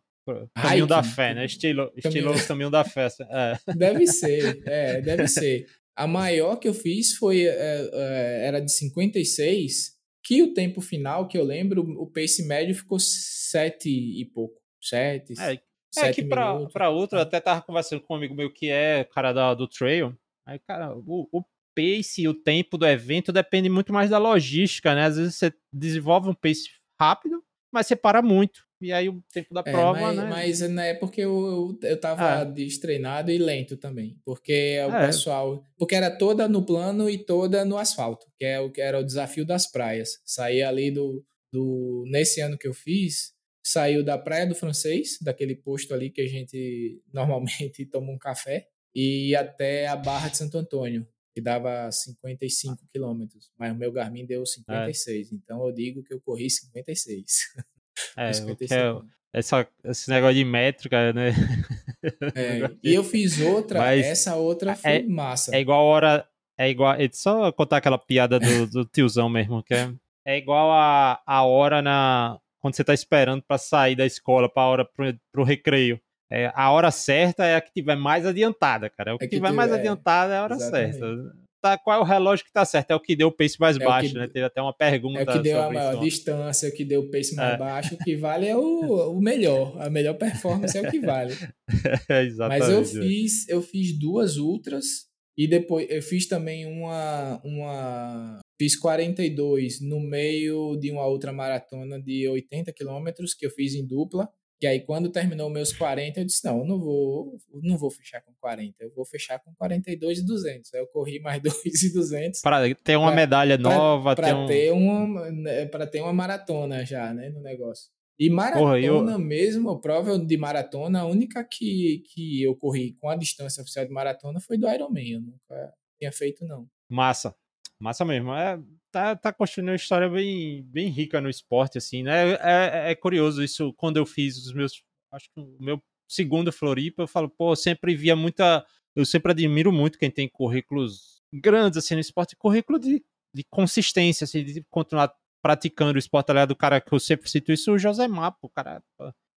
S1: Caminho da fé, né? Estilo, estilo caminho... caminho da fé. É.
S2: Deve ser, é, deve ser. A maior que eu fiz foi é, é, era de 56, que o tempo final, que eu lembro, o pace médio ficou 7 e pouco. 7,
S1: é, é que pra, pra outro, eu até tava conversando com um amigo meu que é cara da, do trail. Aí, cara, o, o pace e o tempo do evento depende muito mais da logística, né? Às vezes você desenvolve um pace rápido, mas você para muito. E aí o tempo da é, prova,
S2: mas,
S1: né?
S2: Mas não é porque eu, eu, eu tava é. destreinado e lento também. Porque o é. pessoal. Porque era toda no plano e toda no asfalto, que é o que era o desafio das praias. Saí ali do, do. Nesse ano que eu fiz, saiu da Praia do Francês, daquele posto ali que a gente normalmente toma um café, e até a Barra de Santo Antônio, que dava 55 quilômetros. Mas o meu Garmin deu 56. É. Então eu digo que eu corri 56.
S1: É, é essa, esse negócio de métrica, né?
S2: É, e eu fiz outra, Mas essa outra foi
S1: é,
S2: massa.
S1: É igual a hora. É igual. É só contar aquela piada do, do tiozão mesmo, que é, é igual a, a hora na. Quando você tá esperando para sair da escola, pra hora pro, pro recreio. É, a hora certa é a que tiver mais adiantada, cara. O que, é que tiver mais é, adiantada é a hora exatamente. certa tá, qual é o relógio que tá certo? É o que deu o pace mais é baixo, que, né? Teve até uma pergunta.
S2: É o que deu a maior isso. distância, o que deu o pace mais é. baixo. O que vale é o, o melhor. A melhor performance é o que vale.
S1: É, exatamente.
S2: Mas eu fiz, eu fiz duas ultras e depois eu fiz também uma. uma fiz 42 no meio de uma outra maratona de 80 quilômetros que eu fiz em dupla. Que aí, quando terminou meus 40, eu disse: não, eu não vou, não vou fechar com 40, eu vou fechar com 42 e 200. Aí eu corri mais 2 e 200.
S1: Para ter uma pra, medalha nova,
S2: para ter, um... ter, uma, né, para ter uma maratona já, né, no negócio. E maratona Porra, eu... mesmo, a prova de maratona, a única que, que eu corri com a distância oficial de maratona foi do Ironman. Eu nunca tinha feito, não.
S1: Massa. Massa mesmo. É, tá, tá construindo uma história bem, bem rica no esporte, assim, né? É, é, é curioso isso, quando eu fiz os meus. Acho que o meu segundo Floripa, eu falo, pô, eu sempre via muita. Eu sempre admiro muito quem tem currículos grandes, assim, no esporte, currículo de, de consistência, assim, de continuar praticando o esporte, aliás, do cara que eu sempre cito isso, o José Mapo, o cara,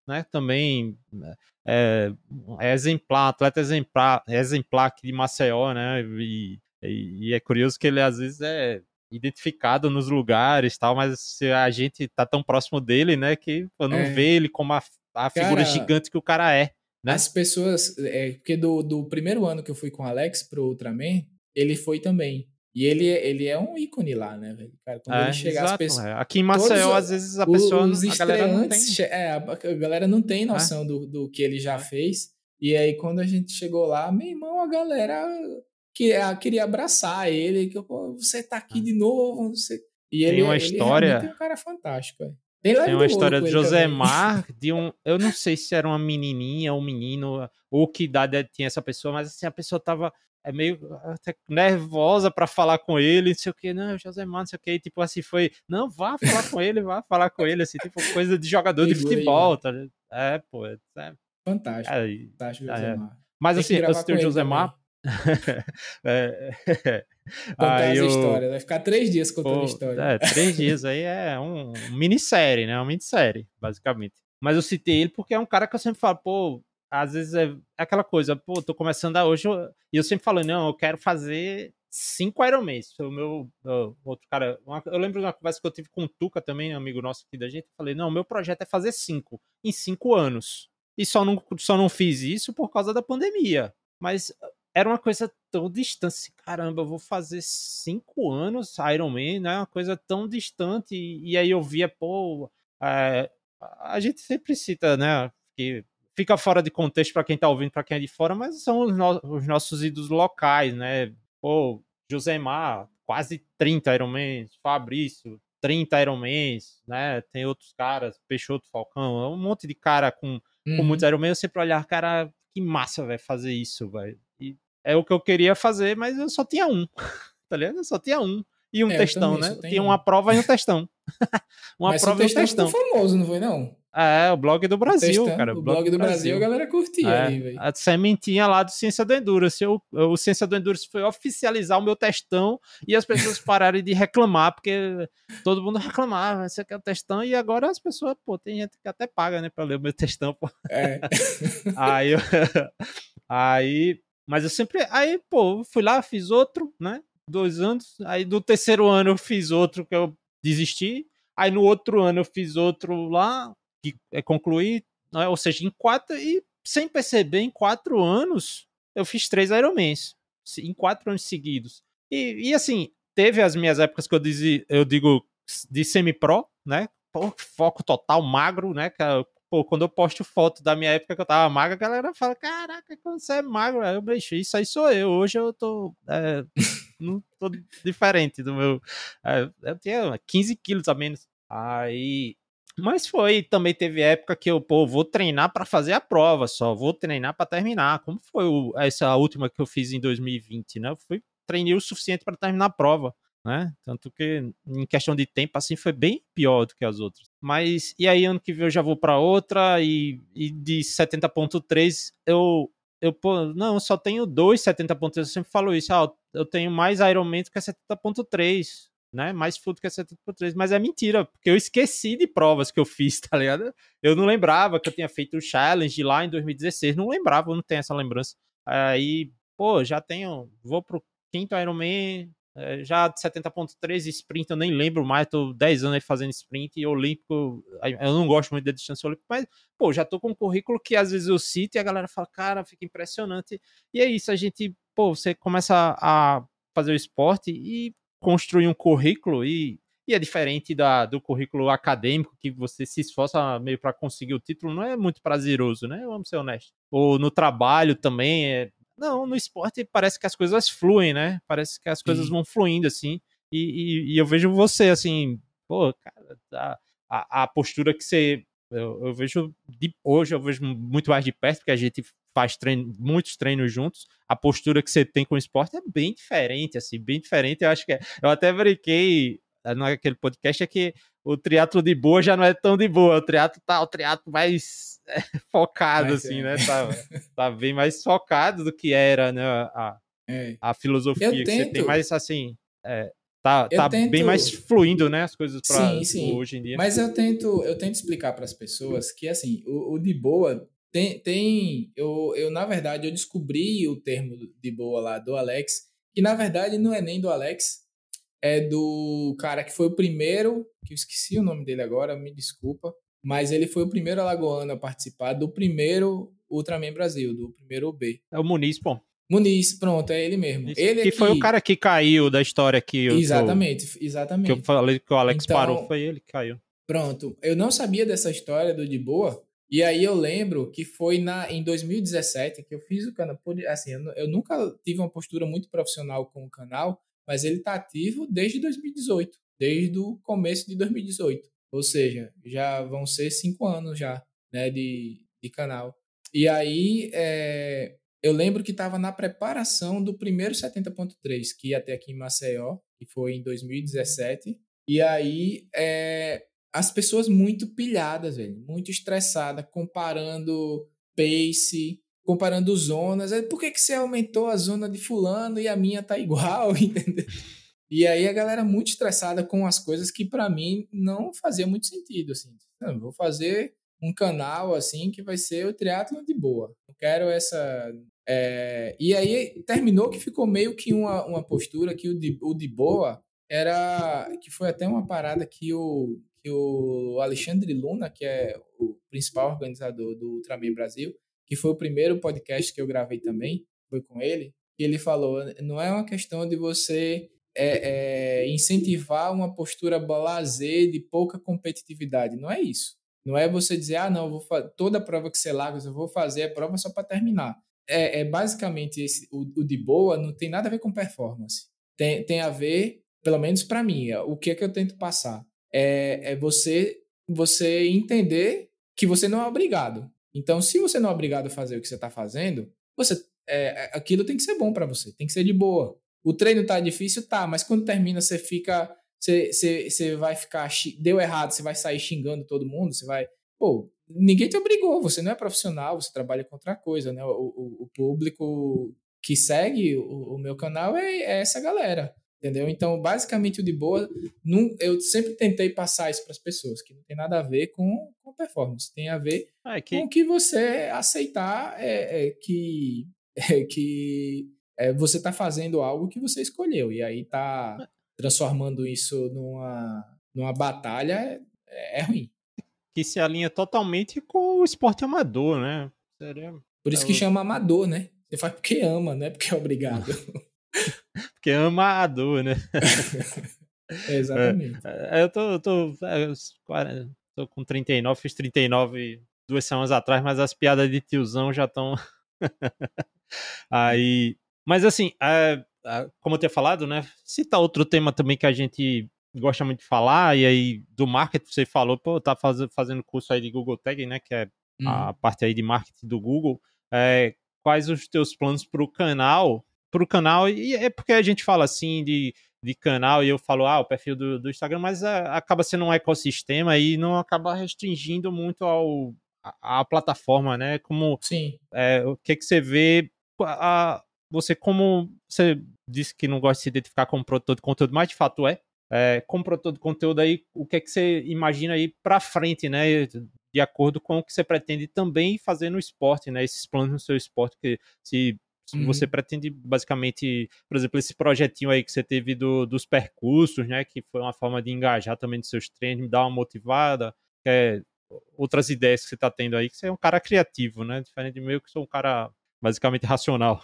S1: né, também é, é exemplar, atleta exemplar, exemplar aqui de Maceió, né, e, e, e é curioso que ele às vezes é identificado nos lugares tal, mas a gente tá tão próximo dele, né, que eu não é. vê ele como a, a figura cara, gigante que o cara é. Né?
S2: As pessoas, é, porque do, do primeiro ano que eu fui com o Alex pro Ultraman, ele foi também. E ele, ele é um ícone lá, né, velho? Cara, quando
S1: é,
S2: ele chegar
S1: exato,
S2: as pessoas.
S1: É. Aqui em Maceió, às vezes, a pessoa.
S2: Os
S1: a galera não tem.
S2: É, a galera não tem noção é. do, do que ele já é. fez. E aí, quando a gente chegou lá, meu irmão, a galera queria, queria abraçar ele. Que, Pô, você tá aqui de novo. Você... E ele,
S1: tem uma
S2: ele
S1: história.
S2: é um cara fantástico, velho.
S1: Tem, tem uma história do Josemar, de um. Eu não sei se era uma menininha ou um menino, ou que idade tinha essa pessoa, mas assim, a pessoa tava é meio até nervosa para falar com ele, não sei o que, não, Josemar, não sei o que, tipo assim, foi, não, vá falar com ele, vá falar com ele, assim, tipo, coisa de jogador de futebol, tá É, pô, é,
S2: Fantástico. É, fantástico,
S1: é. Josemar. Mas assim, eu citei o Josemar.
S2: é, Contar aí as eu... histórias, vai ficar três dias contando Pô, história.
S1: É, três dias aí é um, um minissérie, né? Uma minissérie, basicamente. Mas eu citei ele porque é um cara que eu sempre falo, pô, às vezes é, é aquela coisa, pô, tô começando a hoje, e eu, sempre falo, não, eu quero fazer cinco Ironmans. O meu o outro cara, uma, eu lembro de uma conversa que eu tive com o Tuca também, amigo nosso aqui da gente, eu falei, não, meu projeto é fazer cinco, em cinco anos. E só não, só não fiz isso por causa da pandemia. Mas era uma coisa tão distante. Assim, caramba, eu vou fazer cinco anos Iron Man, né? Uma coisa tão distante. E, e aí eu via, pô, é, a gente sempre cita, né? Que fica fora de contexto para quem tá ouvindo, para quem é de fora, mas são os, no, os, nossos ídolos locais, né? Pô, Josemar, quase 30 Man, Fabrício, 30 Man, né? Tem outros caras, Peixoto, Falcão, um monte de cara com, uhum. com muitos Man. Eu sempre olhar, cara, que massa, vai fazer isso, velho é o que eu queria fazer, mas eu só tinha um. tá ligado? Eu só tinha um. E um é, textão, né? Tinha um. uma prova e um textão. uma
S2: mas
S1: prova
S2: e um textão. ficou famoso, não foi não?
S1: É, o blog do Brasil,
S2: o textão,
S1: cara.
S2: O, blog, blog, do Brasil, Brasil a galera curtia é, aí, velho. A
S1: sementinha lá do Ciência do Endurance. Eu, o Ciência do Endurance foi oficializar o meu textão e as pessoas pararam de reclamar, porque todo mundo reclamava, você quer o textão, e agora as pessoas, pô, tem gente que até paga, né, pra ler o meu textão, pô.
S2: É.
S1: aí, eu, aí mas eu sempre. Aí, pô, fui lá, fiz outro, né? Dois anos. Aí do terceiro ano eu fiz outro que eu desisti. Aí no outro ano eu fiz outro lá, que é concluir, né? ou seja, em quatro. E sem perceber, em quatro anos, eu fiz três Ironmans. Em quatro anos seguidos. E, e assim, teve as minhas épocas que eu, dizi, eu digo de semi-pro, né? Pô, foco total, magro, né? Que é pô, quando eu posto foto da minha época que eu tava magro, a galera fala, caraca, quando você é magro, aí eu, bicho, isso aí sou eu, hoje eu tô, é, não tô diferente do meu, é, eu tinha 15 quilos a menos, aí, mas foi, também teve época que eu, pô, vou treinar para fazer a prova só, vou treinar para terminar, como foi o, essa última que eu fiz em 2020, né, eu fui, treinei o suficiente para terminar a prova, né? Tanto que em questão de tempo assim foi bem pior do que as outras. Mas e aí ano que vem eu já vou para outra e, e de 70.3 eu eu pô, não, só tenho dois 70.3, eu sempre falo isso, ah, eu tenho mais Ironman do que 70.3, né? Mais full do que 70.3, mas é mentira, porque eu esqueci de provas que eu fiz, tá ligado? Eu não lembrava que eu tinha feito o challenge lá em 2016, não lembrava, eu não tenho essa lembrança. Aí, pô, já tenho, vou pro quinto Ironman, é, já de 70.3 sprint, eu nem lembro mais, tô 10 anos aí fazendo sprint e olímpico, eu não gosto muito da distância olímpica, mas, pô, já tô com um currículo que às vezes eu cito e a galera fala, cara, fica impressionante. E é isso, a gente, pô, você começa a fazer o esporte e construir um currículo e, e é diferente da, do currículo acadêmico que você se esforça meio para conseguir o título, não é muito prazeroso, né? Vamos ser honestos. Ou no trabalho também, é, não, no esporte parece que as coisas fluem, né? Parece que as coisas Sim. vão fluindo, assim. E, e, e, eu vejo você, assim, pô, cara, a, a, a postura que você. Eu, eu, vejo de, hoje, eu vejo muito mais de perto, porque a gente faz treino, muitos treinos juntos. A postura que você tem com o esporte é bem diferente, assim, bem diferente. Eu acho que é, eu até brinquei naquele podcast é que o triatlo de boa já não é tão de boa. O triatlo tá o triatlo mais é, focado, Mas, assim, é. né? Tá, tá bem mais focado do que era, né? A, é. a filosofia. que você tem mais, assim, é, tá, tá tento... bem mais fluindo, né? As coisas para hoje em dia.
S2: Mas eu tento, eu tento explicar para as pessoas que, assim, o, o de boa tem, tem eu, eu, na verdade, eu descobri o termo de boa lá do Alex, que na verdade não é nem do Alex, é do cara que foi o primeiro, que eu esqueci o nome dele agora, me desculpa, mas ele foi o primeiro alagoano a participar do primeiro Ultraman Brasil, do primeiro UB.
S1: É o Muniz, pô.
S2: Muniz, pronto, é ele mesmo.
S1: Isso,
S2: ele
S1: que foi o cara que caiu da história que eu,
S2: Exatamente, exatamente.
S1: Que eu falei que o Alex então, parou, foi ele que caiu.
S2: Pronto, eu não sabia dessa história do De Boa, e aí eu lembro que foi na, em 2017 que eu fiz o canal. Assim, eu, eu nunca tive uma postura muito profissional com o canal, mas ele está ativo desde 2018, desde o começo de 2018. Ou seja, já vão ser cinco anos já né, de, de canal. E aí é, eu lembro que estava na preparação do primeiro 70.3, que ia até aqui em Maceió, que foi em 2017. E aí é, as pessoas muito pilhadas, velho, muito estressadas, comparando pace, comparando zonas. Por que, que você aumentou a zona de fulano e a minha tá igual, entendeu? E aí a galera muito estressada com as coisas que para mim não fazia muito sentido, assim. Vou fazer um canal assim que vai ser o triatlo de boa. Não quero essa. É... E aí terminou que ficou meio que uma, uma postura que o de, o de boa era que foi até uma parada que o que o Alexandre Luna, que é o principal organizador do Ultraman Brasil, que foi o primeiro podcast que eu gravei também, foi com ele, e ele falou, não é uma questão de você é, é, incentivar uma postura blazer de pouca competitividade, não é isso. Não é você dizer, ah, não, vou toda prova que você larga, eu vou fazer a prova só para terminar. É, é, basicamente esse, o, o de boa não tem nada a ver com performance. Tem, tem a ver, pelo menos para mim, é, o que é que eu tento passar é, é você você entender que você não é obrigado. Então, se você não é obrigado a fazer o que você está fazendo, você é, é, aquilo tem que ser bom para você, tem que ser de boa. O treino tá difícil, tá, mas quando termina, você fica. Você, você, você vai ficar. Deu errado, você vai sair xingando todo mundo, você vai. Pô, ninguém te obrigou, você não é profissional, você trabalha com outra coisa, né? O, o, o público que segue o, o meu canal é, é, essa galera. Entendeu? Então, basicamente, o de boa, não, eu sempre tentei passar isso para as pessoas, que não tem nada a ver com, com performance, tem a ver é que... com que você aceitar é, é que, é, que é, você está fazendo algo que você escolheu, e aí tá é. transformando isso numa, numa batalha é, é ruim.
S1: Que se alinha totalmente com o esporte amador, né?
S2: Seria... Por isso que chama amador, né? Você faz porque ama, não é porque é obrigado.
S1: Porque é amador, né?
S2: Exatamente.
S1: É, eu tô, eu tô, eu tô com 39, fiz 39 duas semanas atrás, mas as piadas de tiozão já estão. Aí. Mas assim, é, é, como eu tinha falado, né? Cita outro tema também que a gente gosta muito de falar, e aí do marketing, você falou, pô, tá faz, fazendo curso aí de Google Tag, né? Que é a uhum. parte aí de marketing do Google. É, quais os teus planos para o canal para o canal, e é porque a gente fala assim de, de canal e eu falo, ah, o perfil do, do Instagram, mas a, é, acaba sendo um ecossistema e não acaba restringindo muito ao, a, a plataforma, né? Como
S2: Sim.
S1: É, o que, que você vê, a, você como você disse que não gosta de se identificar como produtor de conteúdo, mas de fato é. é como produtor de conteúdo aí, o que é que você imagina aí para frente, né? De acordo com o que você pretende também fazer no esporte, né? Esses planos no seu esporte, que se Uhum. Você pretende basicamente, por exemplo, esse projetinho aí que você teve do, dos percursos, né? Que foi uma forma de engajar também nos seus treinos, dar uma motivada, é, outras ideias que você está tendo aí, que você é um cara criativo, né? Diferente de mim, que sou um cara basicamente racional.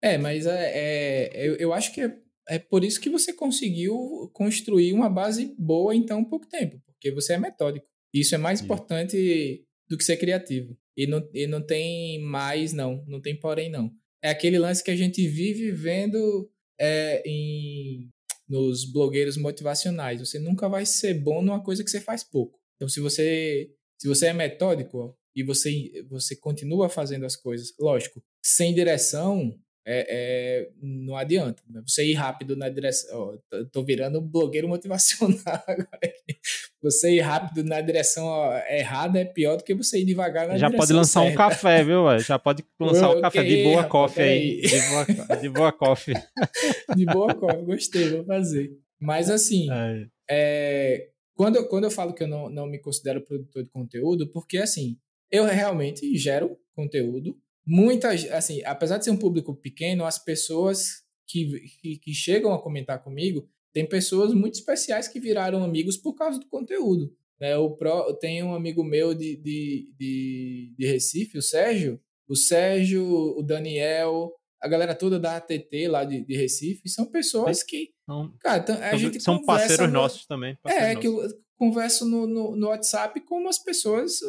S2: É, mas é, é eu, eu acho que é, é por isso que você conseguiu construir uma base boa em tão pouco tempo, porque você é metódico. Isso é mais Sim. importante do que ser criativo. E não, e não tem mais, não. Não tem porém, não é aquele lance que a gente vive vendo é, em, nos blogueiros motivacionais. Você nunca vai ser bom numa coisa que você faz pouco. Então, se você, se você é metódico e você, você continua fazendo as coisas, lógico, sem direção, é, é, não adianta. Né? Você ir rápido na direção. Oh, tô virando blogueiro motivacional agora. Você ir rápido na direção errada é pior do que você ir devagar na
S1: Já
S2: direção
S1: pode lançar
S2: certa.
S1: um café, viu? Já pode lançar um café de boa coffee aí. De boa, de boa coffee.
S2: de boa coffee, gostei, vou fazer. Mas assim, é, quando, eu, quando eu falo que eu não, não me considero produtor de conteúdo, porque assim, eu realmente gero conteúdo, muitas, assim, apesar de ser um público pequeno, as pessoas que, que, que, chegam a comentar comigo, tem pessoas muito especiais que viraram amigos por causa do conteúdo. Né? O Pro, tem um amigo meu de, de, de, de Recife, o Sérgio. O Sérgio, o Daniel, a galera toda da ATT lá de, de Recife, são pessoas que.
S1: São,
S2: cara, a gente
S1: são parceiros no, nossos também.
S2: Parceiros
S1: é,
S2: que eu converso no, no, no, WhatsApp com umas pessoas.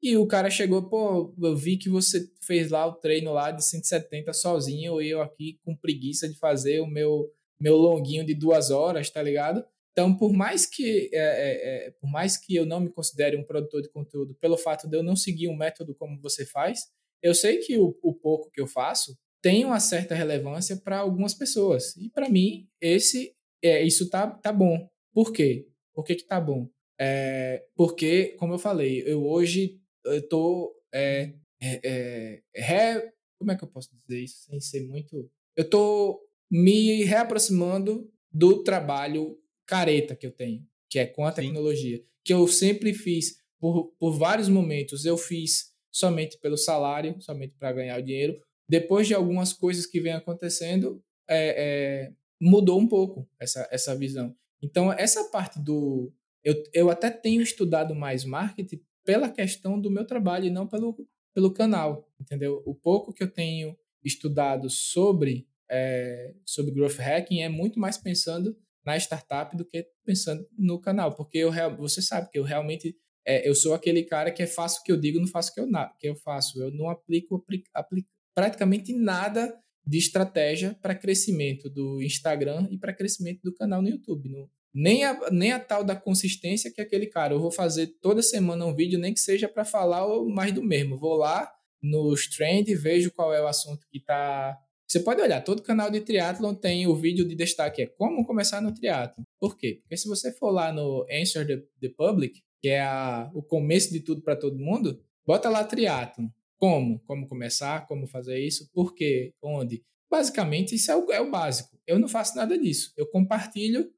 S2: E o cara chegou, pô, eu vi que você fez lá o treino lá de 170 sozinho, eu aqui com preguiça de fazer o meu, meu longuinho de duas horas, tá ligado? Então, por mais que é, é, é, por mais que eu não me considere um produtor de conteúdo, pelo fato de eu não seguir um método como você faz, eu sei que o, o pouco que eu faço tem uma certa relevância para algumas pessoas. E para mim, esse é, isso tá, tá bom. Por quê? Por que, que tá bom? É, porque, como eu falei, eu hoje tô é, é, é re, como é que eu posso dizer isso sem ser muito? Eu tô me reaproximando do trabalho careta que eu tenho, que é com a tecnologia, Sim. que eu sempre fiz por, por vários momentos. Eu fiz somente pelo salário, somente para ganhar o dinheiro depois de algumas coisas que vem acontecendo, é, é, mudou um pouco essa, essa visão. Então, essa parte do. Eu, eu até tenho estudado mais marketing pela questão do meu trabalho e não pelo, pelo canal, entendeu? O pouco que eu tenho estudado sobre, é, sobre growth hacking é muito mais pensando na startup do que pensando no canal, porque eu você sabe que eu realmente é, eu sou aquele cara que é faço o que eu digo, não faço o que eu, que eu faço. Eu não aplico apli, praticamente nada de estratégia para crescimento do Instagram e para crescimento do canal no YouTube. Nem, a, nem a tal da consistência que aquele cara, eu vou fazer toda semana um vídeo, nem que seja para falar mais do mesmo. Vou lá nos trend, vejo qual é o assunto que está. Você pode olhar, todo canal de triatlon tem o vídeo de destaque, é como começar no triatlon. Por quê? Porque se você for lá no Answer the, the Public, que é a, o começo de tudo para todo mundo, bota lá triatlon. Como? Como começar? Como fazer isso? Por quê? Onde? Basicamente, isso é o, é o básico. Eu não faço nada disso. Eu compartilho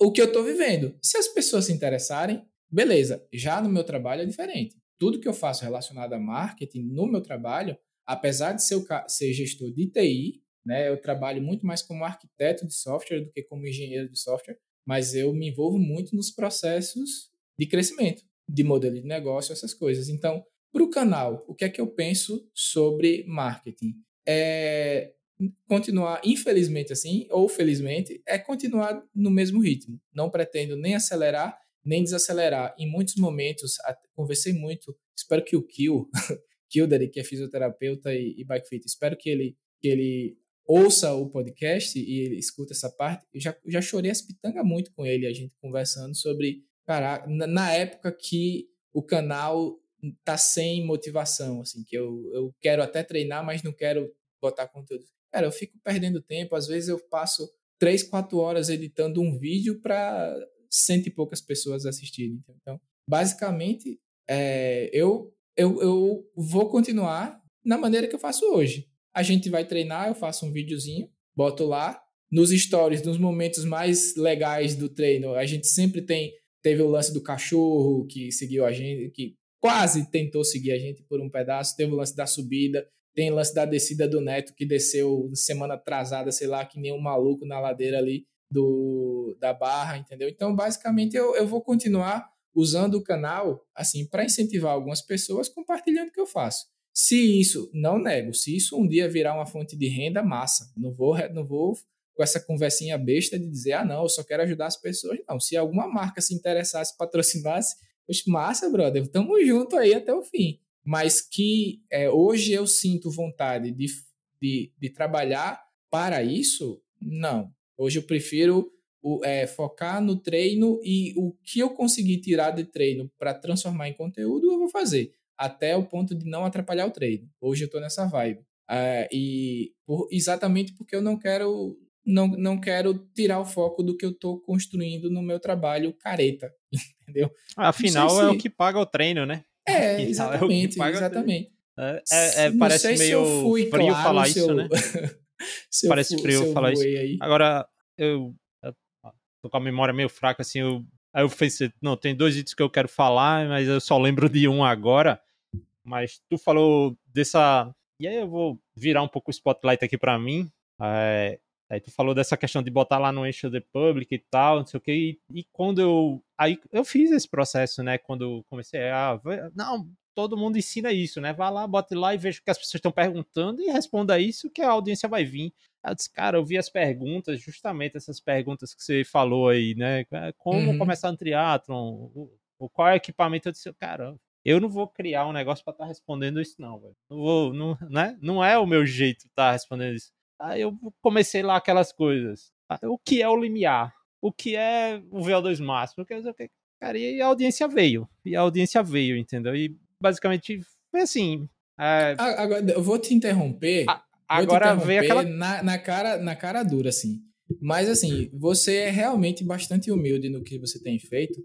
S2: o que eu estou vivendo. Se as pessoas se interessarem, beleza. Já no meu trabalho é diferente. Tudo que eu faço relacionado a marketing no meu trabalho, apesar de ser, ser gestor de TI, né, eu trabalho muito mais como arquiteto de software do que como engenheiro de software, mas eu me envolvo muito nos processos de crescimento, de modelo de negócio, essas coisas. Então, para o canal, o que é que eu penso sobre marketing? É continuar, infelizmente assim, ou felizmente, é continuar no mesmo ritmo. Não pretendo nem acelerar, nem desacelerar. Em muitos momentos, conversei muito, espero que o Kill, Kildare, que é fisioterapeuta e, e bike fit, espero que ele, que ele ouça o podcast e ele escuta essa parte. Eu já, já chorei as pitangas muito com ele, a gente conversando sobre, cara, na, na época que o canal tá sem motivação, assim, que eu, eu quero até treinar, mas não quero botar conteúdo. Cara, eu fico perdendo tempo, às vezes eu passo três, quatro horas editando um vídeo para cento e poucas pessoas assistirem. Então, basicamente, é, eu, eu, eu vou continuar na maneira que eu faço hoje. A gente vai treinar, eu faço um videozinho, boto lá. Nos stories, nos momentos mais legais do treino, a gente sempre tem. Teve o lance do cachorro que seguiu a gente, que quase tentou seguir a gente por um pedaço. Teve o lance da subida, tem lance da descida do Neto, que desceu semana atrasada, sei lá, que nem um maluco na ladeira ali do, da barra, entendeu? Então, basicamente, eu, eu vou continuar usando o canal, assim, para incentivar algumas pessoas compartilhando o que eu faço. Se isso, não nego, se isso um dia virar uma fonte de renda, massa. Não vou, não vou com essa conversinha besta de dizer, ah, não, eu só quero ajudar as pessoas. Não, se alguma marca se interessasse, patrocinasse, Poxa, massa, brother, tamo junto aí até o fim. Mas que é, hoje eu sinto vontade de, de, de, trabalhar para isso, não. Hoje eu prefiro o, é, focar no treino e o que eu conseguir tirar de treino para transformar em conteúdo, eu vou fazer. Até o ponto de não atrapalhar o treino. Hoje eu estou nessa vibe. É, e por, exatamente porque eu não quero não, não quero tirar o foco do que eu estou construindo no meu trabalho careta, entendeu?
S1: Afinal, se... é o que paga o treino, né?
S2: É, exatamente, é exatamente.
S1: É, é, é parece meio frio claro, falar isso, eu... né? parece frio falar isso. Aí. Agora, eu, eu tô com a memória meio fraca, assim, eu, aí eu pensei, não, tem dois itens que eu quero falar, mas eu só lembro de um agora. Mas tu falou dessa. E aí eu vou virar um pouco o spotlight aqui para mim. É, Aí tu falou dessa questão de botar lá no eixo the public e tal, não sei o que. E, e, quando eu. Aí eu fiz esse processo, né? Quando comecei a. Não, todo mundo ensina isso, né? Vá lá, bota lá e veja o que as pessoas estão perguntando e responda isso que a audiência vai vir. Eu disse, cara, eu vi as perguntas, justamente essas perguntas que você falou aí, né? É, como uhum. começar no triatlon? Qual é o equipamento? Eu disse, cara, eu não vou criar um negócio para estar tá respondendo isso, não, velho. Não vou, não, né? Não é o meu jeito estar tá respondendo isso. Aí eu comecei lá aquelas coisas. Ah, o que é o limiar? O que é o VO2 máximo? Quer dizer, cara, e a audiência veio. E a audiência veio, entendeu? E basicamente foi assim.
S2: É... Agora, eu vou te interromper. A,
S1: agora
S2: te interromper
S1: veio aquela.
S2: Na, na, cara, na cara dura, assim. Mas, assim, você é realmente bastante humilde no que você tem feito.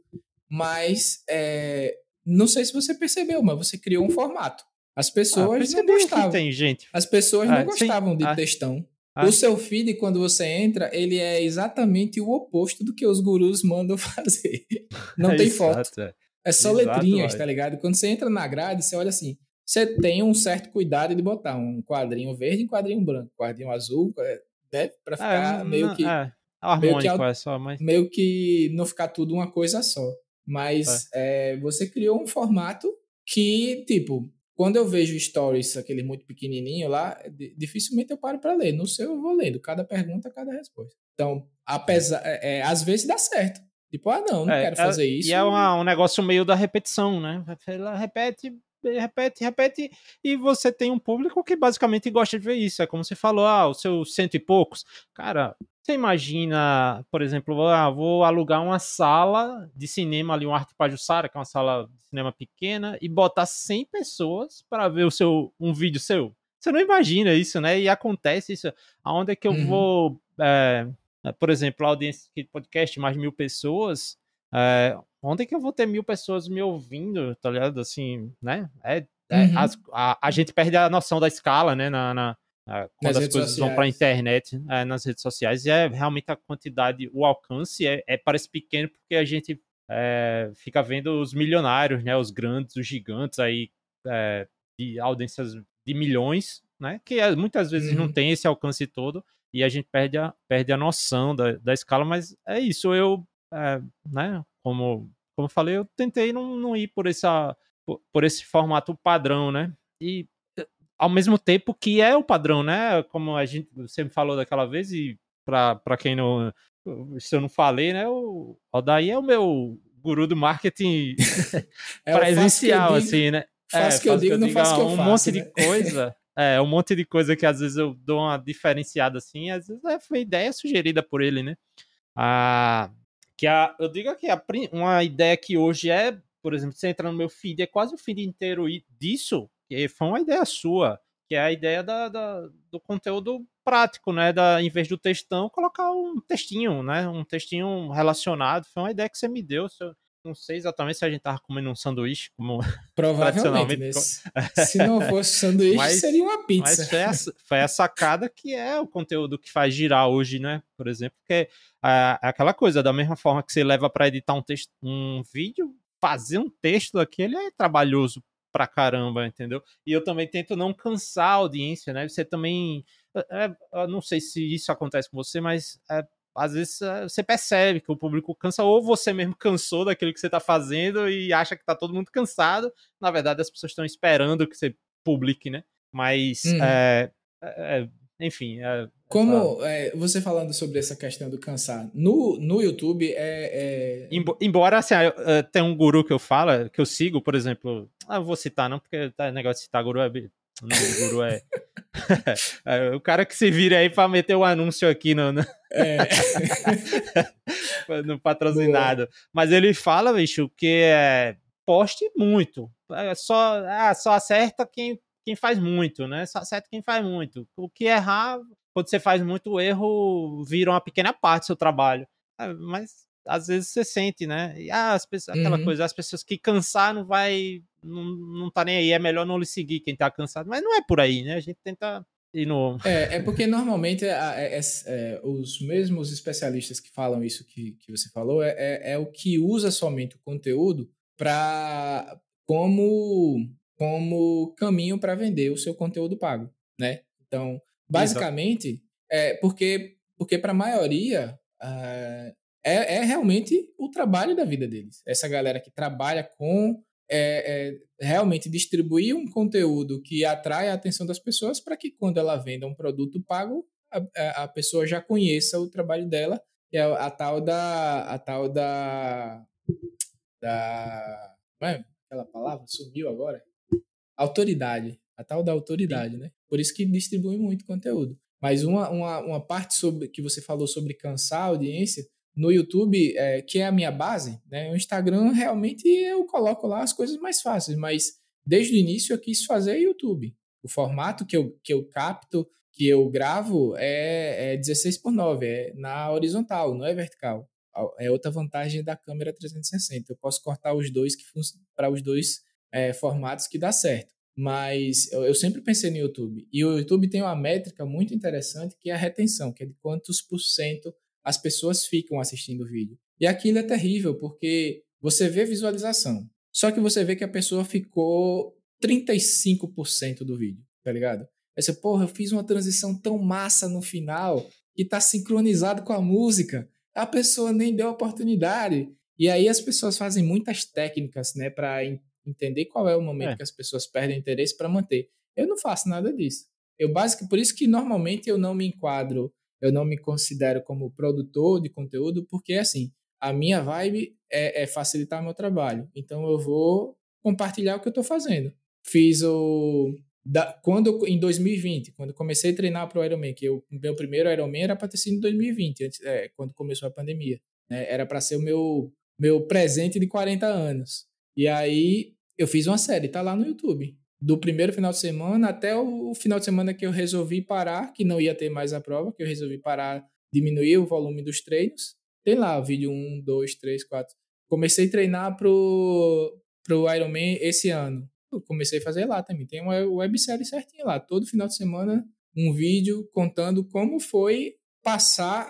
S2: Mas, é, não sei se você percebeu, mas você criou um formato. As pessoas ah, não gostavam.
S1: Tem, gente.
S2: As pessoas ah, não gostavam sim. de ah. textão. Ah. O seu feed, quando você entra, ele é exatamente o oposto do que os gurus mandam fazer. Não tem foto. É. é só Exato, letrinhas, tá ligado? Quando você entra na grade, você olha assim. Você tem um certo cuidado de botar um quadrinho verde e um quadrinho branco, quadrinho azul, né? Pra é, ficar é, meio não, que. É,
S1: harmônico, meio que, é só, mas.
S2: Meio que não ficar tudo uma coisa só. Mas é. É, você criou um formato que, tipo, quando eu vejo stories, aquele muito pequenininho lá, dificilmente eu paro para ler. No seu eu vou lendo, cada pergunta, cada resposta. Então, apesar, é, é, às vezes dá certo. Tipo, ah, não, não é, quero fazer isso.
S1: E é uma, um negócio meio da repetição, né? Ela repete, repete, repete, e você tem um público que basicamente gosta de ver isso. É como você falou, ah, os seus cento e poucos. Cara, você imagina, por exemplo, ah, vou alugar uma sala de cinema ali, um Arte Pajussara, que é uma sala de cinema pequena, e botar 100 pessoas para ver o seu um vídeo seu. Você não imagina isso, né? E acontece isso. Aonde é que eu uhum. vou, é, por exemplo, a audiência de podcast, mais de mil pessoas, é, onde é que eu vou ter mil pessoas me ouvindo, tá ligado? Assim, né? É, é uhum. as, a, a, gente perde a noção da escala, né? Na, na quando as coisas sociais. vão para a internet, é, nas redes sociais, e é realmente a quantidade, o alcance é, é parece pequeno porque a gente é, fica vendo os milionários, né, os grandes, os gigantes aí é, de audiências de milhões, né, que é, muitas vezes uhum. não tem esse alcance todo e a gente perde a, perde a noção da, da escala, mas é isso, eu, né, como, como falei, eu tentei não, não ir por, essa, por, por esse formato padrão, né, e ao mesmo tempo que é o padrão, né? Como a gente me falou daquela vez, e para quem não. Se eu não falei, né? O Odaí é o meu guru do marketing é, presencial, assim, né?
S2: Faço é, que eu digo, não faço que eu
S1: um
S2: faço,
S1: monte né? de coisa. É, um monte de coisa que às vezes eu dou uma diferenciada assim, às vezes é, foi ideia sugerida por ele, né? Ah, que a, eu digo que a, uma ideia que hoje é, por exemplo, você entra no meu feed, é quase o feed inteiro disso, que foi uma ideia sua, que é a ideia da, da, do conteúdo prático, né? Da, em vez do textão, colocar um textinho, né? Um textinho relacionado. Foi uma ideia que você me deu. Eu não sei exatamente se a gente tava comendo um sanduíche, como
S2: Provavelmente. Nesse, se não fosse sanduíche, mas, seria uma pizza.
S1: Mas foi a, foi a, sacada que é o conteúdo que faz girar hoje, né? Por exemplo, que é, é aquela coisa, da mesma forma que você leva para editar um, texto, um vídeo, fazer um texto aquele é trabalhoso pra caramba, entendeu? E eu também tento não cansar a audiência, né? Você também. É, é não sei se isso acontece com você, mas é, às vezes é, você percebe que o público cansa, ou você mesmo cansou daquilo que você tá fazendo e acha que tá todo mundo cansado. Na verdade, as pessoas estão esperando que você publique, né? Mas, uhum. é, é, enfim, é,
S2: como é, você falando sobre essa questão do cansar, no, no YouTube é.
S1: é... Embora assim, tem um guru que eu falo, que eu sigo, por exemplo. Ah, vou citar, não, porque tá negócio de citar guru é. Não, guru é... é. o cara que se vira aí pra meter o um anúncio aqui no. no... É. no patrocinado. Boa. Mas ele fala, bicho, que é. Poste muito. É só, ah, só acerta quem, quem faz muito, né? Só acerta quem faz muito. O que errar quando você faz muito erro, vira uma pequena parte do seu trabalho. Ah, mas às vezes você sente, né? E, ah, as pessoas, aquela uhum. coisa, as pessoas que cansar não vai. Não, não tá nem aí, é melhor não lhe seguir quem tá cansado. Mas não é por aí, né? A gente tenta ir no.
S2: É, é porque normalmente é, é, é, os mesmos especialistas que falam isso que, que você falou é, é, é o que usa somente o conteúdo para como como caminho para vender o seu conteúdo pago, né? Então, Basicamente, é porque, porque para a maioria uh, é, é realmente o trabalho da vida deles. Essa galera que trabalha com é, é realmente distribuir um conteúdo que atrai a atenção das pessoas para que quando ela venda um produto pago, a, a pessoa já conheça o trabalho dela, que é a, a tal da. A tal da. da. Não é aquela palavra? Sumiu agora? Autoridade. A tal da autoridade, Sim. né? Por isso que distribui muito conteúdo. Mas uma, uma, uma parte sobre que você falou sobre cansar a audiência, no YouTube, é, que é a minha base, né? O Instagram realmente eu coloco lá as coisas mais fáceis, mas desde o início eu quis fazer YouTube. O formato que eu, que eu capto, que eu gravo é, é 16 por 9, é na horizontal, não é vertical. É outra vantagem da câmera 360. Eu posso cortar os dois que para os dois é, formatos que dá certo. Mas eu, eu, sempre pensei no YouTube. E o YouTube tem uma métrica muito interessante que é a retenção, que é de quantos por cento as pessoas ficam assistindo o vídeo. E aquilo é terrível, porque você vê visualização. Só que você vê que a pessoa ficou 35% do vídeo, tá ligado? Aí você, porra, eu fiz uma transição tão massa no final que tá sincronizado com a música. A pessoa nem deu oportunidade. E aí as pessoas fazem muitas técnicas, né, para entender qual é o momento é. que as pessoas perdem interesse para manter. Eu não faço nada disso. Eu básico, por isso que normalmente eu não me enquadro, eu não me considero como produtor de conteúdo, porque assim, a minha vibe é, é facilitar meu trabalho. Então eu vou compartilhar o que eu estou fazendo. Fiz o da, quando em 2020, quando comecei a treinar para o Ironman, que o meu primeiro Ironman era para ter sido em 2020, antes, é, quando começou a pandemia. Né? Era para ser o meu meu presente de 40 anos. E aí eu fiz uma série, tá lá no YouTube. Do primeiro final de semana até o final de semana que eu resolvi parar, que não ia ter mais a prova, que eu resolvi parar, diminuir o volume dos treinos. Tem lá vídeo 1, 2, 3, 4. Comecei a treinar pro, pro Ironman esse ano. Eu comecei a fazer lá também. Tem uma websérie certinha lá. Todo final de semana, um vídeo contando como foi passar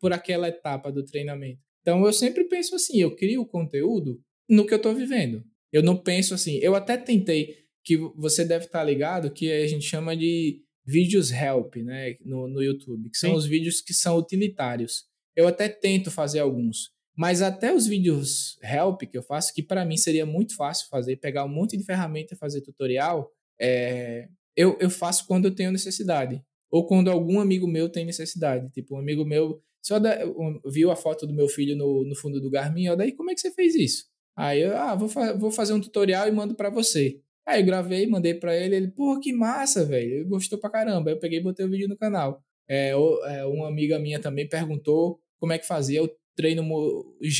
S2: por aquela etapa do treinamento. Então eu sempre penso assim, eu crio o conteúdo no que eu estou vivendo. Eu não penso assim. Eu até tentei, que você deve estar ligado, que a gente chama de vídeos help, né, no, no YouTube, que são Sim. os vídeos que são utilitários. Eu até tento fazer alguns, mas até os vídeos help que eu faço, que para mim seria muito fácil fazer, pegar um monte de ferramenta e fazer tutorial, é, eu, eu faço quando eu tenho necessidade. Ou quando algum amigo meu tem necessidade. Tipo, um amigo meu só da, viu a foto do meu filho no, no fundo do Garmin, ó, daí como é que você fez isso? Aí eu, ah, vou, fa vou fazer um tutorial e mando para você. Aí eu gravei, mandei para ele, ele, pô, que massa, velho, ele gostou pra caramba. Aí eu peguei e botei o vídeo no canal. É, é, uma amiga minha também perguntou como é que fazia o treino,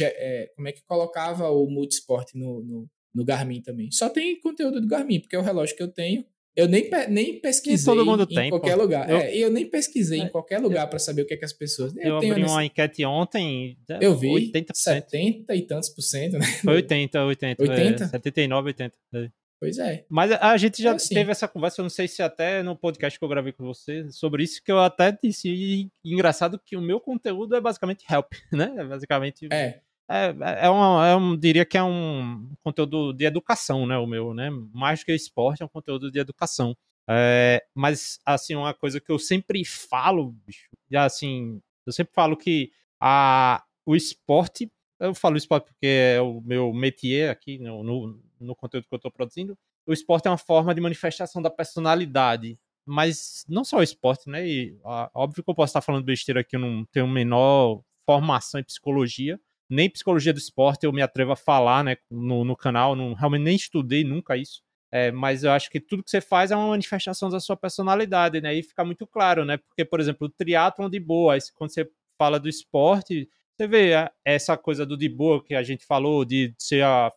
S2: é, como é que colocava o multisport no, no, no Garmin também. Só tem conteúdo do Garmin, porque é o relógio que eu tenho eu nem, nem pesquisei todo mundo em tem, qualquer pô. lugar. Eu, é, eu nem pesquisei é, em ququalquer lugar para saber o que, é que as pessoas.
S1: Eu, eu abri uma enquete ontem.
S2: Eu vi. 80%. 70 e tantos por cento, né?
S1: Foi 80, 80. 80? É, 79, 80.
S2: É. Pois é.
S1: Mas a gente já é assim. teve essa conversa, eu não sei se até no podcast que eu gravei com você, sobre isso, que eu até disse. E, engraçado que o meu conteúdo é basicamente help, né? É basicamente.
S2: É.
S1: É, é, uma, é um, diria que é um conteúdo de educação, né, o meu, né, mais que esporte, é um conteúdo de educação. É, mas, assim, uma coisa que eu sempre falo, bicho, assim, eu sempre falo que a, o esporte, eu falo esporte porque é o meu métier aqui no, no, no conteúdo que eu estou produzindo, o esporte é uma forma de manifestação da personalidade, mas não só o esporte, né, e óbvio que eu posso estar falando besteira aqui, eu não tenho menor formação em psicologia, nem psicologia do esporte eu me atrevo a falar, né, no, no canal, não, realmente nem estudei nunca isso. É, mas eu acho que tudo que você faz é uma manifestação da sua personalidade, né? E fica muito claro, né? Porque, por exemplo, o triatlon de boa, quando você fala do esporte, você vê é, essa coisa do de boa que a gente falou, de ser a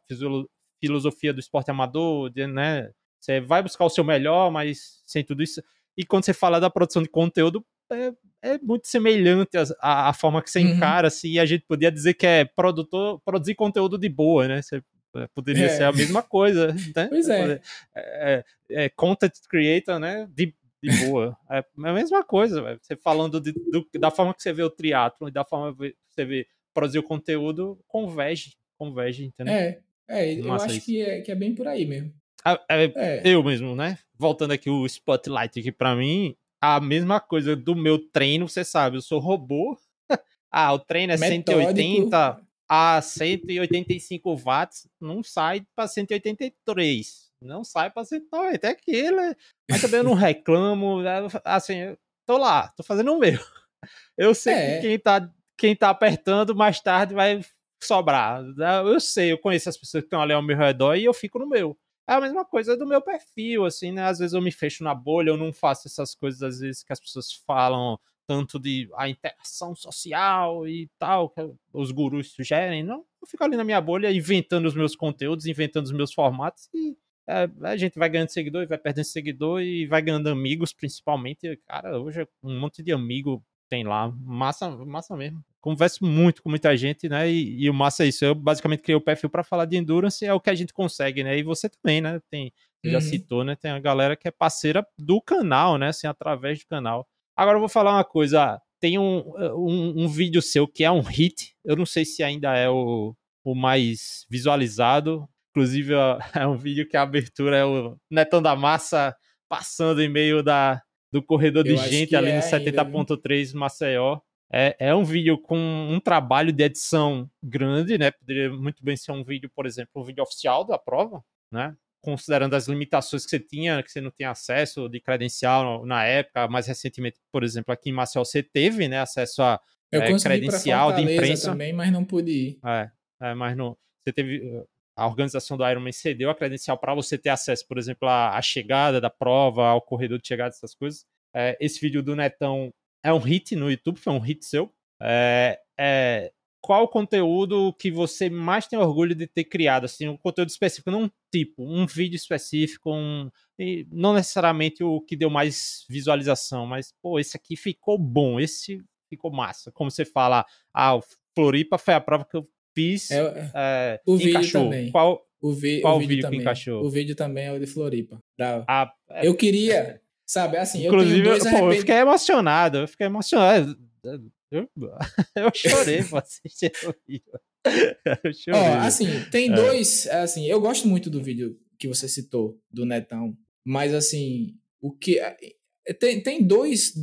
S1: filosofia do esporte amador, de, né? Você vai buscar o seu melhor, mas sem tudo isso. E quando você fala da produção de conteúdo, é, é muito semelhante a, a, forma que você uhum. encara, assim, e a gente podia dizer que é produtor, produzir conteúdo de boa, né? Você é, poderia é. ser a mesma coisa, né?
S2: Pois é.
S1: É, é content creator, né? De, de boa. É a mesma coisa, véio. você falando de, do, da forma que você vê o triatlo e da forma que você vê produzir o conteúdo, converge, converge, entendeu?
S2: É, é eu acho que é, que é bem por aí mesmo.
S1: É, eu mesmo, né? Voltando aqui o spotlight aqui para mim, a mesma coisa do meu treino, você sabe, eu sou robô. ah, o treino é Metódico. 180. a 185 watts, não sai para 183. Não sai para 190. É aquilo. Mas também eu não reclamo. Né, assim, tô lá, tô fazendo o meu. Eu sei é. que quem tá, quem tá apertando mais tarde vai sobrar. Né, eu sei, eu conheço as pessoas que estão ali ao meu redor e eu fico no meu. É a mesma coisa do meu perfil, assim, né? Às vezes eu me fecho na bolha, eu não faço essas coisas, às vezes, que as pessoas falam tanto de a interação social e tal, que os gurus sugerem. Não, eu fico ali na minha bolha inventando os meus conteúdos, inventando os meus formatos e é, a gente vai ganhando seguidor e vai perdendo seguidor e vai ganhando amigos, principalmente. Cara, hoje é um monte de amigo tem lá. Massa, massa mesmo. Converso muito com muita gente, né? E, e o massa é isso. Eu basicamente criei o perfil para falar de endurance, é o que a gente consegue, né? E você também, né? Tem, uhum. já citou, né? Tem a galera que é parceira do canal, né? Assim, através do canal. Agora eu vou falar uma coisa. Tem um, um, um vídeo seu que é um hit. Eu não sei se ainda é o, o mais visualizado, Inclusive, é um vídeo que a abertura é o Netão da Massa passando em meio da, do corredor de gente ali é no 70.3 Maceió. É, é um vídeo com um trabalho de edição grande, né? Poderia muito bem ser um vídeo, por exemplo, um vídeo oficial da prova, né? Considerando as limitações que você tinha, que você não tinha acesso de credencial na época, mais recentemente, por exemplo, aqui em Maceió você teve, né, acesso a é, credencial de imprensa
S2: também, mas não pude ir.
S1: É, é mas não, você teve a organização do Ironman cedeu a credencial para você ter acesso, por exemplo, à, à, chegada da prova, ao corredor de chegada, essas coisas. É, esse vídeo do Netão é um hit no YouTube, foi um hit seu. É, é, qual o conteúdo que você mais tem orgulho de ter criado? Assim, um conteúdo específico, não um tipo, um vídeo específico, um, não necessariamente o que deu mais visualização, mas, pô, esse aqui ficou bom, esse ficou massa. Como você fala, ah, o Floripa foi a prova que eu fiz. É, é,
S2: o vídeo encaixou. também.
S1: Qual,
S2: o, vi,
S1: qual
S2: o vídeo,
S1: vídeo
S2: também.
S1: que encaixou?
S2: O vídeo também é o de Floripa. Da... Ah, é, eu queria, sabe, assim,
S1: Inclusive,
S2: eu tenho dois
S1: pô, arrepend... eu fiquei emocionado, eu fiquei emocionado. Eu, eu chorei pra assistir o vídeo.
S2: Eu chorei. Ó, assim, tem é. dois, assim, eu gosto muito do vídeo que você citou, do Netão, mas assim, o que é, tem, tem dois.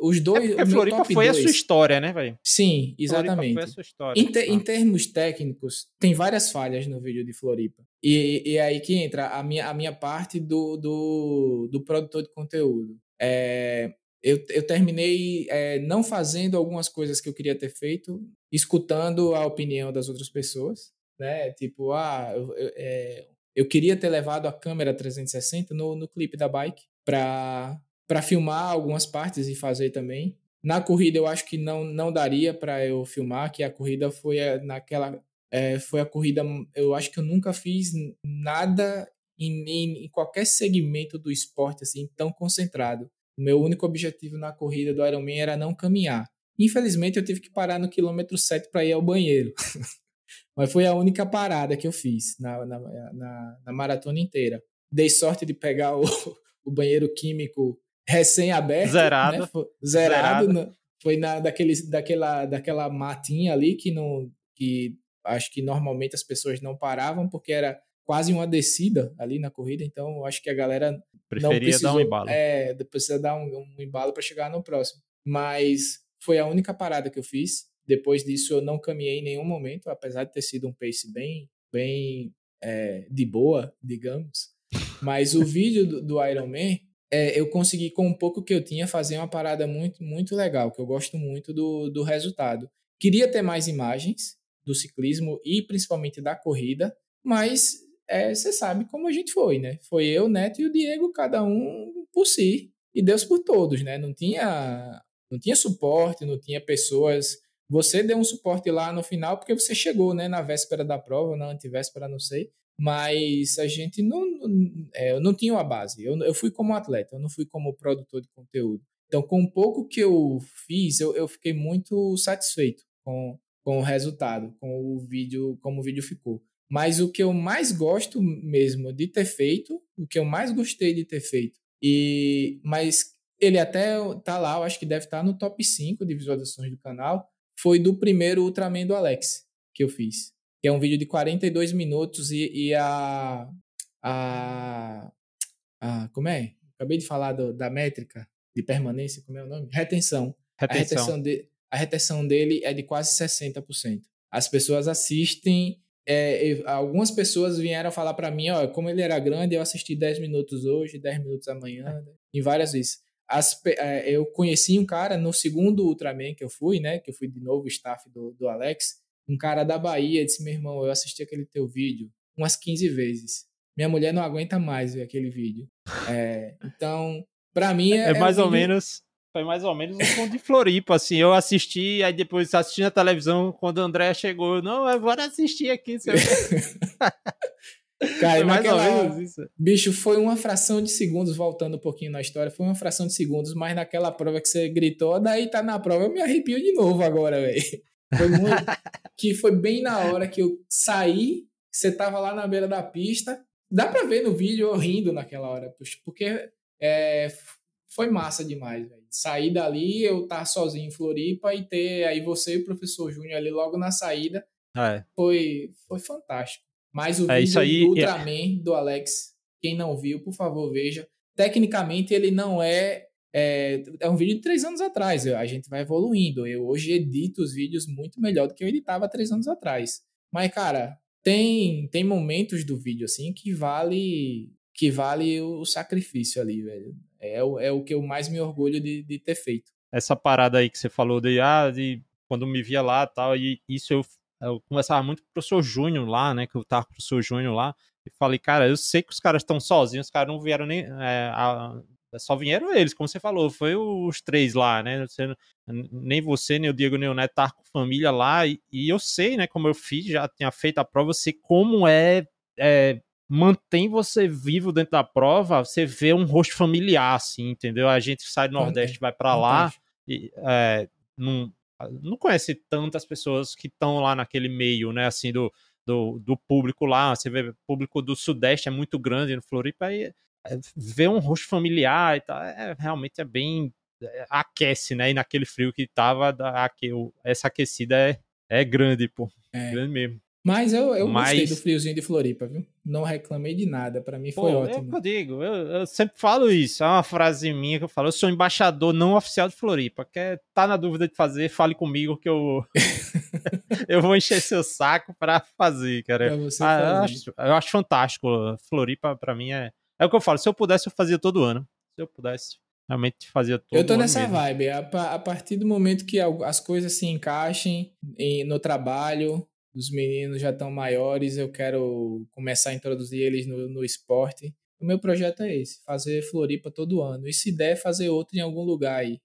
S2: Os dois. É
S1: porque Floripa foi dois. a sua história, né, velho?
S2: Sim, exatamente. Foi a sua história. Em, te, ah. em, termos técnicos, tem várias falhas no vídeo de Floripa. E, e, aí que entra a minha, a minha parte do, do, do produtor de conteúdo. É, eu, eu terminei é, não fazendo algumas coisas que eu queria ter feito, escutando a opinião das outras pessoas. Né? Tipo, ah, eu, eu, é, eu queria ter levado a câmera 360 no, no clipe da bike para filmar algumas partes e fazer também. Na corrida eu acho que não, não daria para eu filmar, que a corrida foi naquela é, foi a corrida eu acho que eu nunca fiz nada em, em, em, qualquer segmento do esporte assim tão concentrado. O meu único objetivo na corrida do Ironman era não caminhar. Infelizmente eu tive que parar no quilômetro 7 para ir ao banheiro. Mas foi a única parada que eu fiz na, na, na, na maratona inteira. Dei sorte de pegar o, o banheiro químico recém-aberto.
S1: Zerado.
S2: Né? Foi, zerado. zerado. No, foi na, daquele, daquela, daquela matinha ali que não. que acho que normalmente as pessoas não paravam, porque era quase uma descida ali na corrida, então acho que a galera
S1: Preferia não precisou, dar um embalo.
S2: É, precisa dar um, um embalo para chegar no próximo. Mas foi a única parada que eu fiz. Depois disso eu não caminhei em nenhum momento, apesar de ter sido um pace bem, bem é, de boa, digamos. Mas o vídeo do, do Iron Man, é, eu consegui, com um pouco que eu tinha, fazer uma parada muito, muito legal, que eu gosto muito do, do resultado. Queria ter mais imagens do ciclismo e principalmente da corrida, mas é, você sabe como a gente foi, né? Foi eu, Neto e o Diego, cada um por si, e Deus por todos, né? Não tinha, não tinha suporte, não tinha pessoas. Você deu um suporte lá no final porque você chegou, né? Na véspera da prova, na antivéspera, não sei mas a gente não, é, eu não tinha uma base. Eu, eu fui como atleta, eu não fui como produtor de conteúdo. Então, com o pouco que eu fiz, eu, eu fiquei muito satisfeito com, com o resultado, com o vídeo, como o vídeo ficou. Mas o que eu mais gosto mesmo de ter feito, o que eu mais gostei de ter feito, e mas ele até tá lá, eu acho que deve estar tá no top 5 de visualizações do canal, foi do primeiro Ultraman do Alex que eu fiz que é um vídeo de 42 minutos e, e a, a, a. Como é? Acabei de falar do, da métrica de permanência, como é o nome? Retenção.
S1: Retenção.
S2: A retenção, de, a retenção dele é de quase 60%. as pessoas assistem. É, algumas pessoas vieram falar para mim, ó, como ele era grande, eu assisti 10 minutos hoje, 10 minutos amanhã, né? em várias vezes. As, é, eu conheci um cara no segundo Ultraman que eu fui, né? Que eu fui de novo staff do, do Alex. Um cara da Bahia disse: Meu irmão, eu assisti aquele teu vídeo umas 15 vezes. Minha mulher não aguenta mais ver aquele vídeo. É, então, para mim
S1: é. É, mais um ou vídeo... menos. Foi mais ou menos um ponto de Floripa, assim. Eu assisti, aí depois assisti na televisão, quando o André chegou, não, bora assistir aqui.
S2: Cara, foi mais ou menos isso. Bicho, foi uma fração de segundos, voltando um pouquinho na história, foi uma fração de segundos, mas naquela prova que você gritou, daí tá na prova, eu me arrepio de novo agora, velho. Foi muito. que foi bem na hora que eu saí, você tava lá na beira da pista, Dá pra ver no vídeo eu rindo naquela hora, porque é, foi massa demais, velho. Sair dali, eu estar sozinho em Floripa e ter aí você e o professor Júnior ali logo na saída. É. Foi, foi fantástico. Mas o é, vídeo aí, do é Ultraman, do Alex, quem não viu, por favor, veja. Tecnicamente, ele não é, é. É, um vídeo de três anos atrás. A gente vai evoluindo. Eu hoje edito os vídeos muito melhor do que eu editava três anos atrás. Mas, cara, tem, tem momentos do vídeo assim que vale que vale o sacrifício ali, velho. É, o, é o que eu mais me orgulho de, de ter feito.
S1: Essa parada aí que você falou de, ah, de quando me via lá tal, e isso eu, eu conversava muito com o professor Júnior lá, né, que eu tava com o professor Júnior lá, e falei, cara, eu sei que os caras estão sozinhos, os caras não vieram nem, é, a, só vieram eles, como você falou, foi os três lá, né? Você, nem você, nem o Diego, nem o Neto tá com família lá, e, e, eu sei, né, como eu fiz, já tinha feito a prova, eu sei como é, é mantém você vivo dentro da prova, você vê um rosto familiar, assim, entendeu? A gente sai do Nordeste, vai para lá, e é, não, não conhece tantas pessoas que estão lá naquele meio, né, assim, do, do, do, público lá, você vê o público do Sudeste é muito grande no Floripa, ver um rosto familiar e tal, é, realmente é bem. É, aquece, né? E naquele frio que tava, aqui, essa aquecida é, é grande, pô. É. Grande mesmo.
S2: Mas eu, eu Mas... gostei do friozinho de Floripa, viu? Não reclamei de nada, para mim foi Pô, ótimo.
S1: É eu digo, eu, eu, sempre falo isso, é uma frase minha que eu falo, eu sou embaixador não oficial de Floripa, quer tá na dúvida de fazer, fale comigo que eu eu vou encher seu saco para fazer, cara. Pra você ah, eu, acho, eu acho fantástico, Floripa para mim é é o que eu falo, se eu pudesse, eu fazia todo ano. Se eu pudesse, realmente fazia todo
S2: ano. Eu tô nessa
S1: mesmo.
S2: vibe. A, a, partir do momento que as coisas se encaixem em, no trabalho, os meninos já estão maiores, eu quero começar a introduzir eles no, no esporte. O meu projeto é esse, fazer Floripa todo ano. E se der, fazer outro em algum lugar aí.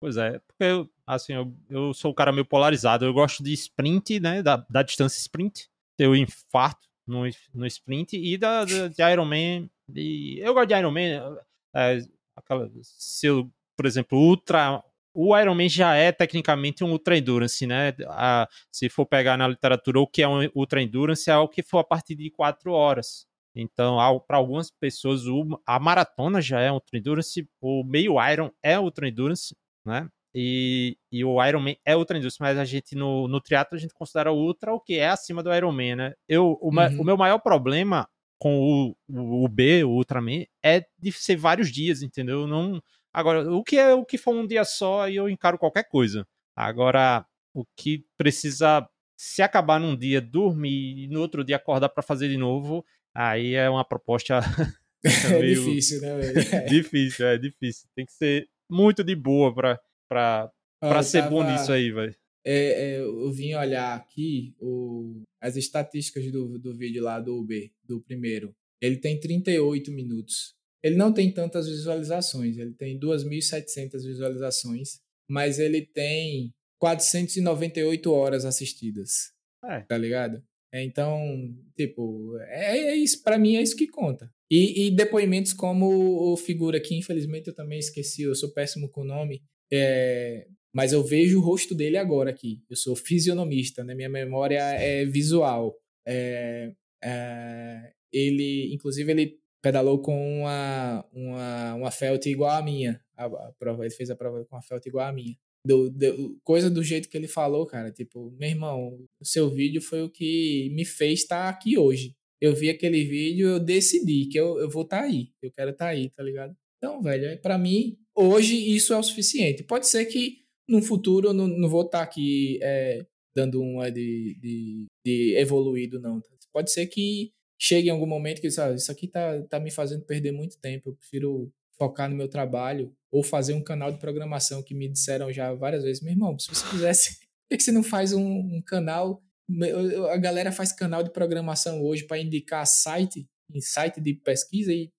S1: Pois é, porque eu, assim, eu, eu sou um cara meio polarizado. Eu gosto de sprint, né, da, da distância sprint. Ter o infarto no, no sprint e da, da de Ironman e eu gosto de Iron Man. É, aquela, se eu, por exemplo, Ultra. O Iron Man já é tecnicamente um Ultra Endurance, né? A, se for pegar na literatura o que é um Ultra Endurance, é o que for a partir de 4 horas. Então, para algumas pessoas, o, a maratona já é Ultra Endurance, o meio Iron é Ultra Endurance, né? E, e o Ironman é Ultra Endurance, mas a gente no, no triatlo a gente considera o Ultra o que é acima do Ironman, né? Eu, o, uhum. o meu maior problema com o, o B, o Ultraman, é de ser vários dias, entendeu? Não. Agora, o que é o que for um dia só, aí eu encaro qualquer coisa. Agora, o que precisa se acabar num dia, dormir e no outro dia acordar para fazer de novo, aí é uma proposta.
S2: é difícil, né, velho?
S1: É. difícil, é difícil. Tem que ser muito de boa pra, pra, pra ser bom nisso aí, velho.
S2: É, é, eu vim olhar aqui o, as estatísticas do, do vídeo lá do Uber, do primeiro. Ele tem 38 minutos. Ele não tem tantas visualizações, ele tem 2.700 visualizações, mas ele tem 498 horas assistidas. É. Tá ligado? É, então, tipo, é, é isso, para mim é isso que conta. E, e, depoimentos como o figura que infelizmente eu também esqueci, eu sou péssimo com o nome, é, mas eu vejo o rosto dele agora aqui. Eu sou fisionomista, né? Minha memória é visual. É, é, ele, inclusive, ele pedalou com uma, uma, uma felt igual à minha. A, a, prova, ele fez a prova com uma felt igual à minha. Do, do, coisa do jeito que ele falou, cara. Tipo, meu irmão, o seu vídeo foi o que me fez estar aqui hoje. Eu vi aquele vídeo, eu decidi que eu, eu vou estar tá aí. Eu quero estar tá aí, tá ligado? Então, velho, é, para mim, hoje isso é o suficiente. Pode ser que no futuro eu não, não vou estar tá aqui é, dando uma de, de, de evoluído, não. Pode ser que chegue em algum momento que ah, isso aqui tá, tá me fazendo perder muito tempo, eu prefiro focar no meu trabalho ou fazer um canal de programação que me disseram já várias vezes, meu irmão, se você quisesse, por que você não faz um, um canal? A galera faz canal de programação hoje para indicar site, site de pesquisa e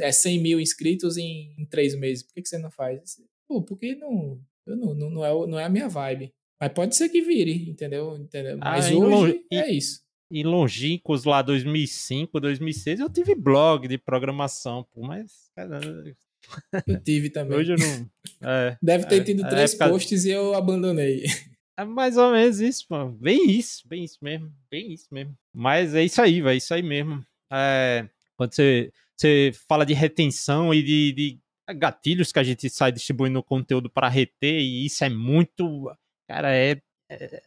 S2: é 100 mil inscritos em, em três meses. Por que, que você não faz? Pô, porque não, não, não, não, é, não é a minha vibe. Mas pode ser que vire, entendeu? entendeu? Ah, Mas ah, hoje e, é isso.
S1: E longínquos lá 2005, 2006, eu tive blog de programação, pô, mas... Cara,
S2: eu tive também.
S1: Hoje eu não... É,
S2: Deve ter é, tido três época... posts e eu abandonei.
S1: É mais ou menos isso, mano. Bem isso, bem isso mesmo. Bem isso mesmo. Mas é isso aí, vai, é isso aí mesmo. É, quando você, você fala de retenção e de, de gatilhos que a gente sai distribuindo conteúdo para reter, e isso é muito. Cara, é, é,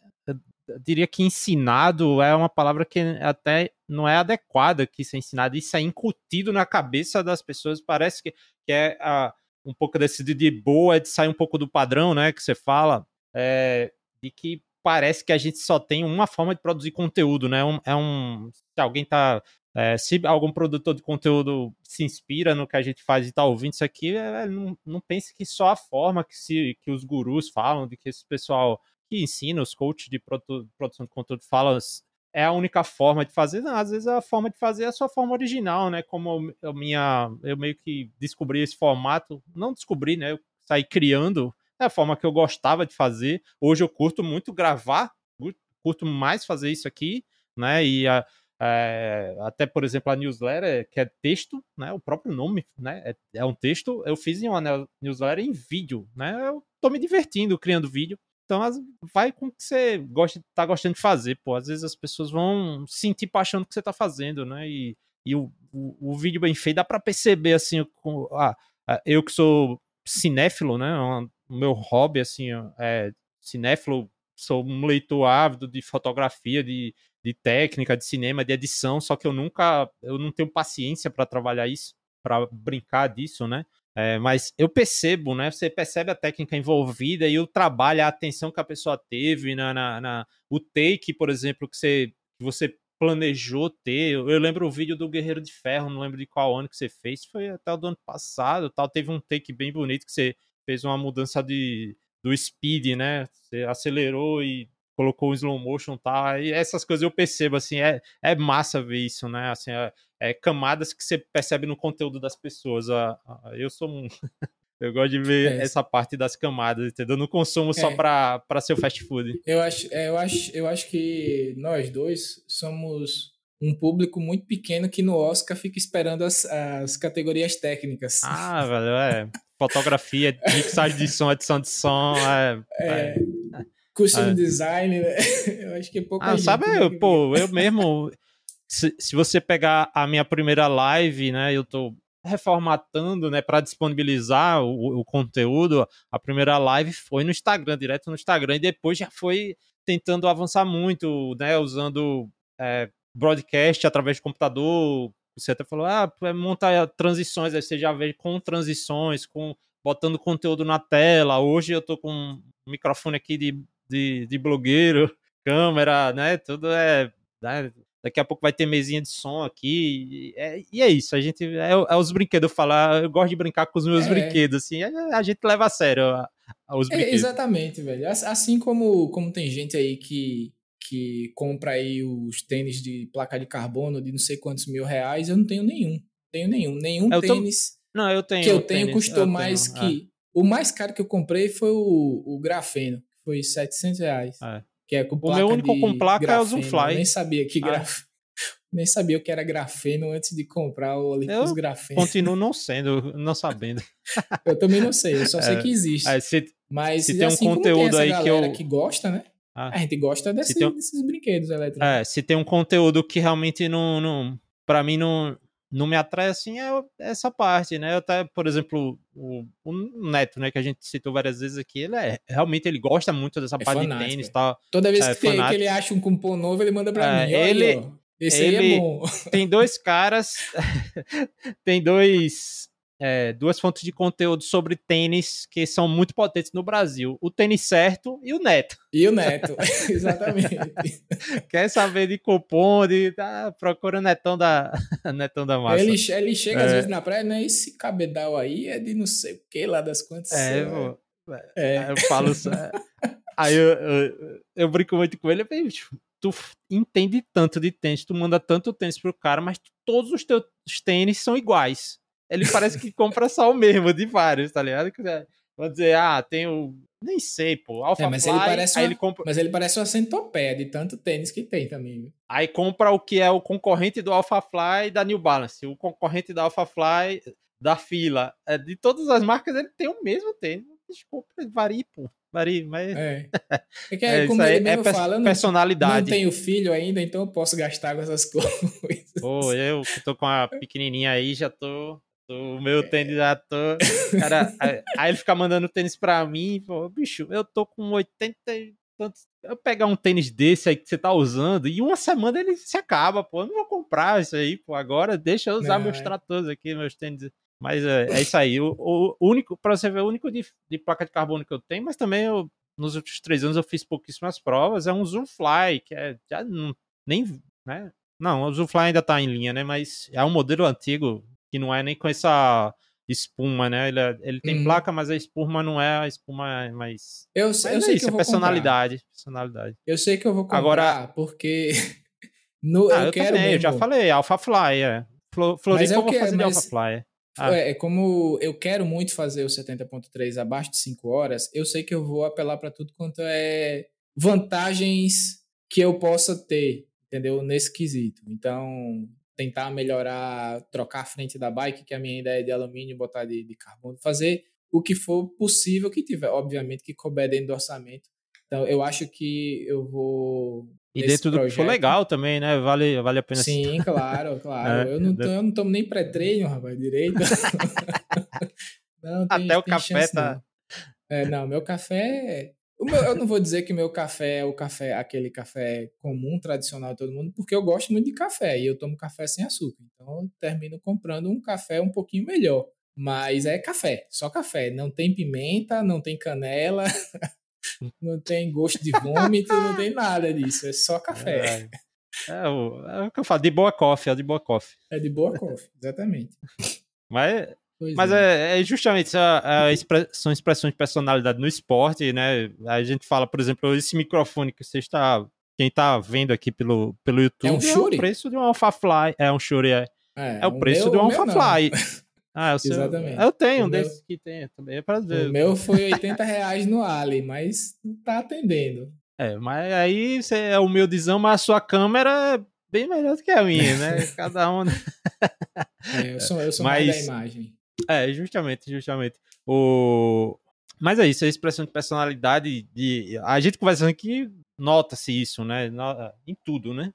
S1: Eu diria que ensinado é uma palavra que até não é adequada que isso é ensinado, isso é incutido na cabeça das pessoas. Parece que, que é a, um pouco desse de boa, é de sair um pouco do padrão, né? Que você fala, é, de que parece que a gente só tem uma forma de produzir conteúdo, né? Um, é um. Se alguém tá é, se algum produtor de conteúdo se inspira no que a gente faz e está ouvindo isso aqui, é, não, não pense que só a forma que, se, que os gurus falam, de que esse pessoal que ensina, os coaches de produ produção de conteúdo falam, é a única forma de fazer. Não, às vezes a forma de fazer é a sua forma original, né? Como eu, minha, eu meio que descobri esse formato, não descobri, né? Eu saí criando, é a forma que eu gostava de fazer. Hoje eu curto muito gravar, curto mais fazer isso aqui, né? E a, é, até, por exemplo, a newsletter, que é texto, né? O próprio nome, né? É, é, um texto. Eu fiz em uma newsletter em vídeo, né? Eu tô me divertindo criando vídeo. Então, vai com o que você gosta, tá gostando de fazer, pô. Às vezes as pessoas vão sentir paixão do que você tá fazendo, né? E, e o, o, o vídeo bem feito dá para perceber, assim, com, ah, eu que sou cinéfilo, né? O meu hobby, assim, é cinéfilo, sou um leitor ávido de fotografia, de de técnica, de cinema, de edição, só que eu nunca, eu não tenho paciência para trabalhar isso, para brincar disso, né? É, mas eu percebo, né? Você percebe a técnica envolvida e o trabalho, a atenção que a pessoa teve na, na, na o take, por exemplo, que você, que você planejou ter. Eu, eu, lembro o vídeo do Guerreiro de Ferro, não lembro de qual ano que você fez, foi até o do ano passado, tal. Teve um take bem bonito que você fez uma mudança de do speed, né? Você acelerou e colocou o slow motion tal. E essas coisas eu percebo, assim, é, é massa ver isso, né? Assim, é, é camadas que você percebe no conteúdo das pessoas. Eu sou um. Eu gosto de ver é. essa parte das camadas, entendeu? Eu não consumo só é. para ser o fast food.
S2: Eu acho, é, eu, acho, eu acho que nós dois somos um público muito pequeno que no Oscar fica esperando as, as categorias técnicas.
S1: Ah, velho, é. Fotografia, mixagem de som, edição de som. É,
S2: é, é. Custom ah. design, né? Eu acho que é pouco.
S1: Ah, sabe, né? eu, pô, eu mesmo. se, se você pegar a minha primeira live, né? Eu tô reformatando, né, para disponibilizar o, o, conteúdo. A primeira live foi no Instagram, direto no Instagram, e depois já foi tentando avançar muito, né, usando é, broadcast através de computador. Você até falou, ah, montar transições, aí você já vê com transições, com botando conteúdo na tela. Hoje eu tô com um microfone aqui de de, de blogueiro, câmera, né? Tudo é. Né? Daqui a pouco vai ter mesinha de som aqui. E é, e é isso. A gente. É, é, os brinquedos. Eu falar, eu gosto de brincar com os meus é. brinquedos, assim. A, a, gente leva a sério a, a os é, brinquedos.
S2: exatamente, velho. Assim como, como tem gente aí que, que compra aí os tênis de placa de carbono de não sei quantos mil reais, eu não tenho nenhum. Tenho nenhum. Nenhum eu tênis.
S1: Tô... Não, eu tenho.
S2: Que eu tenho tênis, custou eu mais tenho, que. É. O mais caro que eu comprei foi o, o grafeno foi 700 reais. É. Que é com
S1: o meu único com placa grafeno. é o Zoomfly.
S2: Eu nem sabia que ah. graf... nem sabia o que era grafeno antes de comprar o
S1: os
S2: grafenos.
S1: Continuo não sendo, não sabendo.
S2: eu também não sei, eu só sei é, que existe. É,
S1: se,
S2: Mas
S1: se tem um assim, conteúdo tem aí que eu
S2: que gosta, né? Ah. A gente gosta desse, tem... desses brinquedos elétricos.
S1: É, se tem um conteúdo que realmente não, não para mim não não me atrai assim é essa parte, né? Até, por exemplo, o, o, Neto, né, que a gente citou várias vezes aqui, ele é realmente ele gosta muito dessa é parte fanático, de tênis, tal.
S2: Toda vez é, que, tem, que, ele acha um cupom novo, ele manda para é, mim.
S1: Ele, aí, ó, esse ele aí é bom. Tem dois caras, tem dois é, duas fontes de conteúdo sobre tênis que são muito potentes no Brasil: o Tênis Certo e o Neto.
S2: E o Neto, exatamente.
S1: Quer saber de cupom, de, tá, procura o Netão da, Netão da Massa.
S2: Ele, ele chega é. às vezes na praia, né? Esse cabedal aí é de não sei o que lá das quantas.
S1: É, pô. É. eu falo. aí eu, eu, eu, brinco muito com ele, bicho, tu entende tanto de tênis, tu manda tanto tênis pro cara, mas todos os teus tênis são iguais ele parece que compra só o mesmo, de vários, tá ligado? Vamos dizer, ah, tem o. Nem sei, pô. Alpha é,
S2: mas
S1: Fly,
S2: ele parece uma, ele compra... Mas ele parece uma centopeia de tanto tênis que tem também.
S1: Aí compra o que é o concorrente do Alpha Fly da New Balance. O concorrente da Alpha Fly da fila. É, de todas as marcas, ele tem o mesmo tênis. Desculpa, varia, pô. Varia, mas.
S2: É. É que é, é como ele mesmo é fala,
S1: personalidade. Não,
S2: não tenho filho ainda, então eu posso gastar com essas coisas.
S1: Pô, eu que tô com a pequenininha aí, já tô o meu tênis já tô. Cara, aí ele fica mandando tênis pra mim, pô, bicho, eu tô com 80 e tantos. Eu pegar um tênis desse aí que você tá usando e uma semana ele se acaba, pô. Eu não vou comprar isso aí, pô. Agora deixa eu usar não, meus é. tratores aqui, meus tênis. Mas é, é isso aí. O, o, único, pra você ver, o único de, de, placa de carbono que eu tenho, mas também eu, nos últimos três anos eu fiz pouquíssimas provas, é um Zoom Fly, que é já não, nem, né? Não, o Zoom Fly ainda tá em linha, né? Mas é um modelo antigo, que não é nem com essa espuma, né? Ele, é, ele tem uhum. placa, mas a espuma não é a espuma mais.
S2: Eu, sei, eu sei
S1: isso,
S2: que eu
S1: é personalidade, comprar. personalidade.
S2: Eu sei que eu vou comprar, Agora, porque no,
S1: ah,
S2: eu,
S1: eu,
S2: quero
S1: também,
S2: mesmo...
S1: eu já falei, Alpha Fly, é. Floripa eu vou fazer mas... de Alpha Fly.
S2: Ah. É, como eu quero muito fazer o 70.3 abaixo de 5 horas, eu sei que eu vou apelar para tudo quanto é vantagens que eu possa ter, entendeu? Nesse quesito. Então, tentar melhorar, trocar a frente da bike, que a minha ideia é de alumínio, botar de, de carbono, fazer o que for possível que tiver, obviamente que couber dentro do orçamento. Então, eu acho que eu vou.
S1: E dentro do que for legal também, né? Vale, vale a pena.
S2: Sim, claro, claro. É, eu, não tô, eu não tomo nem pré-treino, rapaz, direito.
S1: não, tem, Até o café tá.
S2: É, não, meu café meu, eu não vou dizer que meu café é o café, aquele café comum, tradicional de todo mundo, porque eu gosto muito de café e eu tomo café sem açúcar. Então eu termino comprando um café um pouquinho melhor. Mas é café, só café. Não tem pimenta, não tem canela, não tem gosto de vômito, não tem nada disso. É só café.
S1: É, é, o, é o que eu falo, de boa coffee, é de boa coffee.
S2: É de boa coffee, exatamente.
S1: Mas Pois Mas é. é, é justamente a, a são expressões de personalidade no esporte, né? A gente fala, por exemplo, esse microfone que você está. Quem está vendo aqui pelo, pelo YouTube
S2: é, um é
S1: o preço de um AlphaFly. É um Shure, é. É, é o preço meu, de um AlphaFly. Ah, eu, sei, Exatamente. eu tenho um desses que tem também, é pra ver.
S2: O meu foi 80 reais no Ali, mas não tá atendendo.
S1: É, mas aí você é humildizão, mas a sua câmera é bem melhor do que a minha, né? Cada um.
S2: é, eu sou, eu sou mas, mais da imagem.
S1: É, justamente, justamente. O... Mas é isso, a expressão de personalidade de. A gente conversando aqui, nota-se isso, né? Em tudo, né?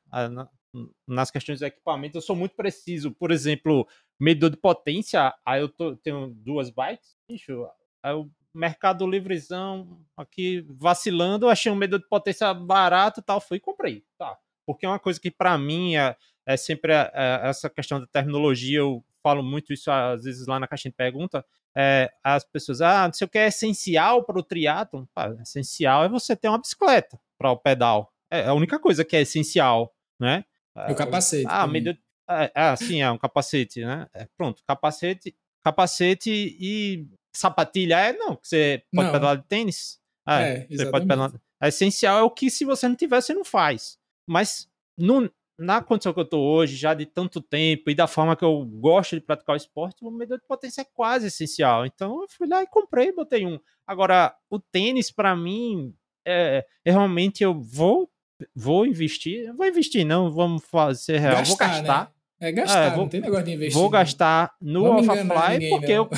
S1: Nas questões do equipamento, eu sou muito preciso. Por exemplo, medidor de potência, aí eu tô, tenho duas bikes, bicho, aí o Mercado Livrezão aqui vacilando, eu achei um medidor de potência barato e tal, fui e comprei, tá? Porque é uma coisa que para mim é, é sempre é, é, essa questão da terminologia, eu falo muito isso às vezes lá na caixinha de pergunta, é, as pessoas, ah, não sei o que é essencial para o triatlon. Ah, essencial é você ter uma bicicleta para o pedal. É a única coisa que é essencial, né?
S2: O capacete.
S1: Ah, meio, é, é, sim, é um capacete, né? É, pronto, capacete, capacete e sapatilha é não, você pode não. pedalar de tênis. É, é você pode pedalar. É essencial é o que se você não tiver, você não faz. Mas no, na condição que eu estou hoje, já de tanto tempo e da forma que eu gosto de praticar o esporte, o medidor de potência é quase essencial. Então eu fui lá e comprei botei um. Agora, o tênis, para mim, é, é, realmente eu vou vou investir. Vou investir, não, vamos fazer real. Gastar, vou gastar.
S2: Né? É gastar, é, vou, não tem negócio de investir.
S1: Vou gastar no AlphaFly porque não. eu.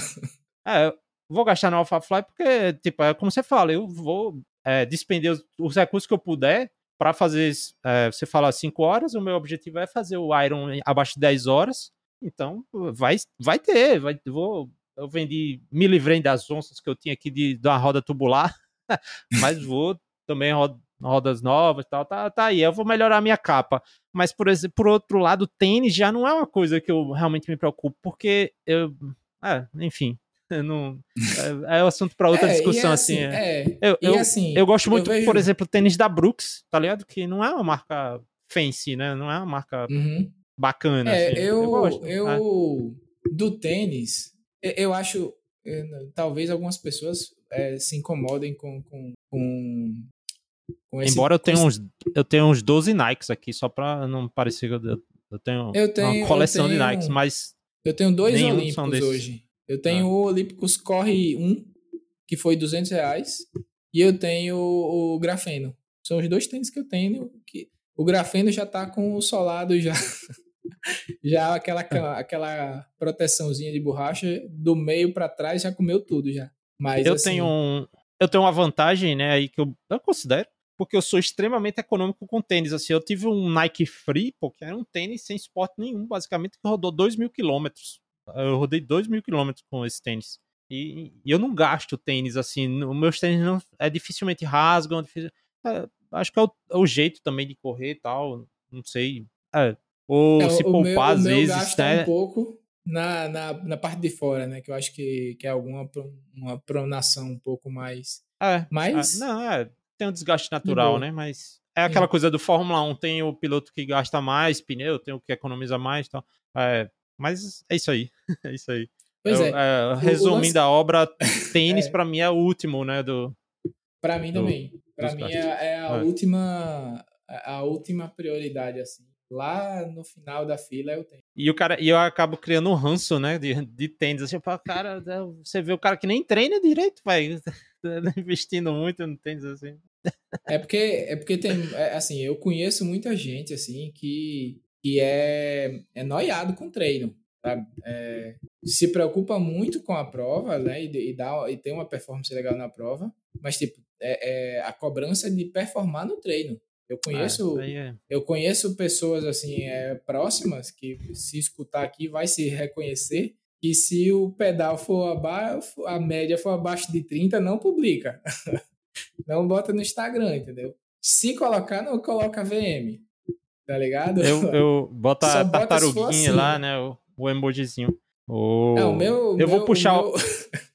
S1: É, vou gastar no AlphaFly porque, tipo, é como você fala, eu vou é, despender os, os recursos que eu puder para fazer, é, você fala 5 horas, o meu objetivo é fazer o Iron abaixo de 10 horas. Então, vai, vai ter. Vai, vou, eu vendi, me livrei das onças que eu tinha aqui de, uma roda tubular, mas vou também rodas novas e tal, tá, tá aí. Eu vou melhorar a minha capa. Mas, por, exemplo, por outro lado, tênis já não é uma coisa que eu realmente me preocupo, porque eu, É, enfim. Não, é, é assunto para outra é, discussão, assim. assim. É. Eu, eu, assim, eu gosto muito, eu vejo... por exemplo, tênis da Brooks, tá ligado? Que não é uma marca fancy, né? Não é uma marca uhum. bacana.
S2: É, assim. eu, eu, gosto, eu do tênis, eu acho, talvez algumas pessoas é, se incomodem com, com, com,
S1: esse, Embora eu tenha, uns, eu tenha uns 12 Nikes aqui, só pra não parecer que eu, eu tenho, eu tenho uma coleção tenho, de Nikes, mas.
S2: Eu tenho dois Olímpicos hoje. Eu tenho ah. o Olímpicos Corre 1, que foi 200 reais, e eu tenho o, Grafeno. São os dois tênis que eu tenho. Que, o Grafeno já tá com o solado já. já aquela, aquela proteçãozinha de borracha do meio para trás já comeu tudo já. Mas
S1: eu
S2: assim...
S1: tenho um, eu tenho uma vantagem, né, aí que eu, eu considero, porque eu sou extremamente econômico com tênis. Assim, eu tive um Nike Free, porque era um tênis sem suporte nenhum, basicamente, que rodou 2 mil quilômetros. Eu rodei 2 mil quilômetros com esse tênis. E, e, eu não gasto tênis, assim, os meus tênis não, é dificilmente rasgam, difícil, é, acho que é o, é o, jeito também de correr e tal, não sei. É, ou é, se poupar
S2: meu,
S1: às vezes,
S2: né? um pouco na, na, na parte de fora, né? Que eu acho que, que é alguma uma pronação um pouco mais.
S1: É. Mas. É, não, é. Tem um desgaste natural, né? Mas. É aquela é. coisa do Fórmula 1, tem o piloto que gasta mais pneu, tem o que economiza mais e tal. É, mas é isso aí. é isso aí. Pois eu, é. é resumindo lance... a obra, tênis é. para mim é o último, né? Do,
S2: para mim também. Para mim é, é a é. última a última prioridade assim lá no final da fila eu tenho.
S1: E o cara, e eu acabo criando um ranço, né, de, de tênis, assim, para cara, você vê o cara que nem treina direito, vai investindo muito no tênis assim.
S2: É porque é porque tem, é, assim, eu conheço muita gente assim que que é é noiado com treino, sabe? É, se preocupa muito com a prova, né, e, e dá e tem uma performance legal na prova, mas tipo, é, é a cobrança de performar no treino. Eu conheço, ah, é. eu conheço pessoas assim é, próximas que se escutar aqui vai se reconhecer que se o pedal for abaixo, a média for abaixo de 30, não publica. não bota no Instagram, entendeu? Se colocar, não coloca VM. Tá ligado?
S1: Eu, eu boto a tartaruguinha assim. lá, né? O, o emojizinho. O...
S2: É, o meu,
S1: eu
S2: meu,
S1: vou puxar
S2: o. Meu...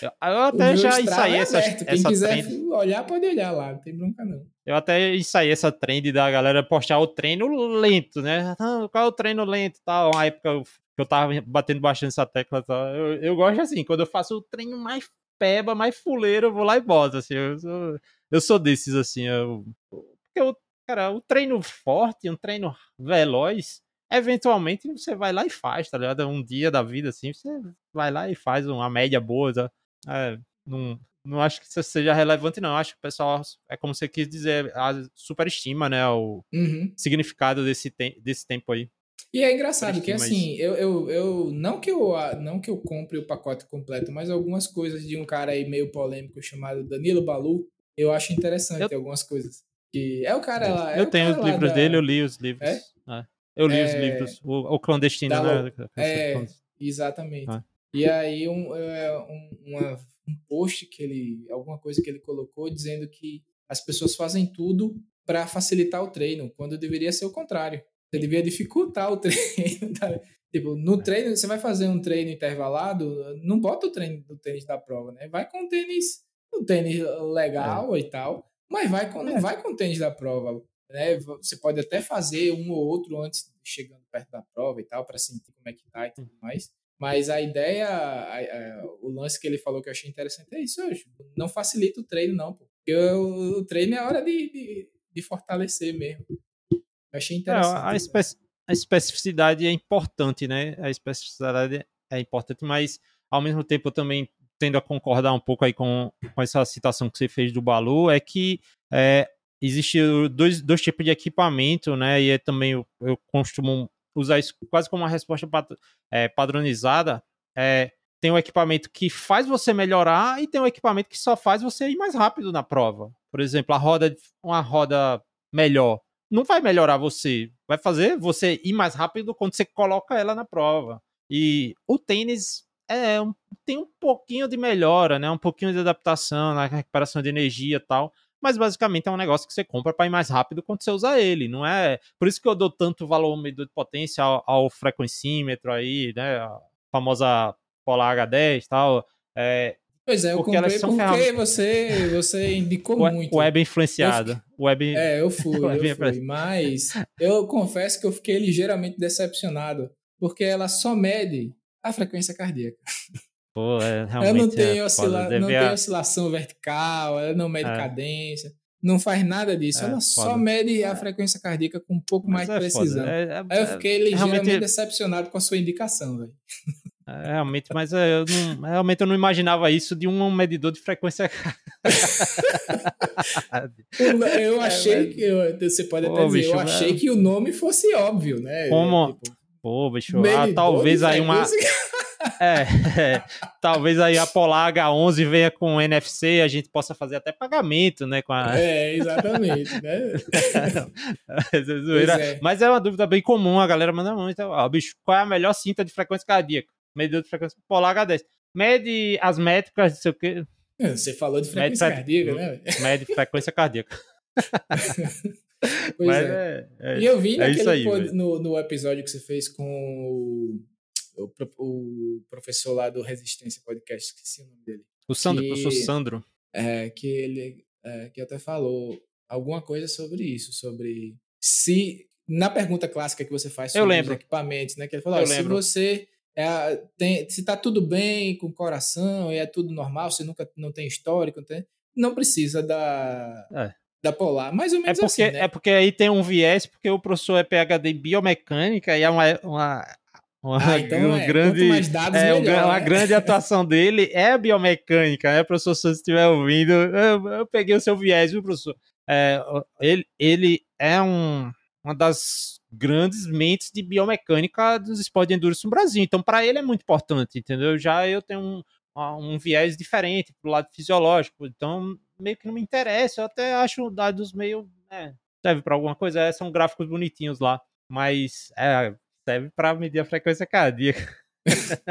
S1: Eu até já ensaiei é essa,
S2: Quem
S1: essa
S2: quiser trend. olhar, pode olhar lá, não tem bronca não.
S1: Eu até ensaiei essa trend da galera postar o treino lento, né? Ah, qual é o treino lento tal? Uma época que eu tava batendo bastante essa tecla. Tal. Eu, eu gosto assim, quando eu faço o treino mais peba, mais fuleiro, eu vou lá e boto. Assim, eu, sou, eu sou desses, assim. Eu, porque eu, cara, o treino forte, um treino veloz, eventualmente você vai lá e faz, tá ligado? Um dia da vida, assim, você vai lá e faz uma média boa, tá? É, não, não acho que isso seja relevante, não. Acho que o pessoal, é como você quis dizer, a superestima, né, o uhum. significado desse, te desse tempo aí.
S2: E é engraçado que assim, eu, eu, eu não que eu não que eu compre o pacote completo, mas algumas coisas de um cara aí meio polêmico chamado Danilo Balu, eu acho interessante eu... algumas coisas. Que é o cara lá.
S1: É eu tenho os livros da... dele, eu li os livros. É? É. Eu li é... os livros. O, o clandestino, da... né?
S2: É, exatamente. Ah. E aí um, é, um, uma, um post que ele, alguma coisa que ele colocou dizendo que as pessoas fazem tudo para facilitar o treino, quando deveria ser o contrário. Você devia dificultar o treino. Tá? Tipo, no treino, você vai fazer um treino intervalado, não bota o treino do tênis da prova, né? Vai com tênis, um tênis legal é. e tal, mas vai com, não é. vai com o tênis da prova. Né? Você pode até fazer um ou outro antes chegando perto da prova e tal, para sentir como é que tá e tudo mais. Mas a ideia, a, a, o lance que ele falou que eu achei interessante é isso, hoje. Não facilita o treino, não, pô. Porque o, o treino é hora de, de, de fortalecer mesmo. Eu achei interessante.
S1: É, a, espe a especificidade é importante, né? A especificidade é importante, mas ao mesmo tempo eu também tendo a concordar um pouco aí com, com essa citação que você fez do Balu, é que é, existe dois, dois tipos de equipamento, né? E é também eu, eu costumo usar isso quase como uma resposta é, padronizada. É, tem um equipamento que faz você melhorar e tem um equipamento que só faz você ir mais rápido na prova. Por exemplo, a roda, uma roda melhor não vai melhorar você, vai fazer você ir mais rápido quando você coloca ela na prova. E o tênis é um, tem um pouquinho de melhora, né? Um pouquinho de adaptação na recuperação de energia e tal mas basicamente é um negócio que você compra para ir mais rápido quando você usa ele, não é? Por isso que eu dou tanto valor medidor de potência ao, ao frequencímetro aí, né? A famosa Polar H10 e tal. É,
S2: pois é, eu porque comprei porque ferram... você, você indicou
S1: o,
S2: muito.
S1: Web influenciado.
S2: Eu
S1: web...
S2: É, eu fui, eu fui. Mas eu confesso que eu fiquei ligeiramente decepcionado, porque ela só mede a frequência cardíaca.
S1: Pô, é, realmente
S2: ela não tem, é, oscila... não tem oscilação vertical, ela não mede é. cadência não faz nada disso. É, ela só foda. mede a frequência cardíaca com um pouco Mas mais de é precisão. É, é, Aí eu fiquei ligeiramente realmente... decepcionado com a sua indicação, velho.
S1: É, realmente, mas eu não, realmente eu não imaginava isso de um medidor de frequência.
S2: eu achei que. Eu, você pode até Pô, dizer, bicho, eu achei que o nome fosse óbvio, né?
S1: Como. Tipo, Pô, bicho, ah, talvez aí uma. É, é, talvez aí a Polar H11 venha com NFC, a gente possa fazer até pagamento, né? Com a...
S2: É, exatamente, né?
S1: é. Mas é uma dúvida bem comum, a galera manda muito. Ó, bicho, qual é a melhor cinta de frequência cardíaca? Medidor de frequência Polar H10. Mede as métricas, não sei o quê.
S2: É, você falou de frequência mede, cardíaca, né?
S1: Mede frequência cardíaca.
S2: pois Mas é. é. E eu vi é naquele, aí, no, no episódio que você fez com o o, o professor lá do Resistência Podcast, esqueci o nome dele.
S1: O Sandro, que, professor Sandro.
S2: É, que ele é, que até falou alguma coisa sobre isso, sobre se na pergunta clássica que você faz sobre os equipamentos, né, que ele falou, se você é, tem, se tá tudo bem com o coração e é tudo normal, você nunca não tem histórico, não, tem, não precisa da é da Polar, mais ou menos
S1: é porque,
S2: assim, né?
S1: É porque aí tem um viés, porque o professor é PhD em biomecânica e é uma, uma
S2: uma, ah, então uma é, grande, dados, é, melhor,
S1: uma né? grande atuação dele é biomecânica, né, professor? Se você estiver ouvindo, eu, eu, peguei o seu viés, viu, professor? É, ele, ele é um, uma das grandes mentes de biomecânica dos esportes de endurance no Brasil. Então, para ele é muito importante, entendeu? Já eu tenho um, um viés diferente pro lado fisiológico, então meio que não me interessa. Eu até acho dados meio. É, serve para alguma coisa, é, são gráficos bonitinhos lá. Mas é, serve para medir a frequência cardíaca.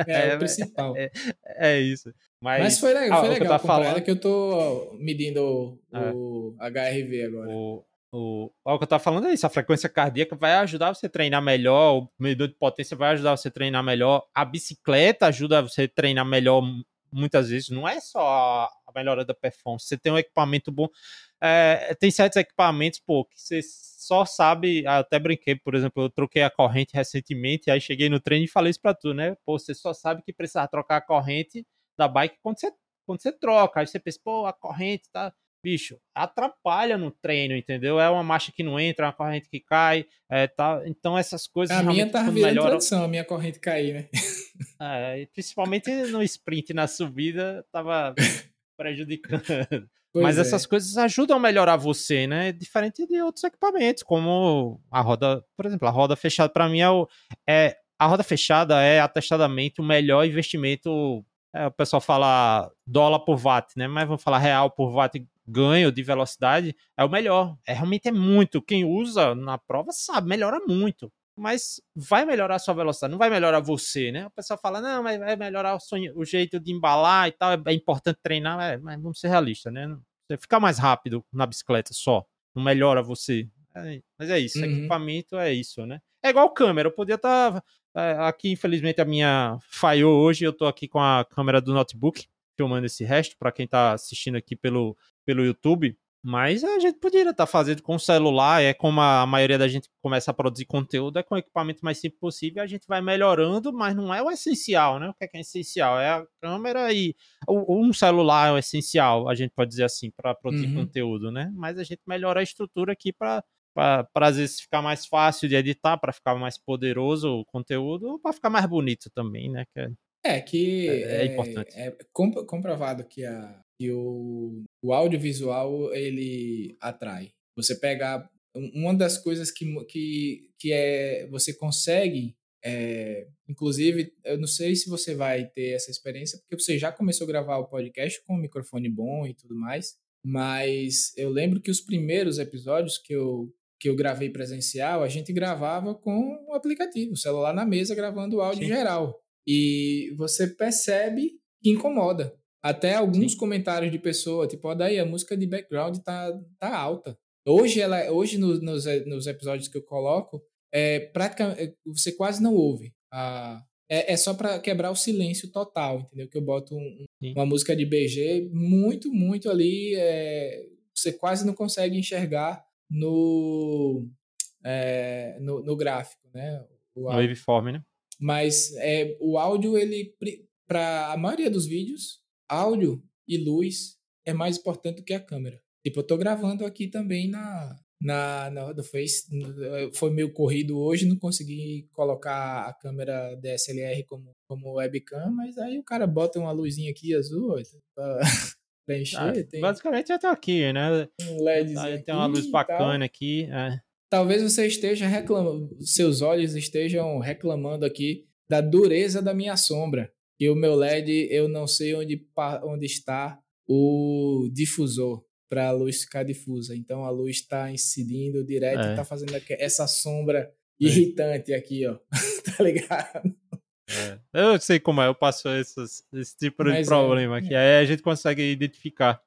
S2: É, é o principal.
S1: É, é, isso. Mas,
S2: Mas foi legal, foi legal que falando que eu tô medindo o, é. HRV agora.
S1: O, o, o que eu tava falando é isso, a frequência cardíaca vai ajudar você a treinar melhor, o medidor de potência vai ajudar você a treinar melhor, a bicicleta ajuda você a treinar melhor muitas vezes, não é só a melhora da performance, você tem um equipamento bom, é, tem certos equipamentos, pô, que você só sabe, até brinquei, por exemplo, eu troquei a corrente recentemente, aí cheguei no treino e falei isso pra tu, né? Pô, você só sabe que precisa trocar a corrente da bike quando você, quando você troca. Aí você pensa, pô, a corrente tá. Bicho, atrapalha no treino, entendeu? É uma marcha que não entra, é uma corrente que cai, é, tá, então essas coisas.
S2: A minha tá virando melhora... tradição, a minha corrente cair, né?
S1: É, principalmente no sprint, na subida, tava prejudicando. Pois Mas é. essas coisas ajudam a melhorar você, né? Diferente de outros equipamentos, como a roda, por exemplo, a roda fechada para mim é, o, é a roda fechada é atestadamente o melhor investimento. É, o pessoal fala dólar por watt, né? Mas vamos falar real por watt ganho de velocidade é o melhor. É realmente é muito. Quem usa na prova sabe, melhora muito mas vai melhorar a sua velocidade, não vai melhorar você, né? O pessoal fala, não, mas vai melhorar o, sonho, o jeito de embalar e tal, é, é importante treinar, é, mas vamos ser realistas, né? Você ficar mais rápido na bicicleta só, não melhora você. É, mas é isso, uhum. equipamento é isso, né? É igual câmera, eu podia estar. Tá, é, aqui, infelizmente, a minha falhou hoje, eu tô aqui com a câmera do notebook, filmando esse resto, para quem tá assistindo aqui pelo, pelo YouTube. Mas a gente poderia estar tá fazendo com o celular, é como a maioria da gente começa a produzir conteúdo, é com o equipamento mais simples possível, a gente vai melhorando, mas não é o essencial, né? O que é, que é essencial? É a câmera e um celular é o essencial, a gente pode dizer assim, para produzir uhum. conteúdo, né? Mas a gente melhora a estrutura aqui para para às vezes ficar mais fácil de editar, para ficar mais poderoso o conteúdo, ou para ficar mais bonito também, né?
S2: Que é, é que é, é, é importante. É comprovado que a, que o, o audiovisual ele atrai. Você pega uma das coisas que, que, que é você consegue é, inclusive eu não sei se você vai ter essa experiência porque você já começou a gravar o podcast com um microfone bom e tudo mais mas eu lembro que os primeiros episódios que eu que eu gravei presencial a gente gravava com o aplicativo o celular na mesa gravando o áudio Sim. geral e você percebe que incomoda até alguns Sim. comentários de pessoa, tipo, ó, daí a música de background tá, tá alta. Hoje, ela, hoje no, nos, nos episódios que eu coloco, é, praticamente, é, você quase não ouve. A, é, é só para quebrar o silêncio total, entendeu? Que eu boto um, uma música de BG muito, muito ali. É, você quase não consegue enxergar no, é, no, no, gráfico, né?
S1: O waveform, né?
S2: Mas é, o áudio, ele, para a maioria dos vídeos, áudio e luz é mais importante do que a câmera. Tipo, eu tô gravando aqui também na, na, na do Face. Foi meio corrido hoje, não consegui colocar a câmera DSLR como, como webcam, mas aí o cara bota uma luzinha aqui azul pra, pra encher. Ah,
S1: tem... Basicamente eu tô aqui, né?
S2: Um LEDzinho.
S1: Tem uma luz bacana aqui. É.
S2: Talvez você esteja reclamando, seus olhos estejam reclamando aqui da dureza da minha sombra. E o meu LED, eu não sei onde, onde está o difusor para a luz ficar difusa. Então a luz está incidindo direto é. e está fazendo essa sombra é. irritante aqui, ó. tá ligado?
S1: É. Eu sei como é, eu passo esses, esse tipo Mas de é, problema aqui. Aí a gente consegue identificar.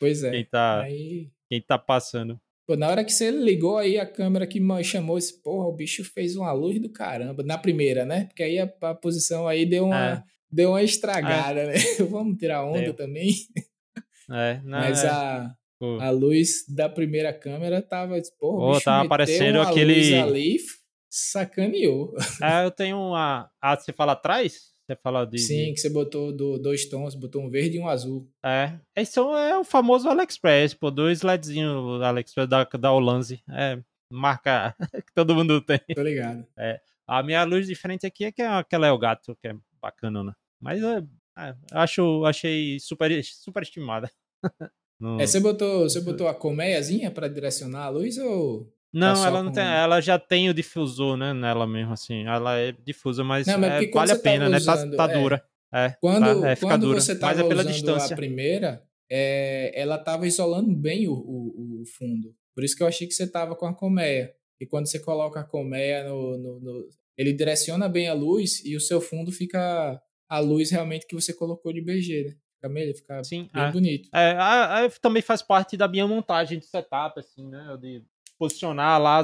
S2: Pois é.
S1: Quem tá, aí... quem tá passando.
S2: Pô, na hora que você ligou aí a câmera que chamou esse, porra, o bicho fez uma luz do caramba. Na primeira, né? Porque aí a, a posição aí deu uma, é. deu uma estragada, é. né? Vamos tirar onda deu. também.
S1: É, não,
S2: Mas
S1: é.
S2: a, a luz da primeira câmera tava, porra,
S1: oh, tava aparecendo aquele.
S2: ali, sacaneou.
S1: É, eu tenho uma. Ah, você fala atrás? Você fala de.
S2: Sim, que você botou do, dois tons, botou um verde e um azul.
S1: É. Esse é o famoso AliExpress, pô, dois LEDzinhos AliExpress da, da Olanzi. É, marca que todo mundo tem.
S2: Tô ligado.
S1: É. A minha luz de frente aqui é que é aquela é o gato, que é bacana, né? Mas é, é, acho, achei super, super estimada.
S2: no... é, você botou, você botou a colmeiazinha para direcionar a luz ou
S1: não, tá ela não tem, ela já tem o difusor, né, nela mesmo assim. Ela é difusa, mas, não, mas é, vale a pena, né? Tá, tá é, dura. É,
S2: quando
S1: tá, é,
S2: quando
S1: dura,
S2: você tava mas é pela distância. a primeira, é, ela tava isolando bem o, o, o, fundo. Por isso que eu achei que você tava com a colmeia. E quando você coloca a colmeia no, no, no ele direciona bem a luz e o seu fundo fica a luz realmente que você colocou de BG, né? Fica melhor, fica Sim, bem
S1: é.
S2: bonito.
S1: É, a, a, também faz parte da minha montagem de setup, assim, né? De posicionar lá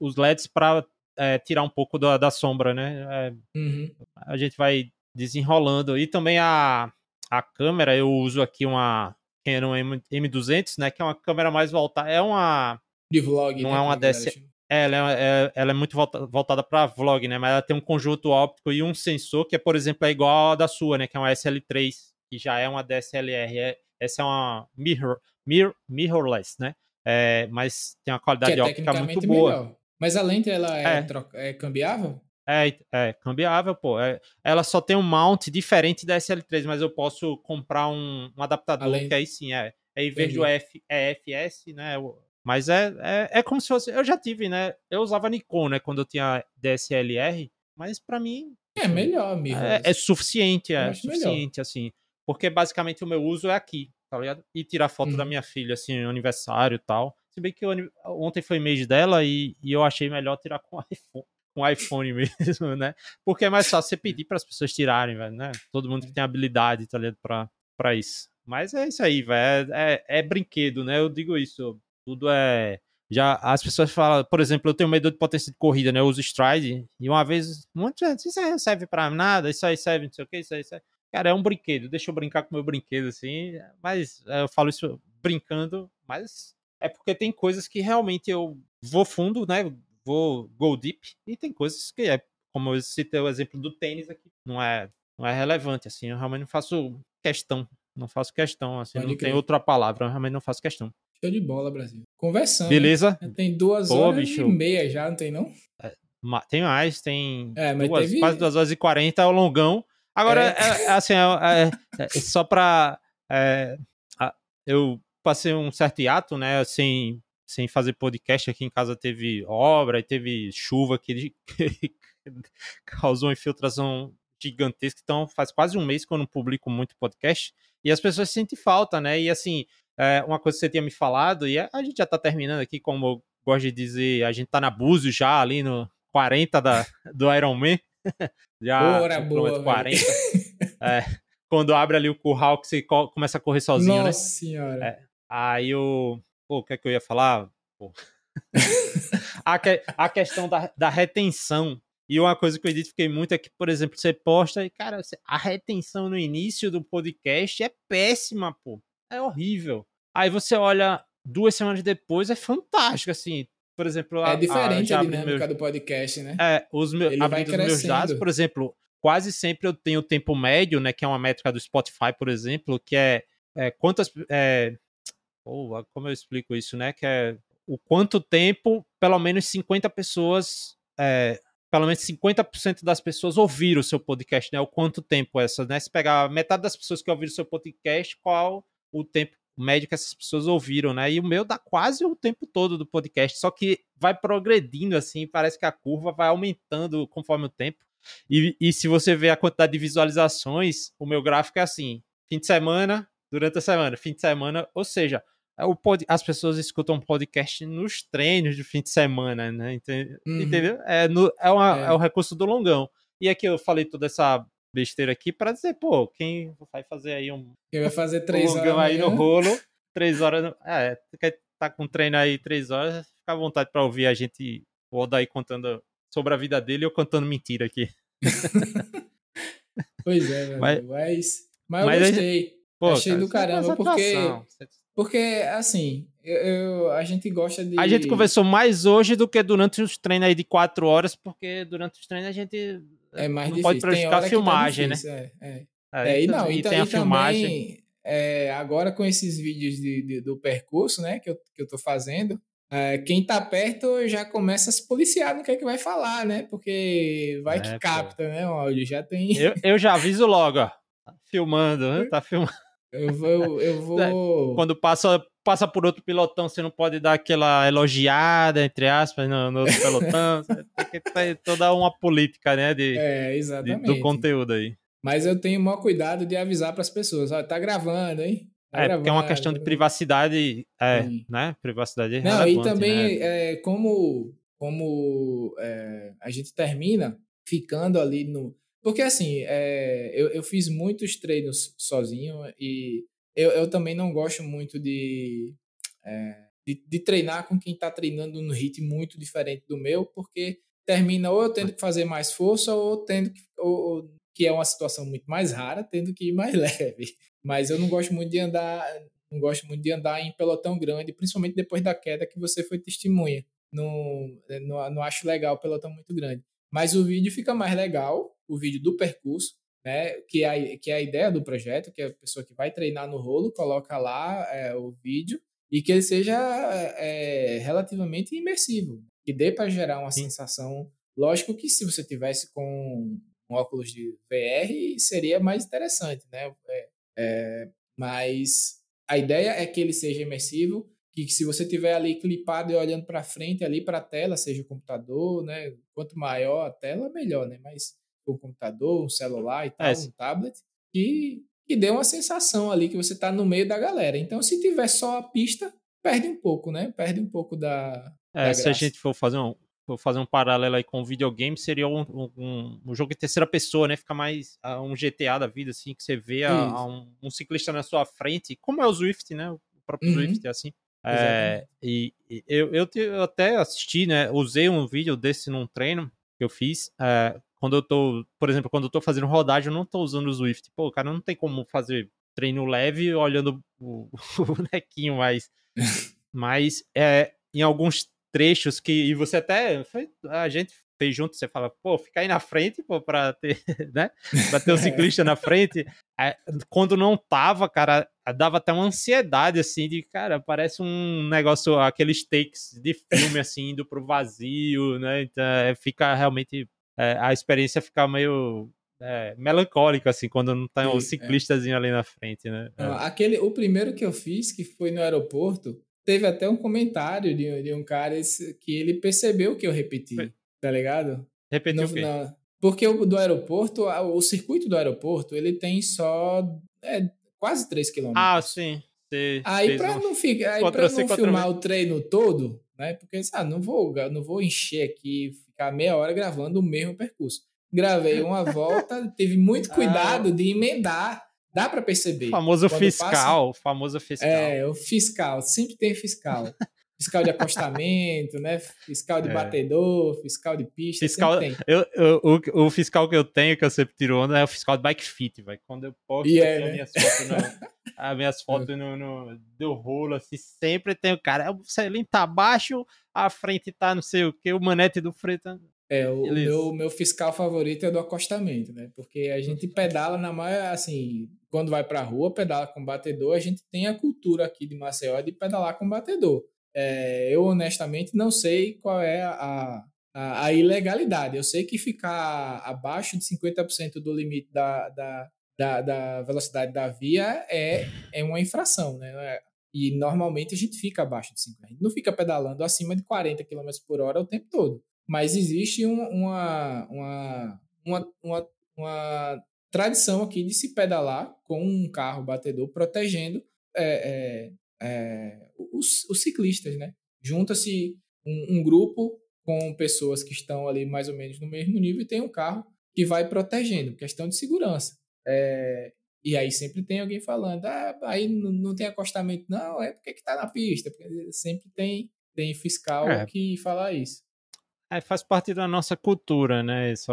S1: os, LEDs para é, tirar um pouco da, da sombra, né?
S2: É, uhum.
S1: A gente vai desenrolando. E também a, a câmera, eu uso aqui uma Canon M, M200, né? Que é uma câmera mais voltada. É uma.
S2: De vlog,
S1: Não
S2: né,
S1: é uma DS. É, ela é, é, ela é muito volta, voltada para vlog, né? Mas ela tem um conjunto óptico e um sensor que, é, por exemplo, é igual a da sua, né? Que é uma SL3, que já é uma DSLR. É, essa é uma mirror, mirror, mirrorless, né? É, mas tem uma qualidade é óptica muito boa. Melhor.
S2: Mas a lente ela é, é. Troca, é cambiável?
S1: É, é cambiável, pô. É, ela só tem um mount diferente da SL3, mas eu posso comprar um, um adaptador Além... que aí sim é. É em vez do F, é FS, né? Mas é, é, é como se fosse. Eu já tive, né? Eu usava Nikon, né? Quando eu tinha DSLR, mas para mim.
S2: É melhor, amigo.
S1: É, é suficiente, é suficiente, melhor. assim. Porque basicamente o meu uso é aqui, tá ligado? E tirar foto uhum. da minha filha, assim, aniversário e tal. Se bem que eu, ontem foi mês dela e, e eu achei melhor tirar com iPhone com iPhone mesmo, né? Porque é mais fácil você pedir para as pessoas tirarem, velho, né? Todo mundo que tem habilidade, tá ligado? Pra, pra isso. Mas é isso aí, velho. É, é, é, brinquedo, né? Eu digo isso tudo é. Já as pessoas falam, por exemplo, eu tenho medo de potência de corrida, né? Eu uso Stride e uma vez, muita gente, isso aí serve para nada, isso aí serve, não sei o que, isso aí serve. Cara, é um brinquedo, deixa eu brincar com meu brinquedo assim, mas é, eu falo isso brincando, mas é porque tem coisas que realmente eu vou fundo, né? Vou go deep, e tem coisas que é, como eu citei o exemplo do tênis aqui, não é, não é relevante, assim, eu realmente não faço questão, não faço questão, assim, Pode não crer. tem outra palavra, eu realmente não faço questão.
S2: Show de bola, Brasil. Conversando.
S1: Beleza?
S2: Tem duas Pô, horas bicho. e meia já, não tem não?
S1: É, tem mais, tem é, duas, teve... quase duas horas e quarenta, é o longão. Agora, é. é, é assim, é, só pra... eu passei um certo hiato, né, sem, sem fazer podcast aqui em casa, teve obra e teve chuva que, que causou uma infiltração gigantesca, então faz quase um mês que eu não publico muito podcast, e as pessoas sentem falta, né, e assim, é, uma coisa que você tinha me falado, e a gente já tá terminando aqui, como eu gosto de dizer, a gente tá na Búzios já, ali no 40 da, do Iron Man. já,
S2: Bora, boa,
S1: 40. é, quando abre ali o curral que você começa a correr sozinho,
S2: Nossa
S1: né?
S2: senhora.
S1: É, aí o... Pô, o que é que eu ia falar? a, que, a questão da, da retenção E uma coisa que eu identifiquei muito é que, por exemplo, você posta e, cara, a retenção no início do podcast é péssima, pô. É horrível. Aí você olha duas semanas depois, é fantástico, assim. Por exemplo,
S2: é diferente a, a, a dinâmica meus... do podcast, né?
S1: É, os meus, abrindo os meus dados, por exemplo, quase sempre eu tenho o tempo médio, né? Que é uma métrica do Spotify, por exemplo, que é, é quantas. É, oh, como eu explico isso, né? Que é o quanto tempo, pelo menos 50 pessoas. É, pelo menos 50% das pessoas ouviram o seu podcast, né? O quanto tempo essa, né? Se pegar metade das pessoas que ouviram o seu podcast, qual o tempo médio que essas pessoas ouviram, né? E o meu dá quase o tempo todo do podcast, só que vai progredindo assim, parece que a curva vai aumentando conforme o tempo. E, e se você vê a quantidade de visualizações, o meu gráfico é assim: fim de semana, durante a semana, fim de semana, ou seja, é o pod, as pessoas escutam podcast nos treinos de fim de semana, né? Uhum. Entendeu? É, no, é, uma, é. é o recurso do longão. E aqui eu falei toda essa besteira aqui para dizer, pô, quem vai fazer aí um.
S2: Quem vai fazer três um horas.
S1: aí no rolo, três horas. É, quer tá com treino aí três horas, fica à vontade para ouvir a gente, o Odaí contando sobre a vida dele eu contando mentira aqui.
S2: pois é, velho. Mas, mas, mas, eu gostei. Pô, Achei cara, do caramba, porque. Porque, assim, eu, eu, a gente gosta de.
S1: A gente conversou mais hoje do que durante os treinos aí de quatro horas, porque durante os treinos a gente
S2: é mais
S1: não
S2: difícil.
S1: pode prejudicar a tá filmagem,
S2: tá
S1: né?
S2: É, é. é, é e, não, e, e tem a filmagem. Também, é, agora com esses vídeos de, de, do percurso, né, que eu, que eu tô fazendo, é, quem tá perto já começa a se policiar no que é que vai falar, né? Porque vai que capta, pô. né? O áudio já tem.
S1: Eu, eu já aviso logo, ó. Tá filmando, né? Tá filmando.
S2: Eu vou. Eu vou...
S1: Quando passa, passa por outro pilotão, você não pode dar aquela elogiada, entre aspas, no, no outro pelotão. tem que ter toda uma política, né? De,
S2: é, exatamente.
S1: De, do conteúdo aí.
S2: Mas eu tenho o maior cuidado de avisar para as pessoas: ó, tá gravando, hein? Tá
S1: é,
S2: gravando,
S1: porque é uma questão de privacidade, é, né? Privacidade é
S2: Não, e também, né? é, como, como é, a gente termina ficando ali no. Porque, assim, é, eu, eu fiz muitos treinos sozinho e eu, eu também não gosto muito de, é, de, de, treinar com quem está treinando num ritmo muito diferente do meu, porque termina ou eu tendo que fazer mais força ou tendo que, ou, que é uma situação muito mais rara, tendo que ir mais leve. Mas eu não gosto muito de andar, não gosto muito de andar em pelotão grande, principalmente depois da queda que você foi testemunha. Não, não, não acho legal o pelotão muito grande. Mas o vídeo fica mais legal, o vídeo do percurso, né? Que é a, que é a ideia do projeto, que é a pessoa que vai treinar no rolo coloca lá é, o vídeo e que ele seja é, relativamente imersivo, que dê para gerar uma Sim. sensação. Lógico que se você tivesse com um óculos de VR seria mais interessante, né? É, é, mas a ideia é que ele seja imersivo, que se você tiver ali clipado e olhando para frente ali para a tela, seja o computador, né? Quanto maior a tela, melhor, né? Mas um computador, um celular e tal, é. um tablet, que, que dê uma sensação ali que você está no meio da galera. Então, se tiver só a pista, perde um pouco, né? Perde um pouco da.
S1: É,
S2: da
S1: se a gente for fazer um, vou fazer um paralelo aí com o videogame, seria um, um, um, jogo de terceira pessoa, né? Fica mais uh, um GTA da vida, assim, que você vê a, a um, um, ciclista na sua frente, como é o Swift, né? O próprio uhum. Swift é assim. É, e, e eu, eu, eu, até assisti, né? Usei um vídeo desse num treino que eu fiz. É, quando eu tô, por exemplo, quando eu tô fazendo rodagem, eu não tô usando o Swift. Pô, cara, não tem como fazer treino leve olhando o, o bonequinho, mas. mas é, em alguns trechos que e você até a gente fez junto, você fala, pô, fica aí na frente, pô, para ter, né? Para ter o um ciclista na frente. É, quando não tava, cara, dava até uma ansiedade assim de, cara, parece um negócio aqueles takes de filme assim indo pro vazio, né? Então, é, fica realmente é, a experiência fica meio é, melancólica, assim, quando não tá um é. ciclistazinho ali na frente, né?
S2: Aquele, o primeiro que eu fiz, que foi no aeroporto, teve até um comentário de, de um cara que ele percebeu que eu repeti, Foi. tá ligado?
S1: Repetiu o quê? Na,
S2: porque o do aeroporto, o circuito do aeroporto, ele tem só é, quase 3 km.
S1: Ah, sim.
S2: Aí para não, ficar, aí pra não filmar o treino todo, né? Porque ah, não vou, não vou encher aqui, ficar meia hora gravando o mesmo percurso. Gravei uma volta, teve muito ah. cuidado ah. de emendar Dá para perceber. O
S1: famoso fiscal, passa... famoso fiscal.
S2: É, o fiscal, sempre tem fiscal. fiscal de acostamento, né? Fiscal de é. batedor, fiscal de pista.
S1: Fiscal, eu, eu, o, o, fiscal que eu tenho, que eu sempre tiro onda, é o fiscal de bike fit, velho. Quando eu posto yeah, né? minhas fotos, no, as minhas fotos no, no, do rolo, assim, sempre tem o cara. O selinho tá abaixo, a frente tá não sei o que, o manete do freio tá.
S2: É, o meu, meu fiscal favorito é do acostamento, né? Porque a gente pedala na maior, assim, quando vai pra rua, pedala com batedor, a gente tem a cultura aqui de Maceió de pedalar com batedor. É, eu honestamente não sei qual é a, a, a, ilegalidade. Eu sei que ficar abaixo de 50% do limite da, da, da, da, velocidade da via é, é uma infração, né? É, e normalmente a gente fica abaixo de 50%. A gente não fica pedalando acima de 40 km por hora o tempo todo. Mas existe uma, uma, uma, uma, uma tradição aqui de se pedalar com um carro batedor protegendo é, é, é, os, os, ciclistas, né? Junta-se um, um, grupo com pessoas que estão ali mais ou menos no mesmo nível e tem um carro que vai protegendo, questão de segurança. É, e aí sempre tem alguém falando, ah, aí não, tem acostamento, não, é porque que tá na pista, porque sempre tem, tem fiscal é. que fala isso.
S1: É, faz parte da nossa cultura, né? Isso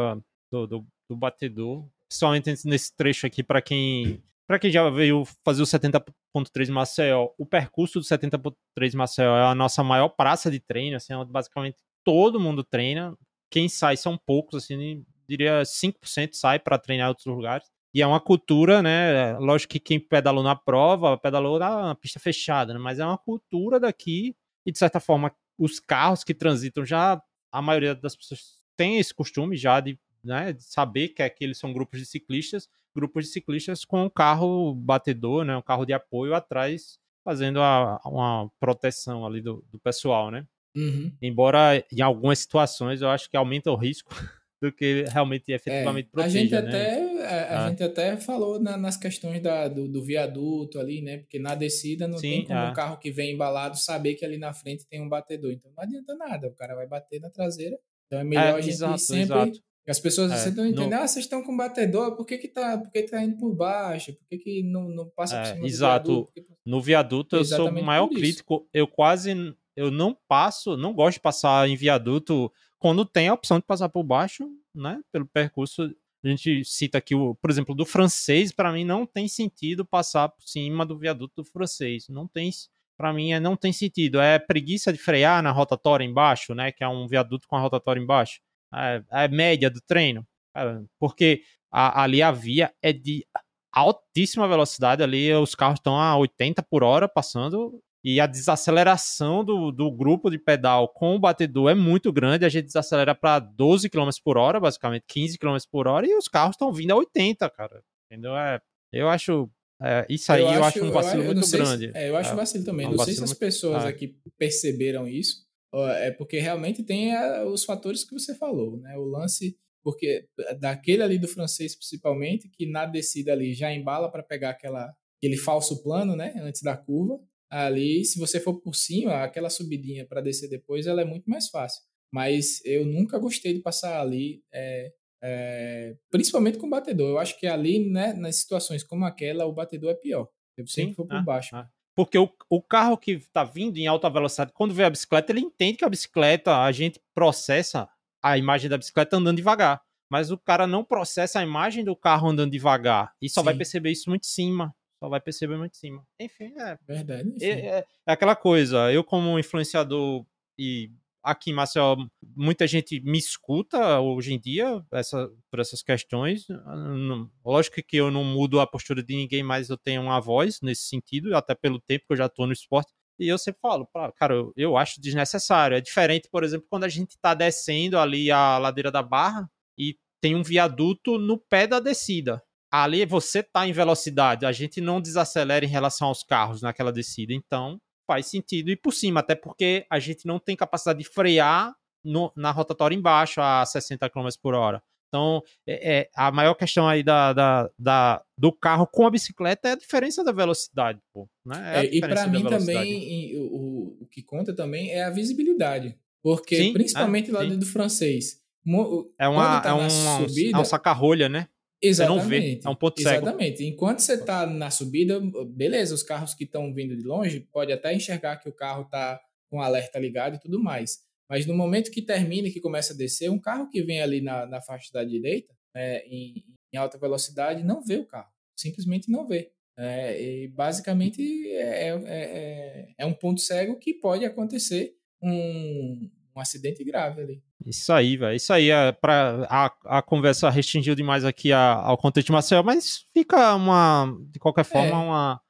S1: do, do, do batedor. Principalmente nesse trecho aqui, para quem para quem já veio fazer o 70.3 Maceió, o percurso do 70.3 Maceió é a nossa maior praça de treino, assim, basicamente todo mundo treina. Quem sai são poucos, assim, diria 5% sai para treinar em outros lugares. E é uma cultura, né? Lógico que quem pedalou na prova, pedalou na pista fechada, né? Mas é uma cultura daqui e, de certa forma, os carros que transitam já, a maioria das pessoas tem esse costume já de, né, de saber que aqueles são grupos de ciclistas grupos de ciclistas com um carro batedor, né, um carro de apoio atrás, fazendo a, uma proteção ali do, do pessoal, né? Uhum. Embora em algumas situações eu acho que aumenta o risco do que realmente efetivamente é, proteja,
S2: a gente
S1: né?
S2: até a, a ah. gente até falou na, nas questões da, do, do, viaduto ali, né? Porque na descida não Sim, tem como ah. um carro que vem embalado saber que ali na frente tem um batedor. Então não adianta nada, o cara vai bater na traseira. Então é melhor é, a gente exato, sempre exato. As pessoas é, não entendem, no... ah, vocês estão com batedor, por que que tá, por que tá indo por baixo? Por que que não, não passa por é, cima
S1: exato.
S2: do viaduto?
S1: No viaduto eu sou o maior crítico. Eu quase, eu não passo, não gosto de passar em viaduto quando tem a opção de passar por baixo, né, pelo percurso. A gente cita aqui, o, por exemplo, do francês, para mim não tem sentido passar por cima do viaduto do francês. Não tem, para mim é, não tem sentido. É preguiça de frear na rotatória embaixo, né, que é um viaduto com a rotatória embaixo a, a média do treino, porque a, ali a via é de altíssima velocidade, ali os carros estão a 80 por hora passando e a desaceleração do, do grupo de pedal com o batedor é muito grande, a gente desacelera para 12 km por hora, basicamente 15 km por hora, e os carros estão vindo a 80, cara. Entendeu? É, eu acho. É, isso aí eu, eu acho, acho, um vacilo eu, muito grande.
S2: Se, é, eu acho é, vacilo também. É um não sei se as pessoas muito... aqui perceberam isso, é porque realmente tem os fatores que você falou, né? O lance, porque daquele ali do francês principalmente, que na descida ali já embala para pegar aquela, aquele falso plano, né? Antes da curva. Ali, se você for por cima, aquela subidinha para descer depois, ela é muito mais fácil. Mas eu nunca gostei de passar ali, é, é, principalmente com o batedor. Eu acho que ali, né, nas situações como aquela, o batedor é pior. Eu sempre for por ah, baixo. Ah.
S1: Porque o, o carro que está vindo em alta velocidade, quando vê a bicicleta, ele entende que a bicicleta, a gente processa a imagem da bicicleta andando devagar. Mas o cara não processa a imagem do carro andando devagar. E só Sim. vai perceber isso muito em cima. Só vai perceber muito em cima. Enfim, é.
S2: Verdade.
S1: É, é, é, aquela coisa. Eu, como influenciador e aqui em Maceió muita gente me escuta hoje em dia essa, por essas questões. lógico que eu não mudo a postura de ninguém, mas eu tenho uma voz nesse sentido, até pelo tempo que eu já estou no esporte. E eu sempre falo, cara, eu, eu acho desnecessário. É diferente, por exemplo, quando a gente está descendo ali a ladeira da barra e tem um viaduto no pé da descida. Ali você está em velocidade, a gente não desacelera em relação aos carros naquela descida. Então, faz sentido ir por cima, até porque a gente não tem capacidade de frear no, na rotatória embaixo a 60 km por hora. Então, é, é, a maior questão aí da, da, da, do carro com a bicicleta é a diferença da velocidade. Pô, né?
S2: É e para mim também, o, o que conta também é a visibilidade. Porque, sim, principalmente é, lá do francês,
S1: é, uma, tá é, um, subida, é um saca-rolha, né?
S2: Exatamente. Você não
S1: vê, é um ponto cego.
S2: Exatamente. Enquanto você está na subida, beleza, os carros que estão vindo de longe pode até enxergar que o carro está com alerta ligado e tudo mais. Mas no momento que termina e que começa a descer, um carro que vem ali na, na faixa da direita, é, em, em, alta velocidade, não vê o carro. Simplesmente não vê. É, e basicamente é, é, é, é um ponto cego que pode acontecer um, um acidente grave ali.
S1: Isso aí, velho. Isso aí é para a, a conversa restringiu demais aqui a, ao contexto de Marcel, mas fica uma de qualquer forma é. uma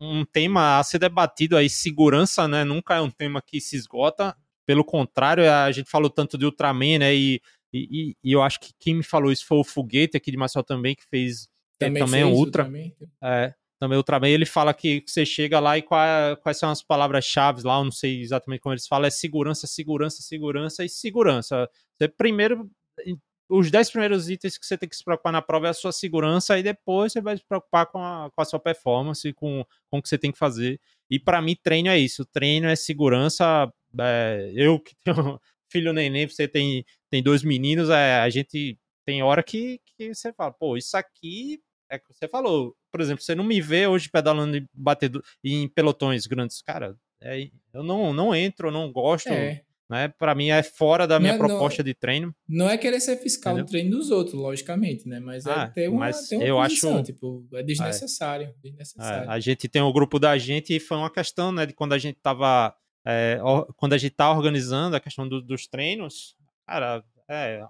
S1: um tema a ser debatido aí segurança, né? Nunca é um tema que se esgota. Pelo contrário, a gente falou tanto de Ultraman, né? E, e, e eu acho que quem me falou isso foi o Foguete aqui de Marcel também, que fez também, também fez Ultra. Ultraman. É, também Ultraman, ele fala que você chega lá e qual, quais são as palavras-chave lá, eu não sei exatamente como eles falam, é segurança, segurança, segurança e segurança. Você primeiro, os 10 primeiros itens que você tem que se preocupar na prova é a sua segurança, e depois você vai se preocupar com a, com a sua performance, com, com o que você tem que fazer. E para mim, treino é isso. Treino é segurança. É, eu que tenho filho neném, você tem, tem dois meninos, é, a gente tem hora que, que você fala, pô, isso aqui é que você falou, por exemplo, você não me vê hoje pedalando e batendo em pelotões grandes, cara. É, eu não, não entro, não gosto. É. Né? Para mim é fora da minha não, é, proposta
S2: não,
S1: de treino.
S2: Não é querer ser fiscal Entendeu? do treino dos outros, logicamente, né? Mas é ah, ter uma, ter uma eu posição, acho, tipo, é desnecessário. É, desnecessário.
S1: a gente tem o um grupo da gente e foi uma questão, né, de quando a gente tava. É, quando a gente tá organizando a questão do, dos treinos, cara, é,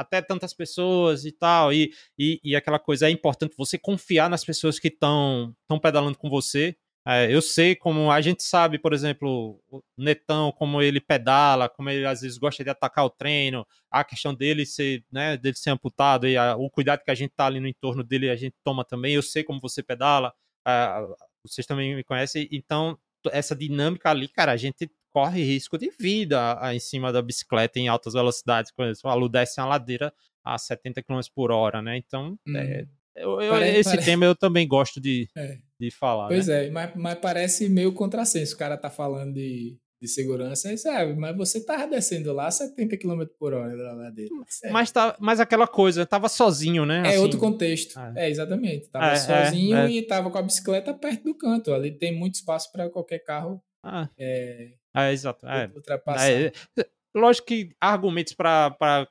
S1: até tantas pessoas e tal, e, e, e, aquela coisa, é importante você confiar nas pessoas que estão pedalando com você. É, eu sei como a gente sabe, por exemplo, o Netão, como ele pedala, como ele às vezes gosta de atacar o treino, a questão dele ser, né, dele ser amputado e a, o cuidado que a gente tá ali no entorno dele a gente toma também. Eu sei como você pedala, vocês também me conhecem, então essa dinâmica ali, cara, a gente corre risco de vida em cima da bicicleta em altas velocidades. Quando o aluno desce uma ladeira a 70 km por hora, né? Então, hum. é, eu, eu, parece, esse parece... tema eu também gosto de, é. de falar.
S2: Pois
S1: né?
S2: é, mas, mas parece meio contrassenso. O cara tá falando de, de segurança, sabe? Mas você tava descendo lá 70 km por hora da ladeira.
S1: É. Mas, tá, mas aquela coisa, tava sozinho, né?
S2: É assim... outro contexto. É, é exatamente. Tava é, é, sozinho é. e tava com a bicicleta perto do canto. Ali tem muito espaço para qualquer carro ah.
S1: é, é, exato. É. Ultrapassar. É, lógico que argumentos para para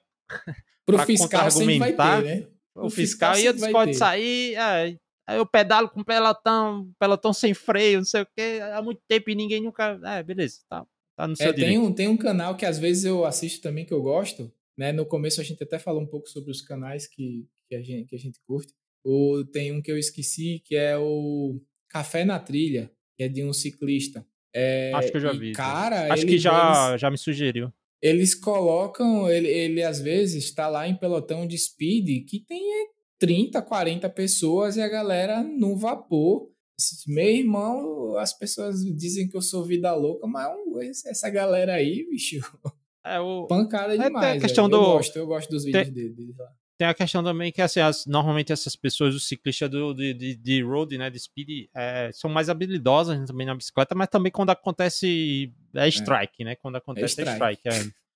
S2: o fiscal argumentar, ter, né?
S1: O, o fiscal, fiscal ia pode ter. sair, é, eu pedalo com pelotão, pelotão sem freio, não sei o que, há muito tempo e ninguém nunca, é, beleza, tá, tá no seu é,
S2: tem um, tem um canal que às vezes eu assisto também que eu gosto, né? No começo a gente até falou um pouco sobre os canais que, que, a, gente, que a gente curte. O, tem um que eu esqueci que é o Café na Trilha, que é de um ciclista. É,
S1: Acho que eu já vi.
S2: Cara,
S1: Acho que já, eles, já me sugeriu.
S2: Eles colocam, ele, ele às vezes está lá em pelotão de speed que tem 30, 40 pessoas e a galera no vapor. Meu irmão, as pessoas dizem que eu sou vida louca, mas essa galera aí, bicho. É, o... Pancada demais. É, a questão do... eu, gosto, eu gosto dos vídeos tem... dele
S1: tem a questão também que assim, as, normalmente essas pessoas, os ciclistas do, de, de, de road, né, de speed, é, são mais habilidosas também na bicicleta, mas também quando acontece é, é. strike, é. né? Quando acontece é strike. É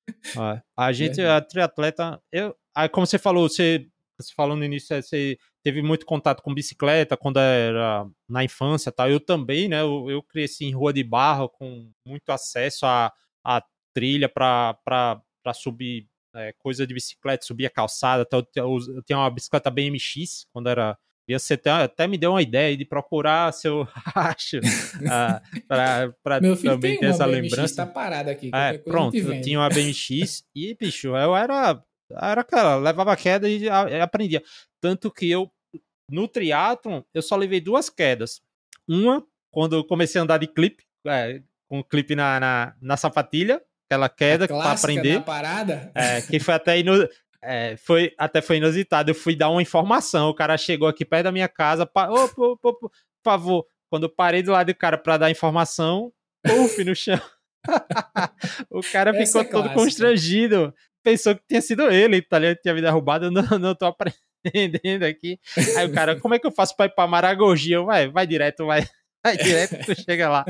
S1: strike a gente, a triatleta, eu, como você falou, você, você falou no início, você teve muito contato com bicicleta quando era na infância, tal. Eu também, né? Eu, eu cresci em rua de barro com muito acesso a, a trilha para subir é, coisa de bicicleta, subia calçada. Então eu, eu tinha uma bicicleta BMX quando era. E você até, até me deu uma ideia de procurar se eu acho uh, para também ter essa BMX, lembrança.
S2: Tá parada aqui.
S1: É, pronto, eu tinha uma BMX e, bicho, eu era. Era aquela, levava queda e, e aprendia. Tanto que eu, no triatlon, eu só levei duas quedas. Uma, quando eu comecei a andar de clipe, é, com clipe na, na, na sapatilha, aquela queda para aprender.
S2: parada.
S1: É, que foi até ino... é, foi até foi inusitado. Eu fui dar uma informação, o cara chegou aqui perto da minha casa, pa... oh, por favor. Quando eu parei do lado do cara para dar informação, puf, no chão. o cara Essa ficou é todo constrangido. Pensou que tinha sido ele, tá ligado? Tinha me derrubado, eu não, não tô aprendendo aqui. Aí o cara, como é que eu faço pra ir pra Maragogi? Eu, vai, vai direto, vai, vai direto, tu chega lá.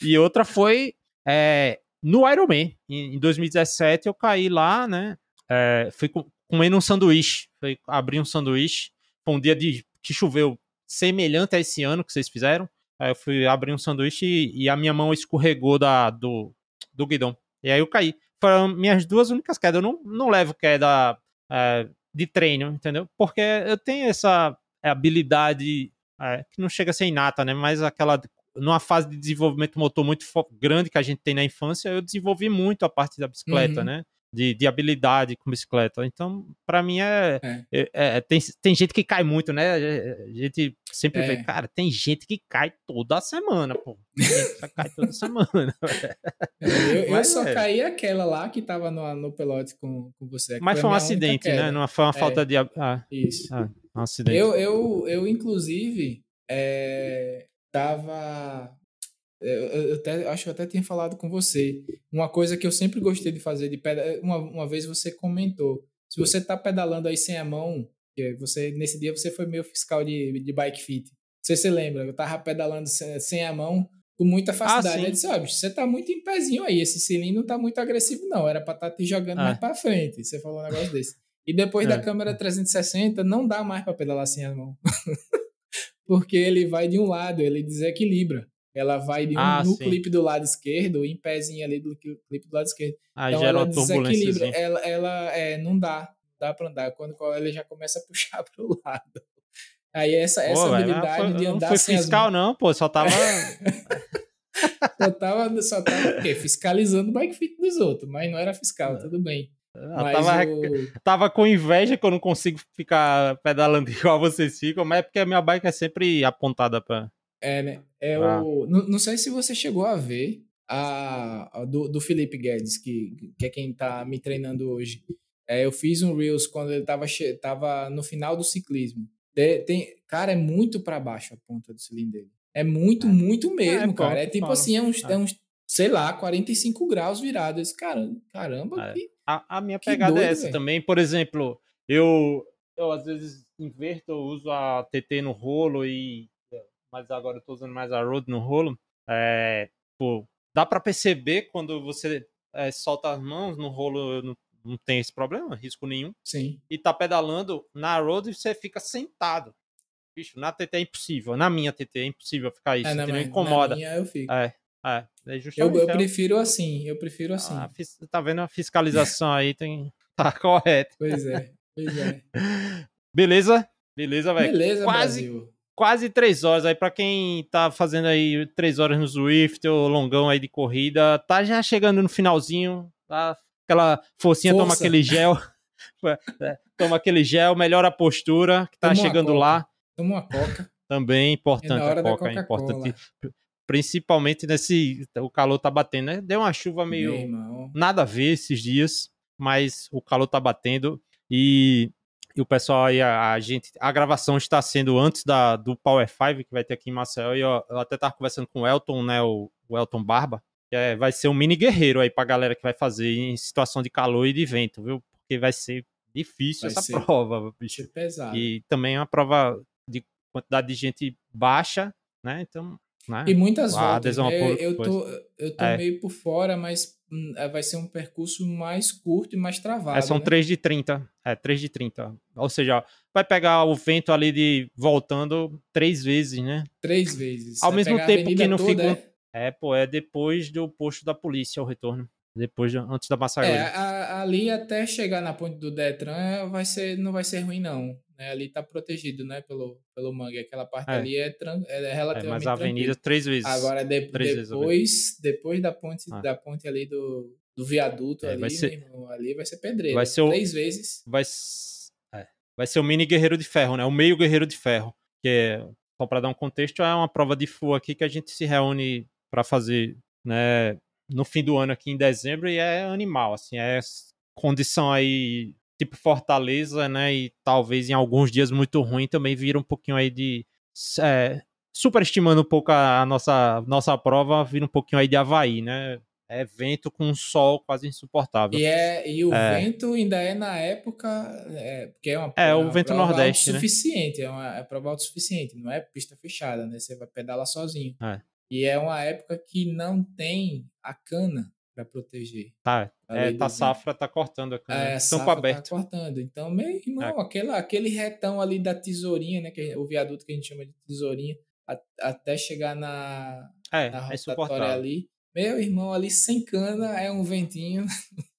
S1: e outra foi é, no Ironman, em, em 2017, eu caí lá, né? É, fui comendo um sanduíche. Fui abrir um sanduíche. Foi um dia de, que choveu semelhante a esse ano que vocês fizeram. Aí eu fui abrir um sanduíche e, e a minha mão escorregou da, do, do guidão. E aí eu caí. Foram minhas duas únicas quedas. Eu não, não levo queda é, de treino, entendeu? Porque eu tenho essa habilidade é, que não chega a ser inata, né? Mas aquela numa fase de desenvolvimento motor muito grande que a gente tem na infância, eu desenvolvi muito a parte da bicicleta, uhum. né? de, de habilidade com bicicleta. Então, para mim, é, é. É, é, tem, tem gente que cai muito, né? A gente sempre vê, é. cara, tem gente que cai toda semana, pô. cai toda semana.
S2: É, eu, eu só é. caí aquela lá que tava no, no pelote com, com você.
S1: Mas foi um acidente, né? Não foi uma falta de.
S2: Ah, Isso. Ah, um acidente. Eu, eu, eu inclusive, tava eu, eu até, acho que eu até tinha falado com você. Uma coisa que eu sempre gostei de fazer de pedal, uma, uma vez você comentou. Se você está pedalando aí sem a mão, você nesse dia você foi meu fiscal de, de bike fit. Você se lembra? Eu tava pedalando sem, sem a mão com muita facilidade. Ah, disse, ó, você tá muito em pezinho aí, esse cilindro não tá muito agressivo não, era para estar tá te jogando ah. mais para frente. Você falou um negócio desse. E depois é. da câmera 360 não dá mais para pedalar sem a mão. Porque ele vai de um lado, ele desequilibra. Ela vai de um, ah, no sim. clipe do lado esquerdo, em pezinho ali do clipe do lado esquerdo.
S1: Ah, então ela desequilibra.
S2: Ela, ela é, não dá, dá pra andar. Quando ele já começa a puxar pro lado. Aí essa, pô, essa habilidade foi, de andar
S1: não foi fiscal,
S2: as...
S1: não, pô, só tava.
S2: só tava, só tava o quê? Fiscalizando o bike fit dos outros, mas não era fiscal, tudo bem.
S1: Tava, tava com inveja que eu não consigo ficar pedalando igual vocês ficam, mas é porque a minha bike é sempre apontada pra.
S2: É, né? É ah. o, não, não, sei se você chegou a ver a, a do, do Felipe Guedes, que, que é quem tá me treinando hoje. É, eu fiz um Reels quando ele tava, tava no final do ciclismo. De, tem, cara, é muito para baixo a ponta do cilindro dele. É muito, é. muito é, mesmo, é, cara. É tipo assim, é uns, é. é. uns, sei lá, 45 graus virado. Esse cara, caramba,
S1: é. que, a, a minha pegada doido, é essa véio. também. Por exemplo, eu, eu às vezes inverto, eu uso a TT no rolo e mas agora eu tô usando mais a Road no rolo. É, pô, dá para perceber quando você é, solta as mãos no rolo, não, não tem esse problema, risco nenhum.
S2: Sim.
S1: E tá pedalando na Road você fica sentado. Bicho, na TT é impossível. Na minha TT é impossível ficar isso. É, minha, incomoda. Na
S2: minha eu fico.
S1: É. É,
S2: eu, eu prefiro assim, eu prefiro assim.
S1: Ah, tá vendo a fiscalização aí, tem... tá correto.
S2: Pois é, pois é.
S1: Beleza? Beleza, velho.
S2: Beleza, Quase, Brasil
S1: quase três horas aí para quem tá fazendo aí três horas no Swift ou longão aí de corrida, tá já chegando no finalzinho, tá? Aquela forcinha, Força. toma aquele gel, é, toma aquele gel, melhora a postura, que tá toma chegando lá.
S2: Toma uma coca.
S1: Também importante a coca, é importante. Principalmente nesse, o calor tá batendo, né? Deu uma chuva meio nada a ver esses dias, mas o calor tá batendo e e o pessoal aí, a, a, gente, a gravação está sendo antes da, do Power 5 que vai ter aqui em Maceió, e eu, eu até tava conversando com o Elton, né, o, o Elton Barba, que é, vai ser um mini guerreiro aí pra galera que vai fazer em situação de calor e de vento, viu? Porque vai ser difícil vai essa ser, prova, bicho.
S2: pesado.
S1: E também é uma prova de quantidade de gente baixa, né? Então, né?
S2: E muitas voltas. Eu, eu, tô, eu tô é. meio por fora, mas hum, é, vai ser um percurso mais curto e mais travado.
S1: É, são
S2: né?
S1: 3 de 30. É, 3 de 30. Ou seja, vai pegar o vento ali de voltando três vezes, né?
S2: Três vezes.
S1: Ao vai mesmo tempo que não fica. É? é, pô, é depois do posto da polícia o retorno. Depois, antes da Massagem.
S2: É, ali até chegar na ponte do Detran vai ser, não vai ser ruim, não. Né? Ali tá protegido, né, pelo, pelo mangue. Aquela parte é. ali é, tran é relativamente. É, mas
S1: a avenida
S2: tranquilo.
S1: três vezes.
S2: Agora, de, três depois, vezes depois da ponte, ah. da ponte ali do, do viaduto, é, ali, vai ser, irmão, ali vai ser pedreiro. Vai ser o, três vezes.
S1: Vai, é, vai ser o mini guerreiro de ferro, né? O meio guerreiro de ferro. Que é, só para dar um contexto, é uma prova de full aqui que a gente se reúne para fazer, né? No fim do ano aqui em dezembro e é animal, assim, é condição aí tipo Fortaleza, né? E talvez em alguns dias muito ruim também vira um pouquinho aí de. É, superestimando um pouco a nossa, nossa prova, vira um pouquinho aí de Havaí, né? É vento com sol quase insuportável.
S2: E, é, e o é. vento ainda é na época. É, porque é uma,
S1: é, é o vento prova nordeste.
S2: Né? suficiente, é uma é prova autossuficiente, não é pista fechada, né? Você vai pedalar sozinho.
S1: É.
S2: E é uma época que não tem a cana para proteger.
S1: Tá, é, tá safra tá cortando a cana. É,
S2: campo tá aberto. Tá cortando. Então, meu irmão, é. aquele, aquele retão ali da tesourinha, né, que é o viaduto que a gente chama de tesourinha, a, até chegar na,
S1: é,
S2: na
S1: é rotatória é
S2: ali. Meu irmão, ali sem cana é um ventinho.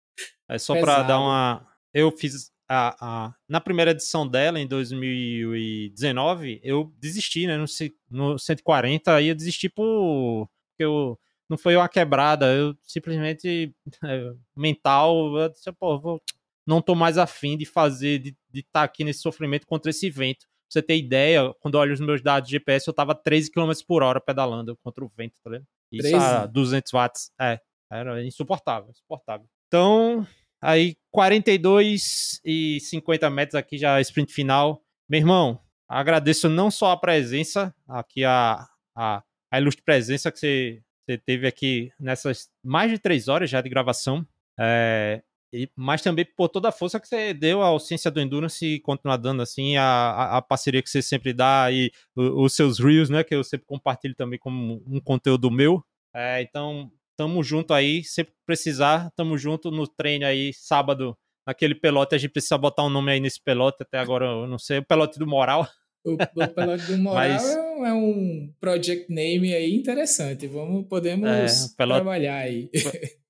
S1: É só para dar uma. Eu fiz a, a, na primeira edição dela, em 2019, eu desisti, né? No, no 140, aí eu desisti por. Porque eu, não foi uma quebrada, eu simplesmente. É, mental, eu disse, pô, vou, não tô mais afim de fazer, de estar tá aqui nesse sofrimento contra esse vento. Pra você ter ideia, quando eu olho os meus dados de GPS, eu tava 13 km por hora pedalando contra o vento, tá vendo? Isso 13? a 200 watts. É, era insuportável, insuportável. Então, aí 42 e 50 metros aqui já sprint final. Meu irmão, agradeço não só a presença, aqui a, a, a ilustre presença que você, você teve aqui nessas mais de três horas já de gravação. É, e, mas também por toda a força que você deu à Ciência do Endurance e continuar dando assim, a, a, a parceria que você sempre dá e os seus reels, né, que eu sempre compartilho também como um conteúdo meu. É, então, tamo junto aí, sempre precisar, tamo junto no treino aí, sábado, naquele pelote, a gente precisa botar um nome aí nesse pelote, até agora eu não sei, o pelote do Moral.
S2: O, o pelote do Moral Mas... é um project name aí interessante, vamos, podemos é, pelote, trabalhar aí.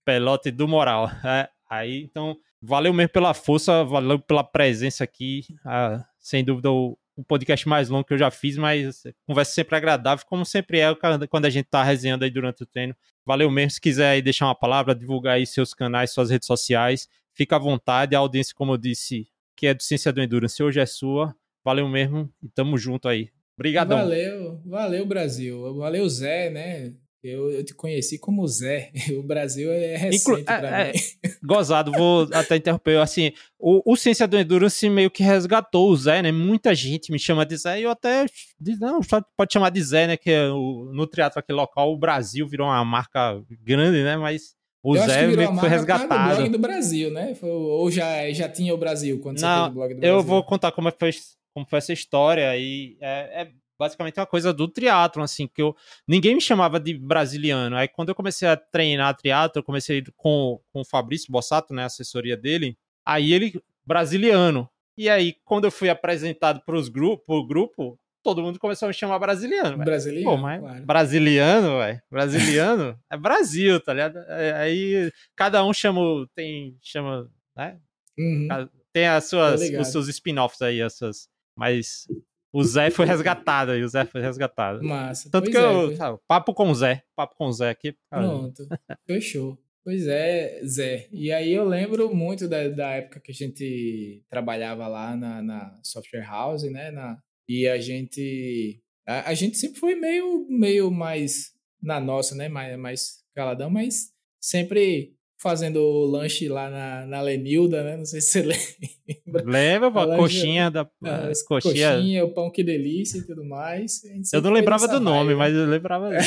S1: Pelote do Moral, é. Aí, então, valeu mesmo pela força, valeu pela presença aqui. Ah, sem dúvida, o, o, podcast mais longo que eu já fiz, mas conversa sempre agradável, como sempre é quando a gente tá resenhando aí durante o treino. Valeu mesmo. Se quiser aí deixar uma palavra, divulgar aí seus canais, suas redes sociais, fica à vontade. A audiência, como eu disse, que é do Ciência do Endurance, hoje é sua. Valeu mesmo e tamo junto aí. Obrigadão.
S2: Valeu, valeu Brasil. Valeu Zé, né? Eu, eu te conheci como Zé. O Brasil é recente Inclu pra é, mim. É,
S1: gozado, vou até interromper. Assim, o, o Ciência do Endurance meio que resgatou o Zé, né? Muita gente me chama de Zé e eu até diz, não, pode chamar de Zé, né? Que é o, no teatro aqui local, o Brasil virou uma marca grande, né? Mas o eu Zé meio que foi resgatado.
S2: do blog do Brasil, né? Foi, ou já, já tinha o Brasil quando não, você fez o blog do
S1: Brasil? Eu vou contar como foi, como foi essa história e é, é basicamente uma coisa do triatlo, assim, que eu ninguém me chamava de brasiliano. Aí quando eu comecei a treinar triatlo, eu comecei com, com o Fabrício Bossato, né, a assessoria dele. Aí ele brasiliano. E aí quando eu fui apresentado para os grupos, pro grupo, todo mundo começou a me chamar brasiliano.
S2: Brasiliano,
S1: Pô, mas claro. Brasiliano, velho. Brasiliano é Brasil, tá ligado? É, aí cada um chama, tem chama, né? Uhum. Tem as suas, os seus spin-offs aí, as suas, mas o Zé foi resgatado aí, o Zé foi resgatado.
S2: Massa.
S1: Tanto pois que é, eu. Sabe, papo com o Zé. Papo com o Zé aqui.
S2: Pronto. Fechou. Pois é, Zé. E aí eu lembro muito da, da época que a gente trabalhava lá na, na Software House, né? Na, e a gente. A, a, gente sempre foi meio, meio mais na nossa, né? Mais, mais caladão, mas sempre fazendo lanche lá na, na Lenilda, né? Não sei se você lembra.
S1: Lembra, a, coxinha da
S2: a, coxinha. coxinha, o pão que delícia e tudo mais.
S1: Eu não lembrava do nome, né? mas eu lembrava. é,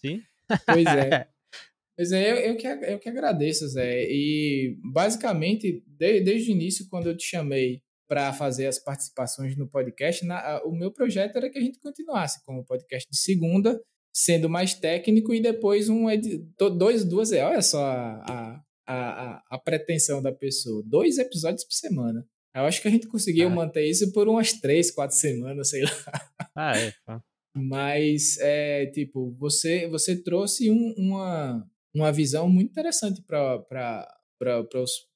S1: sim.
S2: Pois é. Pois é, eu, eu, que, eu que agradeço, Zé. E basicamente, de, desde o início, quando eu te chamei para fazer as participações no podcast, na, o meu projeto era que a gente continuasse com o podcast de segunda sendo mais técnico e depois um dois duas olha só a, a, a, a pretensão da pessoa dois episódios por semana eu acho que a gente conseguiu ah. manter isso por umas três quatro semanas sei lá
S1: ah é tá.
S2: mas é tipo você você trouxe um, uma uma visão muito interessante para para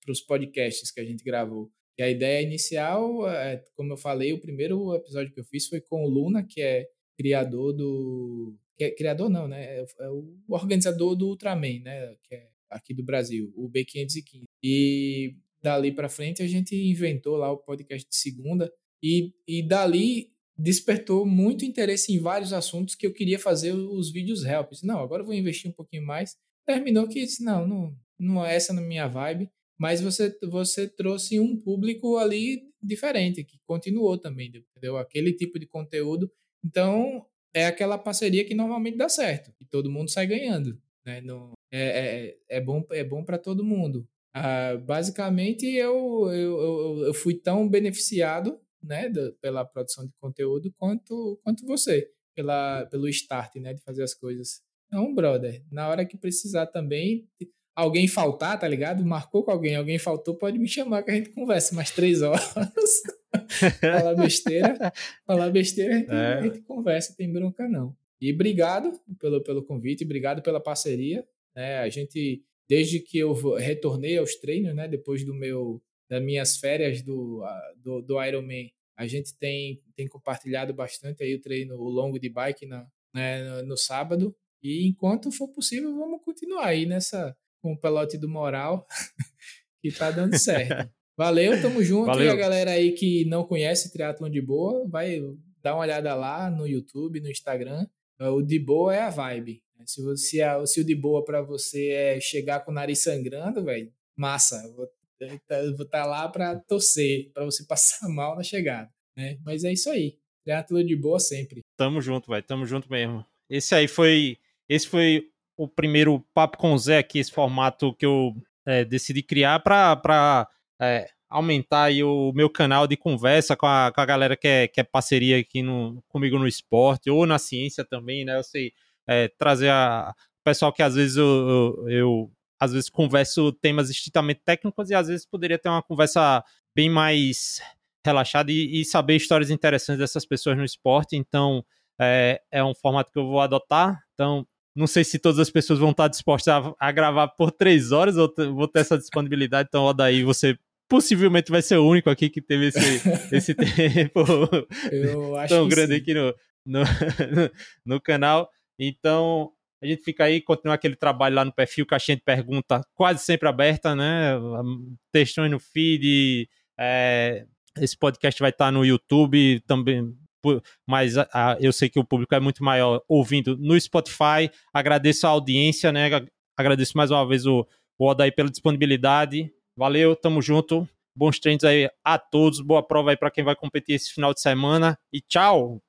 S2: os podcasts que a gente gravou e a ideia inicial é, como eu falei o primeiro episódio que eu fiz foi com o Luna que é criador do é criador não, né? É, é o organizador do Ultraman, né? Que é aqui do Brasil, o B515. E dali para frente a gente inventou lá o podcast de segunda e, e dali despertou muito interesse em vários assuntos que eu queria fazer os vídeos help. Não, agora eu vou investir um pouquinho mais. Terminou que disse, não, não, não é essa na minha vibe, mas você você trouxe um público ali diferente que continuou também, entendeu? Aquele tipo de conteúdo. Então, é aquela parceria que normalmente dá certo e todo mundo sai ganhando. Né? No, é, é, é bom, é bom para todo mundo. Ah, basicamente, eu, eu, eu, eu, fui tão beneficiado né, da, pela produção de conteúdo quanto, quanto você, pela, pelo start né, de fazer as coisas. Então, brother, na hora que precisar também, alguém faltar, tá ligado? Marcou com alguém, alguém faltou, pode me chamar que a gente conversa mais três horas. falar besteira, falar besteira, a gente, é. a gente, conversa, tem bronca não. E obrigado pelo, pelo convite, obrigado pela parceria. Né? A gente, desde que eu retornei aos treinos, né? Depois do meu, das minhas férias do, do, do Ironman, a gente tem, tem compartilhado bastante aí o treino, o longo de bike na, né, no sábado. E enquanto for possível, vamos continuar aí nessa com o pelote do moral, que tá dando certo. Valeu, tamo junto. Valeu. E a galera aí que não conhece Triatlon de Boa, vai dar uma olhada lá no YouTube, no Instagram. O de boa é a vibe. Se, você, se o de boa para você é chegar com o nariz sangrando, velho, massa. Vou estar tá lá para torcer, para você passar mal na chegada. Né? Mas é isso aí. Triatlon de boa sempre.
S1: Tamo junto, velho. Tamo junto mesmo. Esse aí foi. Esse foi o primeiro Papo com Zé aqui, esse formato que eu é, decidi criar para é, aumentar o meu canal de conversa com a, com a galera que é, que é parceria aqui no, comigo no esporte ou na ciência também, né? Eu sei é, trazer a pessoal que às vezes eu, eu, eu, às vezes converso temas estritamente técnicos e às vezes poderia ter uma conversa bem mais relaxada e, e saber histórias interessantes dessas pessoas no esporte. Então é, é um formato que eu vou adotar. Então não sei se todas as pessoas vão estar dispostas a, a gravar por três horas, ou vou ter essa disponibilidade. Então, ó, daí você possivelmente vai ser o único aqui que teve esse, esse tempo tão grande sim. aqui no, no, no, canal. Então, a gente fica aí, continua aquele trabalho lá no perfil que a gente pergunta quase sempre aberta, né? Textões no feed. É, esse podcast vai estar no YouTube também mas a, a, eu sei que o público é muito maior ouvindo no Spotify. Agradeço a audiência, né? Agradeço mais uma vez o, o Odaí pela disponibilidade. Valeu, tamo junto. Bons treinos aí a todos. Boa prova aí para quem vai competir esse final de semana. E tchau!